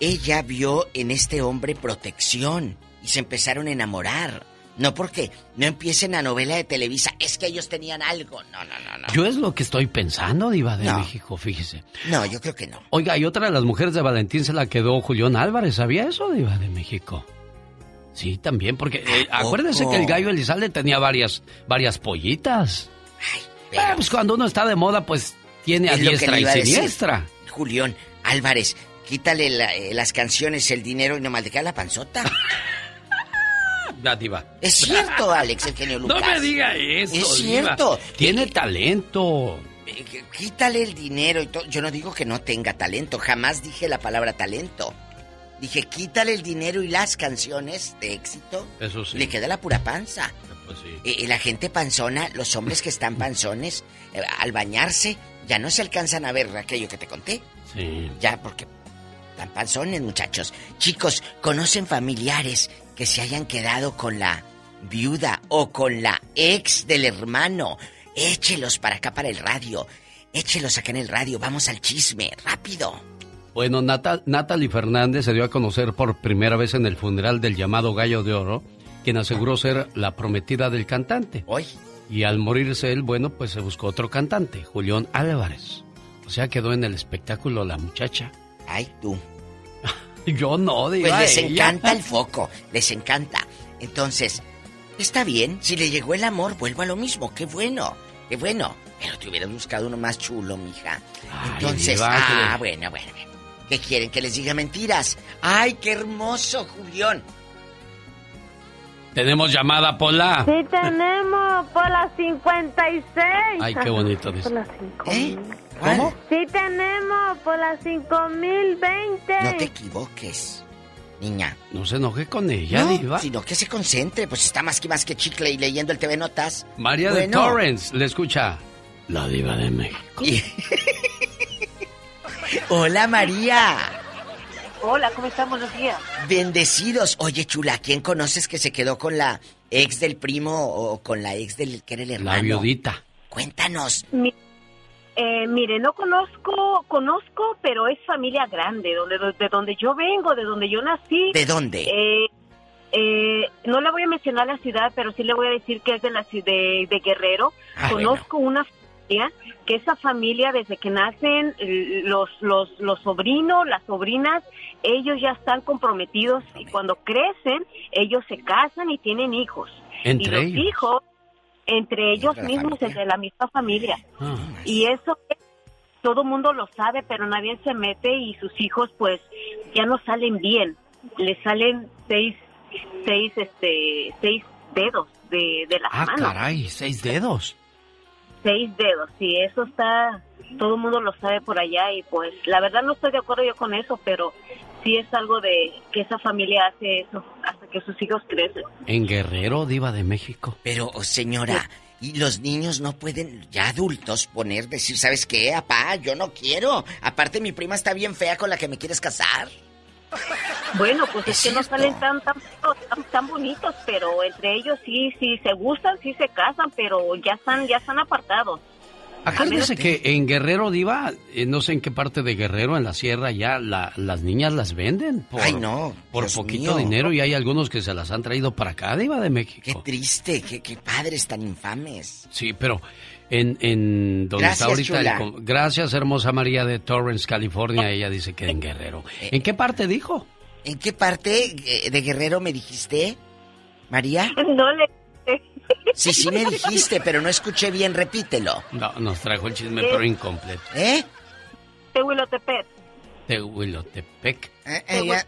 ella vio en este hombre protección y se empezaron a enamorar. No porque no empiecen a novela de Televisa, es que ellos tenían algo. No, no, no, no. Yo es lo que estoy pensando, Diva de No. México, fíjese. No, yo creo que no. Oiga, y otra de las mujeres de Valentín se la quedó Julián Álvarez, ¿sabía eso, Diva de México? Sí, también, porque eh, ¿A acuérdese que el gallo Elizalde tenía varias, varias pollitas. Ah, pues cuando uno está de moda, pues tiene a diestra y a siniestra. Julián Álvarez, quítale la- eh, las canciones, el dinero y nomás le queda la panzota. La diva. Es cierto, Alex, el genio No Lucas. me diga eso. Es Diva. cierto. Tiene talento. Eh, Quítale el dinero y todo. Yo no digo que no tenga talento, jamás dije la palabra talento. Dije, quítale el dinero y las canciones de éxito. Eso sí. Le queda la pura panza. Pues sí. Eh, la gente panzona, los hombres que están panzones, eh, al bañarse, ya no se alcanzan a ver aquello que te conté. Sí. Ya, porque están panzones, muchachos. Chicos, ¿conocen familiares que se hayan quedado con la viuda o con la ex del hermano? Échelos para acá, para el radio. Échelos acá en el radio. Vamos al chisme, rápido. Bueno, Nata- Natalie Fernández se dio a conocer por primera vez en el funeral del llamado Gallo de Oro, quien aseguró ser la prometida del cantante. Hoy. Y al morirse él, bueno, pues se buscó otro cantante, Julián Álvarez. O sea, quedó en el espectáculo la muchacha. Ay, tú. Yo no, digo. Pues les encanta el foco, les encanta. Entonces, está bien, si le llegó el amor, vuelvo a lo mismo, qué bueno, qué bueno. Pero te hubieras buscado uno más chulo, mija. Entonces, diva, ah, bueno, bueno, bueno. ¿Qué quieren? ¿Que les diga mentiras? ¡Ay, qué hermoso, Julián! Tenemos llamada, Pola. Sí tenemos por las 56. Ay, qué bonito dice. Por las 5 ¿Eh? ¿Cómo? Sí tenemos por las 5020. No te equivoques, niña. No se enoje con ella, no, diva. sino que se concentre, pues está más que más que chicle y leyendo el TV Notas. María de. Torrance, le escucha. La diva de México. Hola, María. Hola, ¿cómo están? Buenos días. Bendecidos. Oye, chula, ¿quién conoces que se quedó con la ex del primo o con la ex del que era el hermano? La viudita. Cuéntanos. Mi- eh, mire, no conozco, conozco, pero es familia grande, donde, de donde yo vengo, de donde yo nací. ¿De dónde? Eh, eh, no le voy a mencionar la ciudad, pero sí le voy a decir que es de la ciudad de, de Guerrero. Ah, Conozco una familia que esa familia desde que nacen los los los sobrinos, las sobrinas, ellos ya están comprometidos y cuando crecen ellos se casan y tienen hijos. Entre y los ellos. hijos entre ellos la mismos, familia. entre la misma familia. Ah. Y eso todo mundo lo sabe, pero nadie se mete y sus hijos pues ya no salen bien. Les salen seis, seis, este, seis dedos de, de las Ah, manos. caray, seis dedos. Seis dedos, y eso está, todo el mundo lo sabe por allá y pues la verdad no estoy de acuerdo yo con eso, pero sí es algo de que esa familia hace eso hasta que sus hijos crecen. En Guerrero, diva de México. Pero, señora, Y los niños no pueden, ya adultos, poner, decir, ¿sabes qué, apá? Yo no quiero. Aparte, mi prima está bien fea con la que me quieres casar. Bueno, pues es, que no salen tan, tan, tan, bonitos, pero entre ellos sí, sí se gustan, sí se casan, pero ya están, ya están apartados. Acuérdese que en Guerrero Diva, eh, no sé en qué parte de Guerrero, en la sierra, ya las niñas las venden. Por, Ay, no. Por poquito dinero y hay algunos que se las han traído para acá, Diva de México. Qué triste, qué, qué padres tan infames. Sí, pero en, en donde gracias, está ahorita. gracias, hermosa María de Torrance, California. Ella dice que en Guerrero. Eh, ¿En qué parte dijo? ¿En qué parte eh, de Guerrero me dijiste, María? No le Sí, sí me dijiste, pero no escuché bien, repítelo. No, nos trajo el chisme, pero incompleto. ¿Eh? Tehuilotepec. Tehuilotepec. ¿Eh, ella...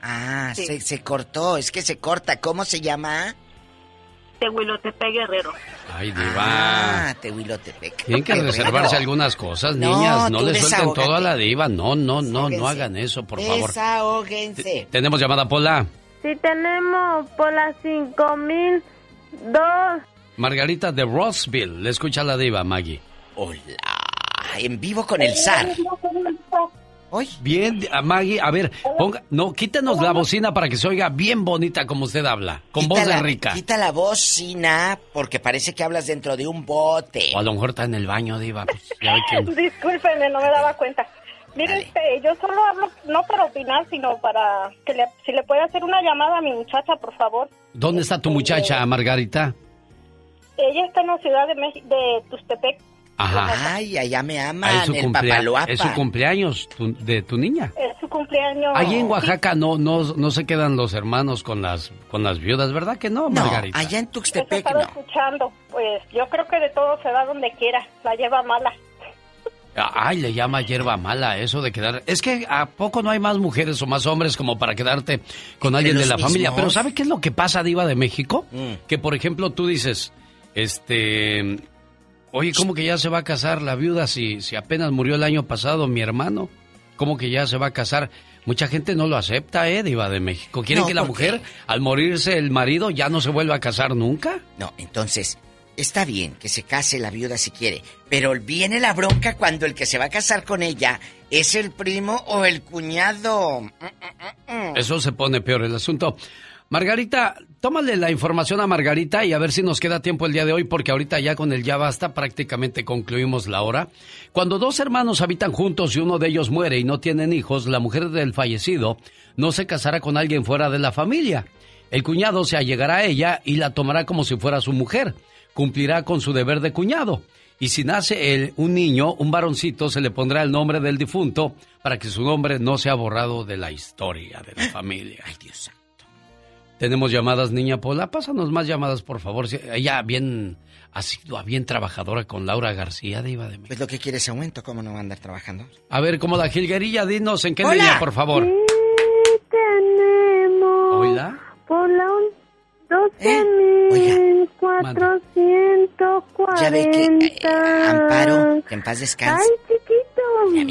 Ah, se, se cortó, es que se corta. ¿Cómo se llama? Tehuilotepec Guerrero. Ay, diva. Ah, Tehuilotepec. Tienen que reservarse algunas cosas, niñas. No, le suelten todo a la diva. No, no, no, no hagan eso, por favor. Desahóguense. Tenemos llamada, Pola. Sí, tenemos Pola 5000. Dos. Margarita de Rossville. Le escucha la diva, Maggie. Hola. En vivo con el zar. Hoy. Bien, Maggie, a ver, ponga, no, quítenos la bocina para que se oiga bien bonita como usted habla, con voz de rica. Quita la bocina porque parece que hablas dentro de un bote. O a lo mejor está en el baño, diva. Pues, Discúlpeme, no me daba cuenta. Mire, este, yo solo hablo no para opinar, sino para que le, si le puede hacer una llamada a mi muchacha, por favor. ¿Dónde está tu muchacha, Margarita? Ella está en la ciudad de, de Tustepec. Ajá. Ay, allá me ama, es su, es su cumpleaños de tu niña. Es su cumpleaños. Allí en Oaxaca no, no, no se quedan los hermanos con las, con las viudas, ¿verdad que no, Margarita? allá en Tuxtepec no. escuchando, pues yo creo que de todo se da donde quiera, la lleva mala. Ay, le llama hierba mala eso de quedar. Es que a poco no hay más mujeres o más hombres como para quedarte con alguien de la familia. Pero ¿sabe qué es lo que pasa, Diva de México? Mm. Que por ejemplo tú dices, este, oye, ¿cómo que ya se va a casar la viuda si, si apenas murió el año pasado mi hermano? ¿Cómo que ya se va a casar? Mucha gente no lo acepta, ¿eh, Diva de México? ¿Quieren que la mujer, al morirse el marido, ya no se vuelva a casar nunca? No, entonces, está bien que se case la viuda si quiere, pero viene la bronca cuando el que se va a casar con ella es el primo o el cuñado. Mm, mm, mm, Eso se pone peor el asunto. Margarita, tómale la información a Margarita y a ver si nos queda tiempo el día de hoy, porque ahorita ya con el ya basta prácticamente concluimos la hora. Cuando dos hermanos habitan juntos y uno de ellos muere y no tienen hijos, la mujer del fallecido no se casará con alguien fuera de la familia. El cuñado se allegará a ella y la tomará como si fuera su mujer cumplirá con su deber de cuñado. Y si nace el, un niño, un varoncito, se le pondrá el nombre del difunto para que su nombre no sea borrado de la historia de la familia. Ay, Dios santo. Tenemos llamadas, niña Pola. Pásanos más llamadas, por favor. Ella bien ha sido bien trabajadora con Laura García de Iba de México. Pues lo que quiere es aumento, ¿cómo no va a andar trabajando? A ver, como la jilguerilla, dinos en qué línea, por favor. Sí, tenemos. ¿Hola? Por la 12.440. Ya ve que eh, Amparo, que en paz descanse. Ay, chiquito.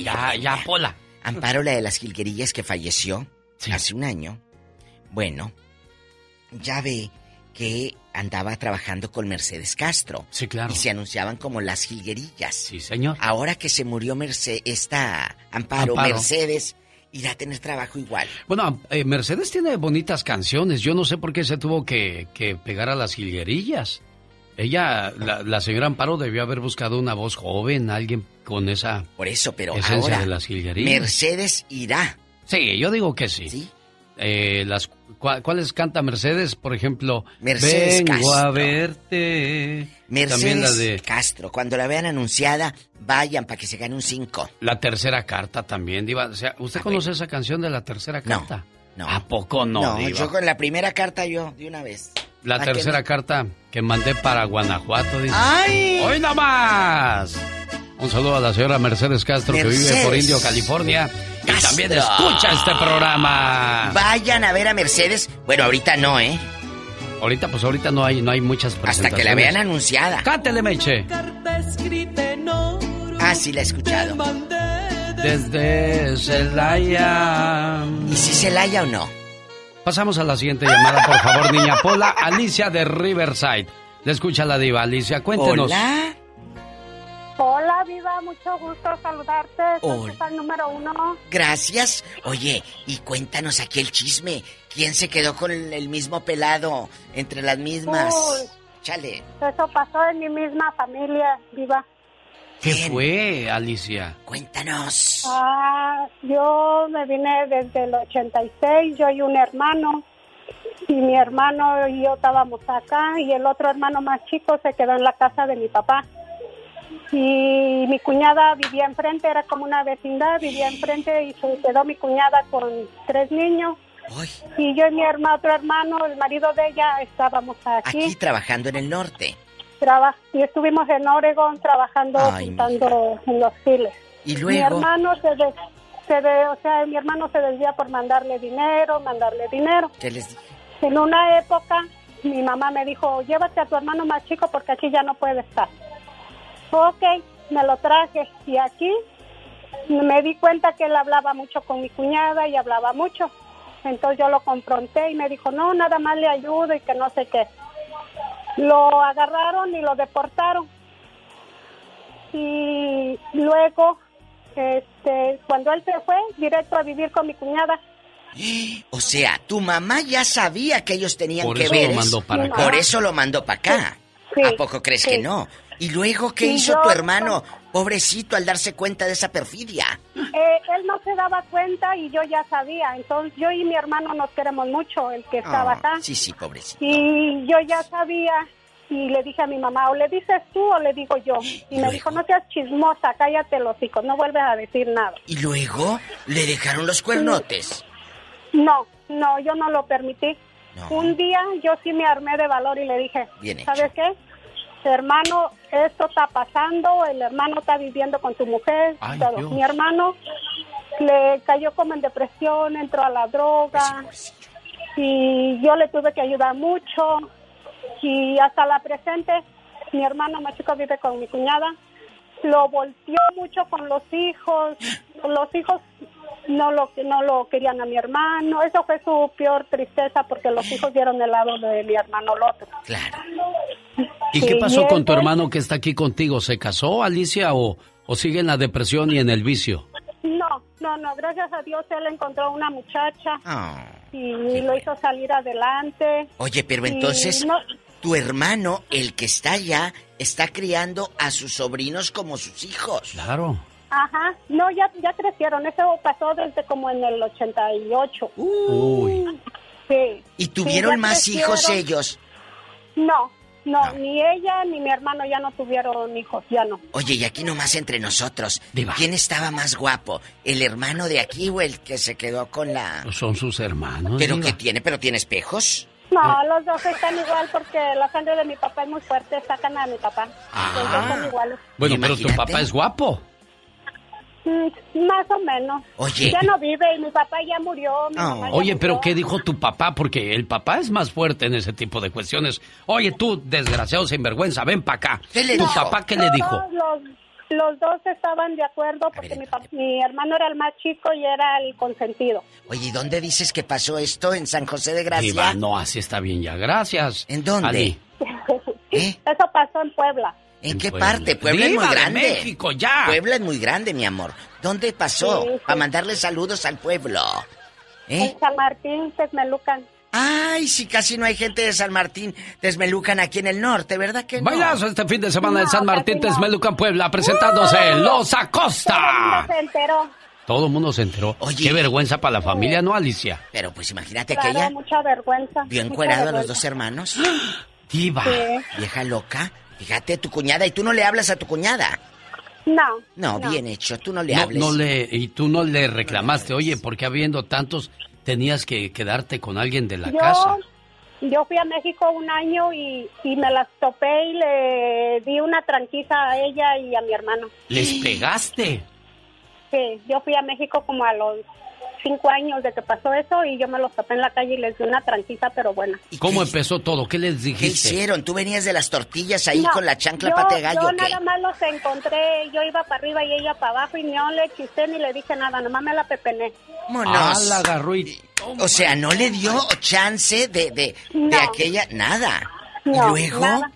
Ya, ya, Pola. Amparo, la de las jilguerillas que falleció hace un año. Bueno, ya ve que andaba trabajando con Mercedes Castro. Sí, claro. Y se anunciaban como las jilguerillas. Sí, señor. Ahora que se murió Mercedes, esta Amparo. Mercedes irá a tener trabajo igual. Bueno, eh, Mercedes tiene bonitas canciones. Yo no sé por qué se tuvo que, pegar a las jilguerillas. Ella, la, señora Amparo debió haber buscado una voz joven, alguien con esa Por eso, pero ahora, de las jilguerillas. Mercedes irá. Sí, yo digo que sí. ¿Sí? Eh, las ¿Cuáles canta Mercedes? Por ejemplo, Mercedes Vengo a verte. Mercedes de... Castro. Cuando la vean anunciada, vayan para que se gane un 5. La tercera carta también, Diva. O sea, ¿usted conoce esa canción de la tercera carta? No. ¿A poco no? No, yo con la primera carta yo, de una vez. La tercera carta que mandé para Guanajuato, dice. ¡Ay! ¡Hoy más! Un saludo a la señora Mercedes Castro que vive por Indio, California. Y también escucha este programa. Vayan a ver a Mercedes. Bueno, ahorita no, ¿eh? Ahorita, pues ahorita no hay, no hay muchas presentaciones. Hasta que la vean anunciada. Cántele, Meche. Ah, sí, la he escuchado. Desde Celaya. ¿Y si Celaya o no? Pasamos a la siguiente llamada, por favor, niña Pola. Alicia de Riverside. Le escucha la diva Alicia, cuéntenos. Hola. Hola, Viva, mucho gusto saludarte. Hola. Soy número uno. Gracias. Oye, y cuéntanos aquí el chisme. ¿Quién se quedó con el el mismo pelado entre las mismas? Uy. Chale. Eso pasó en mi misma familia, Viva. ¿Qué fue, Alicia? Cuéntanos. Ah, yo me vine desde el 86, yo y un hermano. Y mi hermano y yo estábamos acá y el otro hermano más chico se quedó en la casa de mi papá. Y mi cuñada vivía enfrente, era como una vecindad, vivía enfrente y se quedó mi cuñada con tres niños. Y yo y mi hermano, otro hermano, el marido de ella, estábamos aquí. Aquí trabajando en el norte. Traba- y estuvimos en Oregon trabajando, Ay, pintando en los files. Y Mi luego. hermano se, de- se de- o sea, mi hermano se desvía por mandarle dinero, mandarle dinero. ¿Qué les En una época, mi mamá me dijo, llévate a tu hermano más chico porque aquí ya no puede estar. Ok, me lo traje y aquí me di cuenta que él hablaba mucho con mi cuñada y hablaba mucho. Entonces yo lo confronté y me dijo, no, nada más le ayudo y que no sé qué. Lo agarraron y lo deportaron. Y luego, este, cuando él se fue, directo a vivir con mi cuñada. O sea, tu mamá ya sabía que ellos tenían Por que eso ver. lo mandó para acá. Por eso lo mandó para acá. Sí, ¿A poco crees sí. que no? ¿Y luego qué Y hizo yo- tu hermano, pobrecito, al darse cuenta de esa perfidia? Eh, él no se daba cuenta y yo ya sabía. Entonces yo y mi hermano nos queremos mucho, el que estaba Ah, acá. sí, sí, pobrecito. Y yo ya sabía y le dije a mi mamá, o le dices tú o le digo yo. Y me dijo, no seas chismosa, cállate los hijos, no vuelves a decir nada. Y luego le dejaron los cuernotes. No, no, yo no lo permití. Un día yo sí me armé de valor y le dije, Bien. ¿sabes qué? Hermano, esto está pasando, el hermano está viviendo con tu mujer, Ay, mi hermano le cayó como en depresión, entró a la droga y yo le tuve que ayudar mucho y hasta la presente mi hermano más chico vive con mi cuñada, lo volteó mucho con los hijos, los hijos no lo no lo querían a mi hermano, eso fue su peor tristeza porque los hijos dieron el lado de mi hermano. Claro. ¿Y qué pasó con tu hermano que está aquí contigo? ¿Se casó, Alicia, o, o sigue en la depresión y en el vicio? No, no, no, gracias a Dios él encontró una muchacha Ah. y lo hizo salir adelante. Oye, pero entonces, no- tu hermano, el que está allá, está criando a sus sobrinos como sus hijos. Claro. Ajá, no, ya, ya crecieron, eso pasó desde como en el 88. Uy. Sí. ¿Y tuvieron más hijos ellos? No, no, ni ella ni mi hermano ya no tuvieron hijos, ya no. Oye, y aquí nomás entre nosotros, ¿quién estaba más guapo? ¿El hermano de aquí o el que se quedó con la...? Son sus hermanos. ¿Pero diva. qué tiene? ¿Pero tiene espejos? No, Ah. los dos están igual porque la sangre de mi papá es muy fuerte, sacan a mi papá. Los dos son iguales. Bueno, pero tu papá es guapo. Más o menos. Oye. Ya no vive y mi papá ya murió. mi mamá ya Oye, pero murió. ¿qué dijo tu papá? Porque el papá es más fuerte en ese tipo de cuestiones. Oye, tú, desgraciado sinvergüenza, ven para acá. ¿Tu No, papá qué le dijo? Los, los dos estaban de acuerdo porque mi, pap- mi hermano era el más chico y era el consentido. Oye, ¿y dónde dices que pasó esto? ¿En San José de Gracia? No, así está bien ya, gracias. ¿En dónde? Ali. Eso pasó en Puebla. ¿En qué Puebla. parte? Puebla es muy de grande. México, ya. Puebla es muy grande, mi amor. ¿Dónde pasó? Sí, sí. Para mandarle saludos al pueblo. ¿Eh? En San Martín, Texmelucan. Ay, si casi no hay gente de San Martín, Desmelucan aquí en el norte, ¿verdad que no? Bailazo este fin de semana en No, San Martín. Texmelucan, Puebla, presentándose Los Acosta. Se enteró. Todo el mundo se enteró. Qué vergüenza para la familia, ¿no, Alicia? Pero pues imagínate Claro, que ella mucha vergüenza. vio encuerado a los dos hermanos. Diva. Sí. Vieja loca. Fíjate, tu cuñada, y tú no le hablas a tu cuñada. No. No, bien hecho, tú no le No, hables. no le, y tú no le reclamaste, oye, porque habiendo tantos, tenías que quedarte con alguien de la yo, casa. yo fui a México un año y, y me las topé y le di una tranquiza a ella y a mi hermano. Les pegaste. Sí, yo fui a México como a los cinco años de que pasó eso y yo me los topé en la calle y les di una tranquiza, pero buena. ¿Cómo empezó todo? ¿Qué les ¿Qué dijiste? hicieron? ¿Tú venías de las tortillas ahí No, con la chancla yo, pata de gallo Yo qué? nada más los encontré, yo iba para arriba y ella para abajo y no le chisté ni le dije nada, nomás me la pepené. Vámonos. Ah, la agarró y... O sea, no le dio chance de, de, de aquella... Nada. No, ¿Y luego? nada.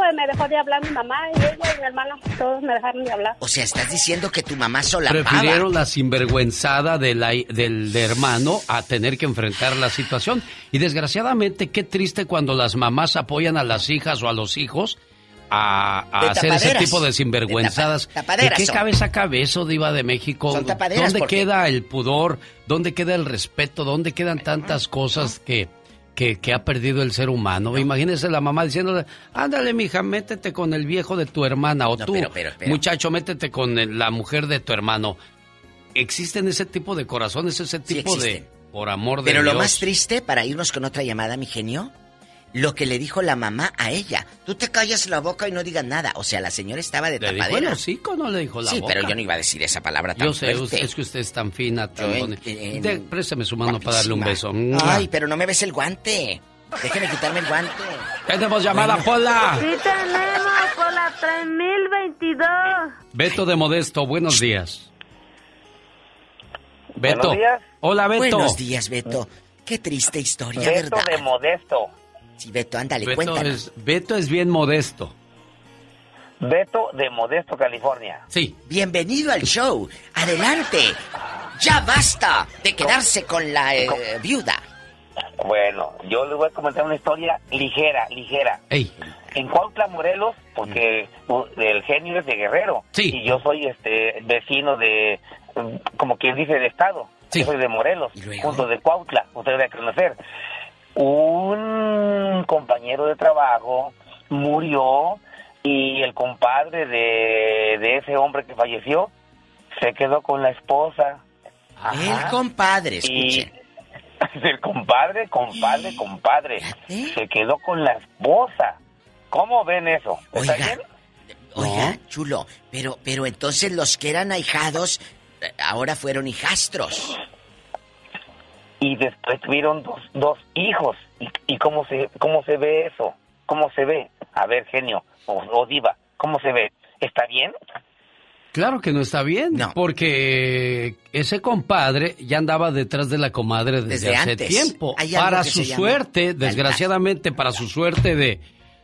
Pues me dejó de hablar mi mamá y ella y mi hermano, todos me dejaron de hablar. O sea, estás diciendo que tu mamá solapaba. Prefirieron la sinvergüenzada de la- del hermano a tener que enfrentar la situación. Y desgraciadamente, qué triste cuando las mamás apoyan a las hijas o a los hijos a, hacer ese tipo de sinvergüenzadas. De tapa- ¿De qué son. cabeza cabe eso, Diva de México? Son tapaderas ¿Dónde porque- queda el pudor? ¿Dónde queda el respeto? ¿Dónde quedan tantas cosas que, que, que ha perdido el ser humano? Imagínese la mamá diciéndole, ándale, mija, métete con el viejo de tu hermana. O No, tú, pero, pero, pero. muchacho, métete con la mujer de tu hermano. ¿Existen ese tipo de corazones, ese tipo de... Por amor de Pero lo más triste, para irnos con otra llamada, mi genio, lo que le dijo la mamá a ella. Tú te callas la boca y no digas nada. O sea, la señora estaba de ¿Le dijo tapadera. el hocico no le dijo la sí, boca? pero yo no iba a decir esa palabra tan Yo sé, fuerte. es que usted es tan fina, tan en- bonita. en- De- Préstame su mano para darle un beso. Ay, pero no me ves el guante. Déjeme quitarme el guante. Tenemos llamada, Pola. Sí tenemos por la 3022. Beto de Modesto, buenos días. Beto. Buenos días. Hola, Beto. Buenos días, Beto. Qué triste historia, Beto ¿verdad? de Modesto. Sí, Beto, ándale, Beto cuéntanos. es, Beto es bien modesto. Beto de Modesto, California. Sí. Bienvenido al show. Adelante. Ya basta de quedarse con la eh, viuda. Bueno, yo les voy a comentar una historia ligera, ligera. Ey. En Cuautla, Morelos, porque uh, el genio es de Guerrero. Sí. Y yo soy este vecino de, mm, como quien dice, de Estado. Yo soy de Morelos, junto de Cuautla, usted debe conocer. Un compañero de trabajo murió y el compadre de, de ese hombre que falleció se quedó con la esposa. El compadre, Y escuchen. el compadre, compadre, compadre. Se quedó con la esposa. ¿Cómo ven eso? ¿Está Oiga, bien? Oiga, chulo, pero, pero entonces los que eran ahijados eh, ahora fueron hijastros. Y después tuvieron dos, dos hijos. ¿Y, y cómo, se, cómo se ve eso? ¿Cómo se ve? A ver, genio o, o diva, ¿cómo se ve? ¿Está bien? Claro que no está bien, porque ese compadre ya andaba detrás de la comadre desde, Desde hace antes. tiempo. Para su suerte, desgraciadamente, para su suerte de,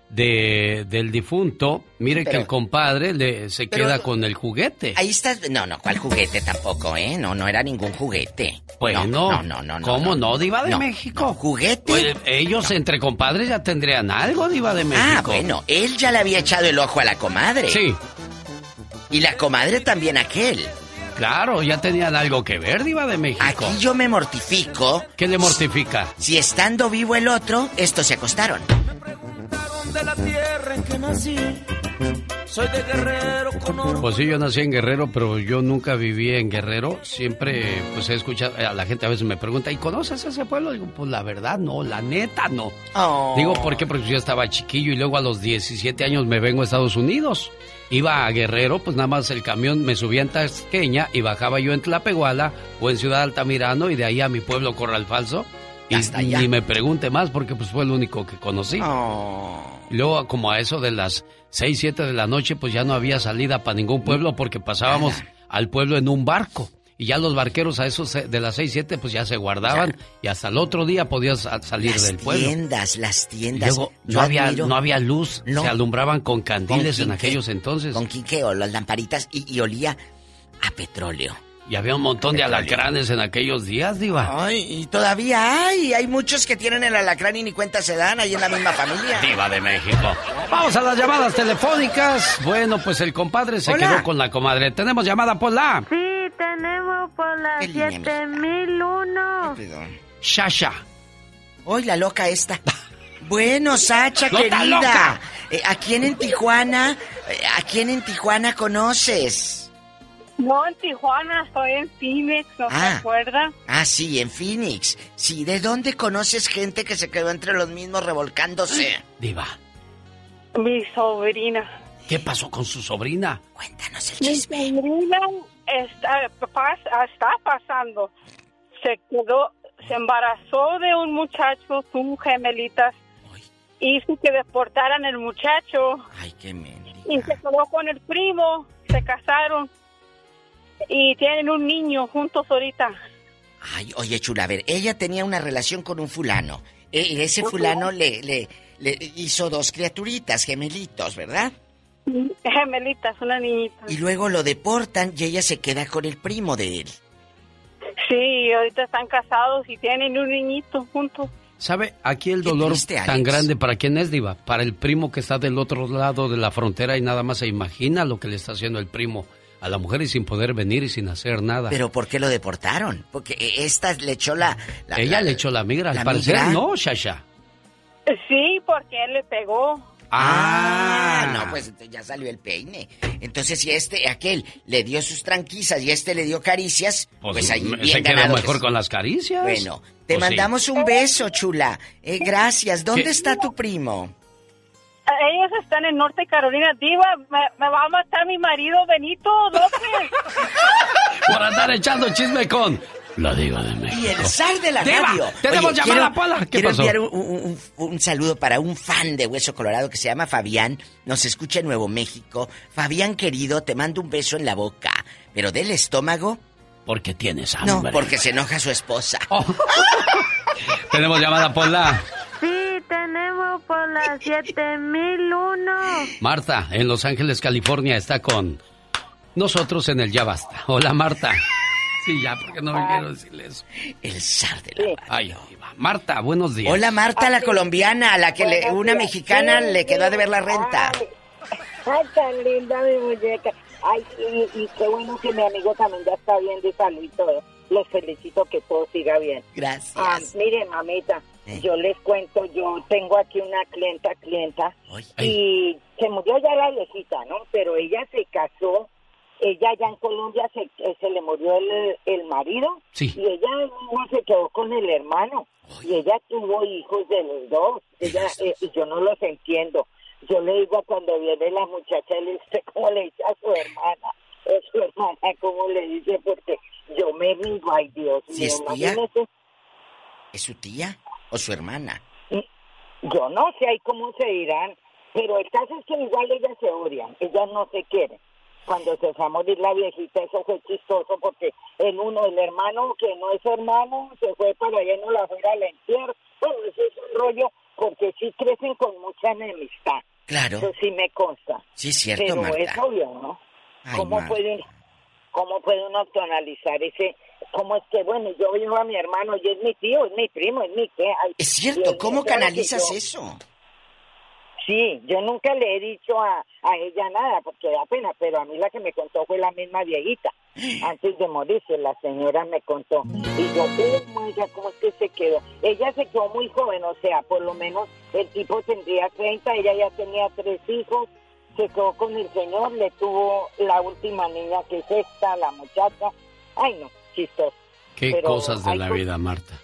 de del difunto, mire que el compadre le, se queda con el juguete. Ahí estás. No, no, ¿cuál juguete tampoco, eh? No, no era ningún juguete. Bueno, no, no, no, no. ¿cómo no, Diva de No, México? ¿Juguete? Pues, ellos entre compadres ya tendrían algo, Diva de México. Ah, bueno, él ya le había echado el ojo a la comadre. Sí. Y la comadre también a aquel. Claro, ya tenían algo que ver, Diva de México. Aquí yo me mortifico. ¿Qué le mortifica? Si estando vivo el otro, estos se acostaron. De la tierra en que nací. Soy de guerrero con oro. Pues sí, yo nací en Guerrero, pero yo nunca viví en Guerrero. Siempre, pues he escuchado, a la gente a veces me pregunta, ¿y conoces ese pueblo? Digo, pues la verdad no, la neta no. Oh. Digo, ¿por qué? Porque yo estaba chiquillo y luego a los 17 años me vengo a Estados Unidos. Iba a Guerrero, pues nada más el camión me subía en Tasqueña y bajaba yo en Tlapehuala o en Ciudad Altamirano y de ahí a mi pueblo Corral Falso. Y allá. ni me pregunte más porque pues fue el único que conocí. Oh. Luego como a eso de las 6, 7 de la noche pues ya no había salida para ningún pueblo porque pasábamos al pueblo en un barco. Y ya los barqueros a esos eh, de las 6, 7 pues ya se guardaban y hasta el otro día podías sa- salir Las del pueblo. tiendas, las tiendas. luego no había, admiro- no había luz, No. se alumbraban con candiles ¿Con en aquellos entonces. Con quique o las lamparitas y, y olía a petróleo. Y había un montón de alacranes en aquellos días, Diva. Ay, y todavía hay. Hay muchos que tienen el alacrán y ni cuenta se dan ahí en la misma familia. Diva de México. Vamos a las llamadas telefónicas. Bueno, pues el compadre se Hola. quedó con la comadre. Tenemos llamada por la Sí, tenemos por la 7001. Shasha. Hoy la loca esta. Bueno, Sacha, ¡Loca, querida. loca! eh, ¿A quién en Tijuana? eh, ¿A quién en Tijuana conoces? No, en Tijuana, estoy en Phoenix, ¿no Ah. se acuerda? Ah, sí, en Phoenix. Sí, ¿de dónde conoces gente que se quedó entre los mismos revolcándose? Diva, Mi sobrina. ¿qué pasó con su sobrina? Mi sobrina está, pas- está pasando. Se quedó, se embarazó de un muchacho, tuvo gemelitas. Hizo que deportaran el muchacho. Ay, qué men. Y se quedó con el primo, se casaron. Y tienen un niño juntos ahorita. Ay, oye, chula, a ver, ella tenía una relación con un fulano. E- ese fulano le, le, le hizo dos criaturitas, gemelitos, ¿verdad? Gemelitas, una niñita. Y luego lo deportan y ella se queda con el primo de él. Sí, ahorita están casados y tienen un niñito juntos. ¿Sabe? Aquí el dolor tan grande, ¿para quién es, Diva? Para el primo que está del otro lado de la frontera y nada más se imagina lo que le está haciendo el primo a la mujer y sin poder venir y sin hacer nada. ¿Pero por qué lo deportaron? Porque esta le echó la... Ella le echó la migra, al parecer no, Shasha. Sí, porque él le pegó. Ah, no, pues ya salió el peine. Entonces, si este, aquel le dio sus tranquisas y este le dio caricias, pues, pues ahí bien se quedó mejor con las caricias. Bueno, te pues mandamos un beso, chula. Eh, gracias. ¿Dónde está tu primo? Ellos están en Norte Carolina. Diva, me, va a matar mi marido Benito López. Por andar echando chisme con la diva de México. Y el sal de la radio. Tenemos llamada. ¿Qué quiero enviar un, saludo para un fan de Hueso Colorado que se llama Fabián. Nos escucha en Nuevo México. Fabián, querido, te mando un beso en la boca. Pero del estómago... Porque tienes hambre. No, porque se enoja su esposa. Oh. Tenemos llamada, Pola. Tenemos por la 7001. Marta, en Los Ángeles, California, está con nosotros en el Ya Basta. Hola, Marta. Sí, ya, porque no me quiero decirle eso. El zar de la Ay, Marta, buenos días. Hola, Marta, la colombiana, a la que le, una mexicana le quedó a deber la renta. Ay, tan linda mi muñeca. Ay, y, qué bueno que mi amigo también ya está bien de salud y todo. Los felicito que todo siga bien. Gracias. Ah, miren, mamita, eh. yo les cuento, yo tengo aquí una clienta, clienta, y se murió ya la viejita, ¿no? Pero ella se casó ella ya en Colombia se, eh, se le murió el, el marido y ella no se quedó con el hermano y ella tuvo hijos de los dos ella eh, y yo no los entiendo. Yo le digo cuando viene la muchacha le dice cómo le dice a su hermana a su hermana cómo le dice porque yo me digo ay Dios mío es es su tía o su hermana yo no sé ahí cómo se dirán pero el caso es que igual ellas se odian ellas no se quieren cuando se fue a morir la viejita, eso fue chistoso porque el uno, el hermano que no es hermano, se fue para allá no la fuera al entierro. Bueno, eso es un rollo porque sí crecen con mucha enemistad. Claro. Eso sí me consta. Sí, cierto, Pero es obvio, ¿no? ¿Cómo, puede, ¿Cómo puede uno analizar ese...? ¿Cómo es que, bueno, yo vivo a mi hermano y es mi tío, es mi primo, es mi qué? es cierto, ¿cómo canalizas eso? Sí, yo nunca le he dicho a, a ella nada porque da pena, pero a mí la que me contó fue la misma viejita. Antes de morirse, la señora me contó. Y yo, oh, ya, ¿cómo es que se quedó? Ella se quedó muy joven, o sea, por lo menos el tipo tendría 30, ella ya tenía tres hijos, se quedó con el señor, le tuvo la última niña que es esta, la muchacha. Ay, no, chistoso. Qué cosas de la vida, Marta.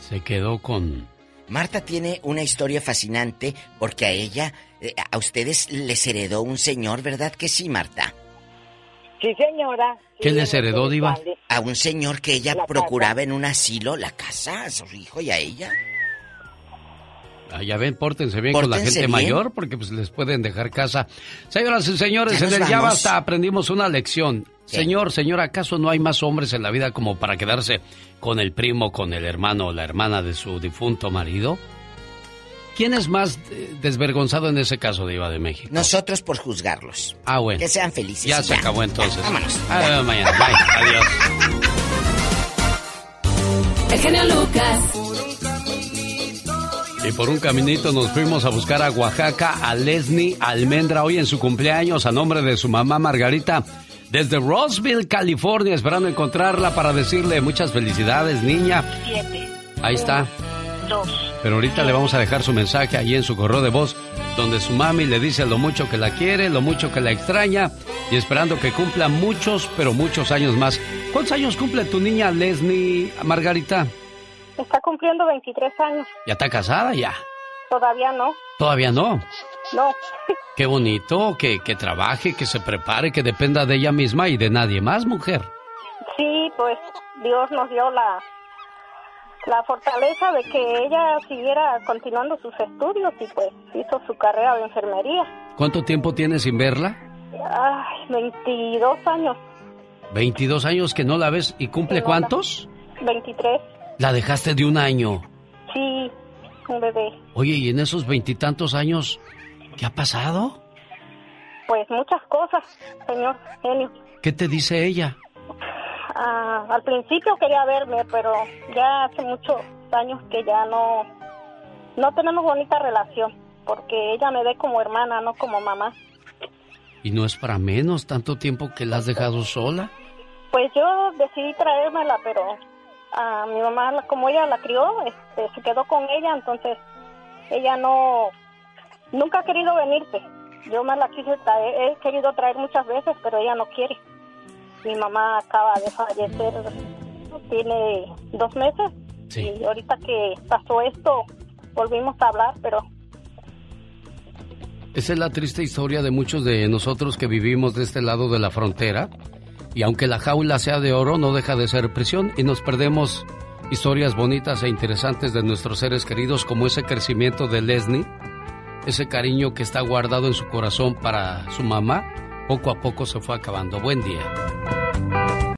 Se quedó con Marta tiene una historia fascinante porque a ella, eh, a ustedes les heredó un señor, ¿verdad que sí, Marta? Sí, señora. ¿Qué les heredó, Diva? A un señor que ella procuraba en un asilo, la casa, a su hijo y a ella. Ya ven, pórtense bien con la gente mayor porque pues les pueden dejar casa. Señoras y señores, en el Ya Basta aprendimos una lección. Señor, señor, ¿acaso no hay más hombres en la vida como para quedarse con el primo, con el hermano o la hermana de su difunto marido? ¿Quién es más eh, desvergonzado en ese caso, Diva de México? Nosotros por juzgarlos. Ah, bueno. Que sean felices. Ya, se acabó entonces. vámonos. Ah, mañana. Bye. Adiós. El genio Lucas. Y por un caminito nos fuimos a buscar a Oaxaca a Leslie Almendra hoy en su cumpleaños a nombre de su mamá Margarita desde Roseville, California, esperando encontrarla para decirle muchas felicidades, niña. Siete. Ahí está. Dos. Pero ahorita le vamos a dejar su mensaje ahí en su correo de voz, donde su mami le dice lo mucho que la quiere, lo mucho que la extraña, y esperando que cumpla muchos, pero muchos años más. ¿Cuántos años cumple tu niña Leslie Margarita? Está cumpliendo 23 años. ¿Ya está casada ya? Todavía no. ¿Todavía no? No. Qué bonito, que, que trabaje, que se prepare, que dependa de ella misma y de nadie más, mujer. Sí, pues Dios nos dio la, la fortaleza de que ella siguiera continuando sus estudios y pues hizo su carrera de enfermería. ¿Cuánto tiempo tiene sin verla? Ay, 22 años. 22 años que no la ves y cumple cuántos? 23. La dejaste de un año. Sí. un bebé. Oye, ¿y en esos veintitantos años qué ha pasado? Pues muchas cosas, señor genio. ¿Qué te dice ella? Ah, al principio quería verme, pero ya hace muchos años que ya no, no tenemos bonita relación, porque ella me ve como hermana, no como mamá. Y no es para menos tanto tiempo que la has dejado sola. Pues yo decidí traérmela, pero a mi mamá, como ella la crió, este, se quedó con ella, entonces ella no, nunca ha querido venirse. Yo me la quise traer, he querido traer muchas veces, pero ella no quiere. Mi mamá acaba de fallecer, tiene dos meses, y ahorita que pasó esto, volvimos a hablar, pero esa es la triste historia de muchos de nosotros que vivimos de este lado de la frontera. Y aunque la jaula sea de oro, no deja de ser prisión y nos perdemos historias bonitas e interesantes de nuestros seres queridos, como ese crecimiento de Leslie, ese cariño que está guardado en su corazón para su mamá, poco a poco se fue acabando. Buen día.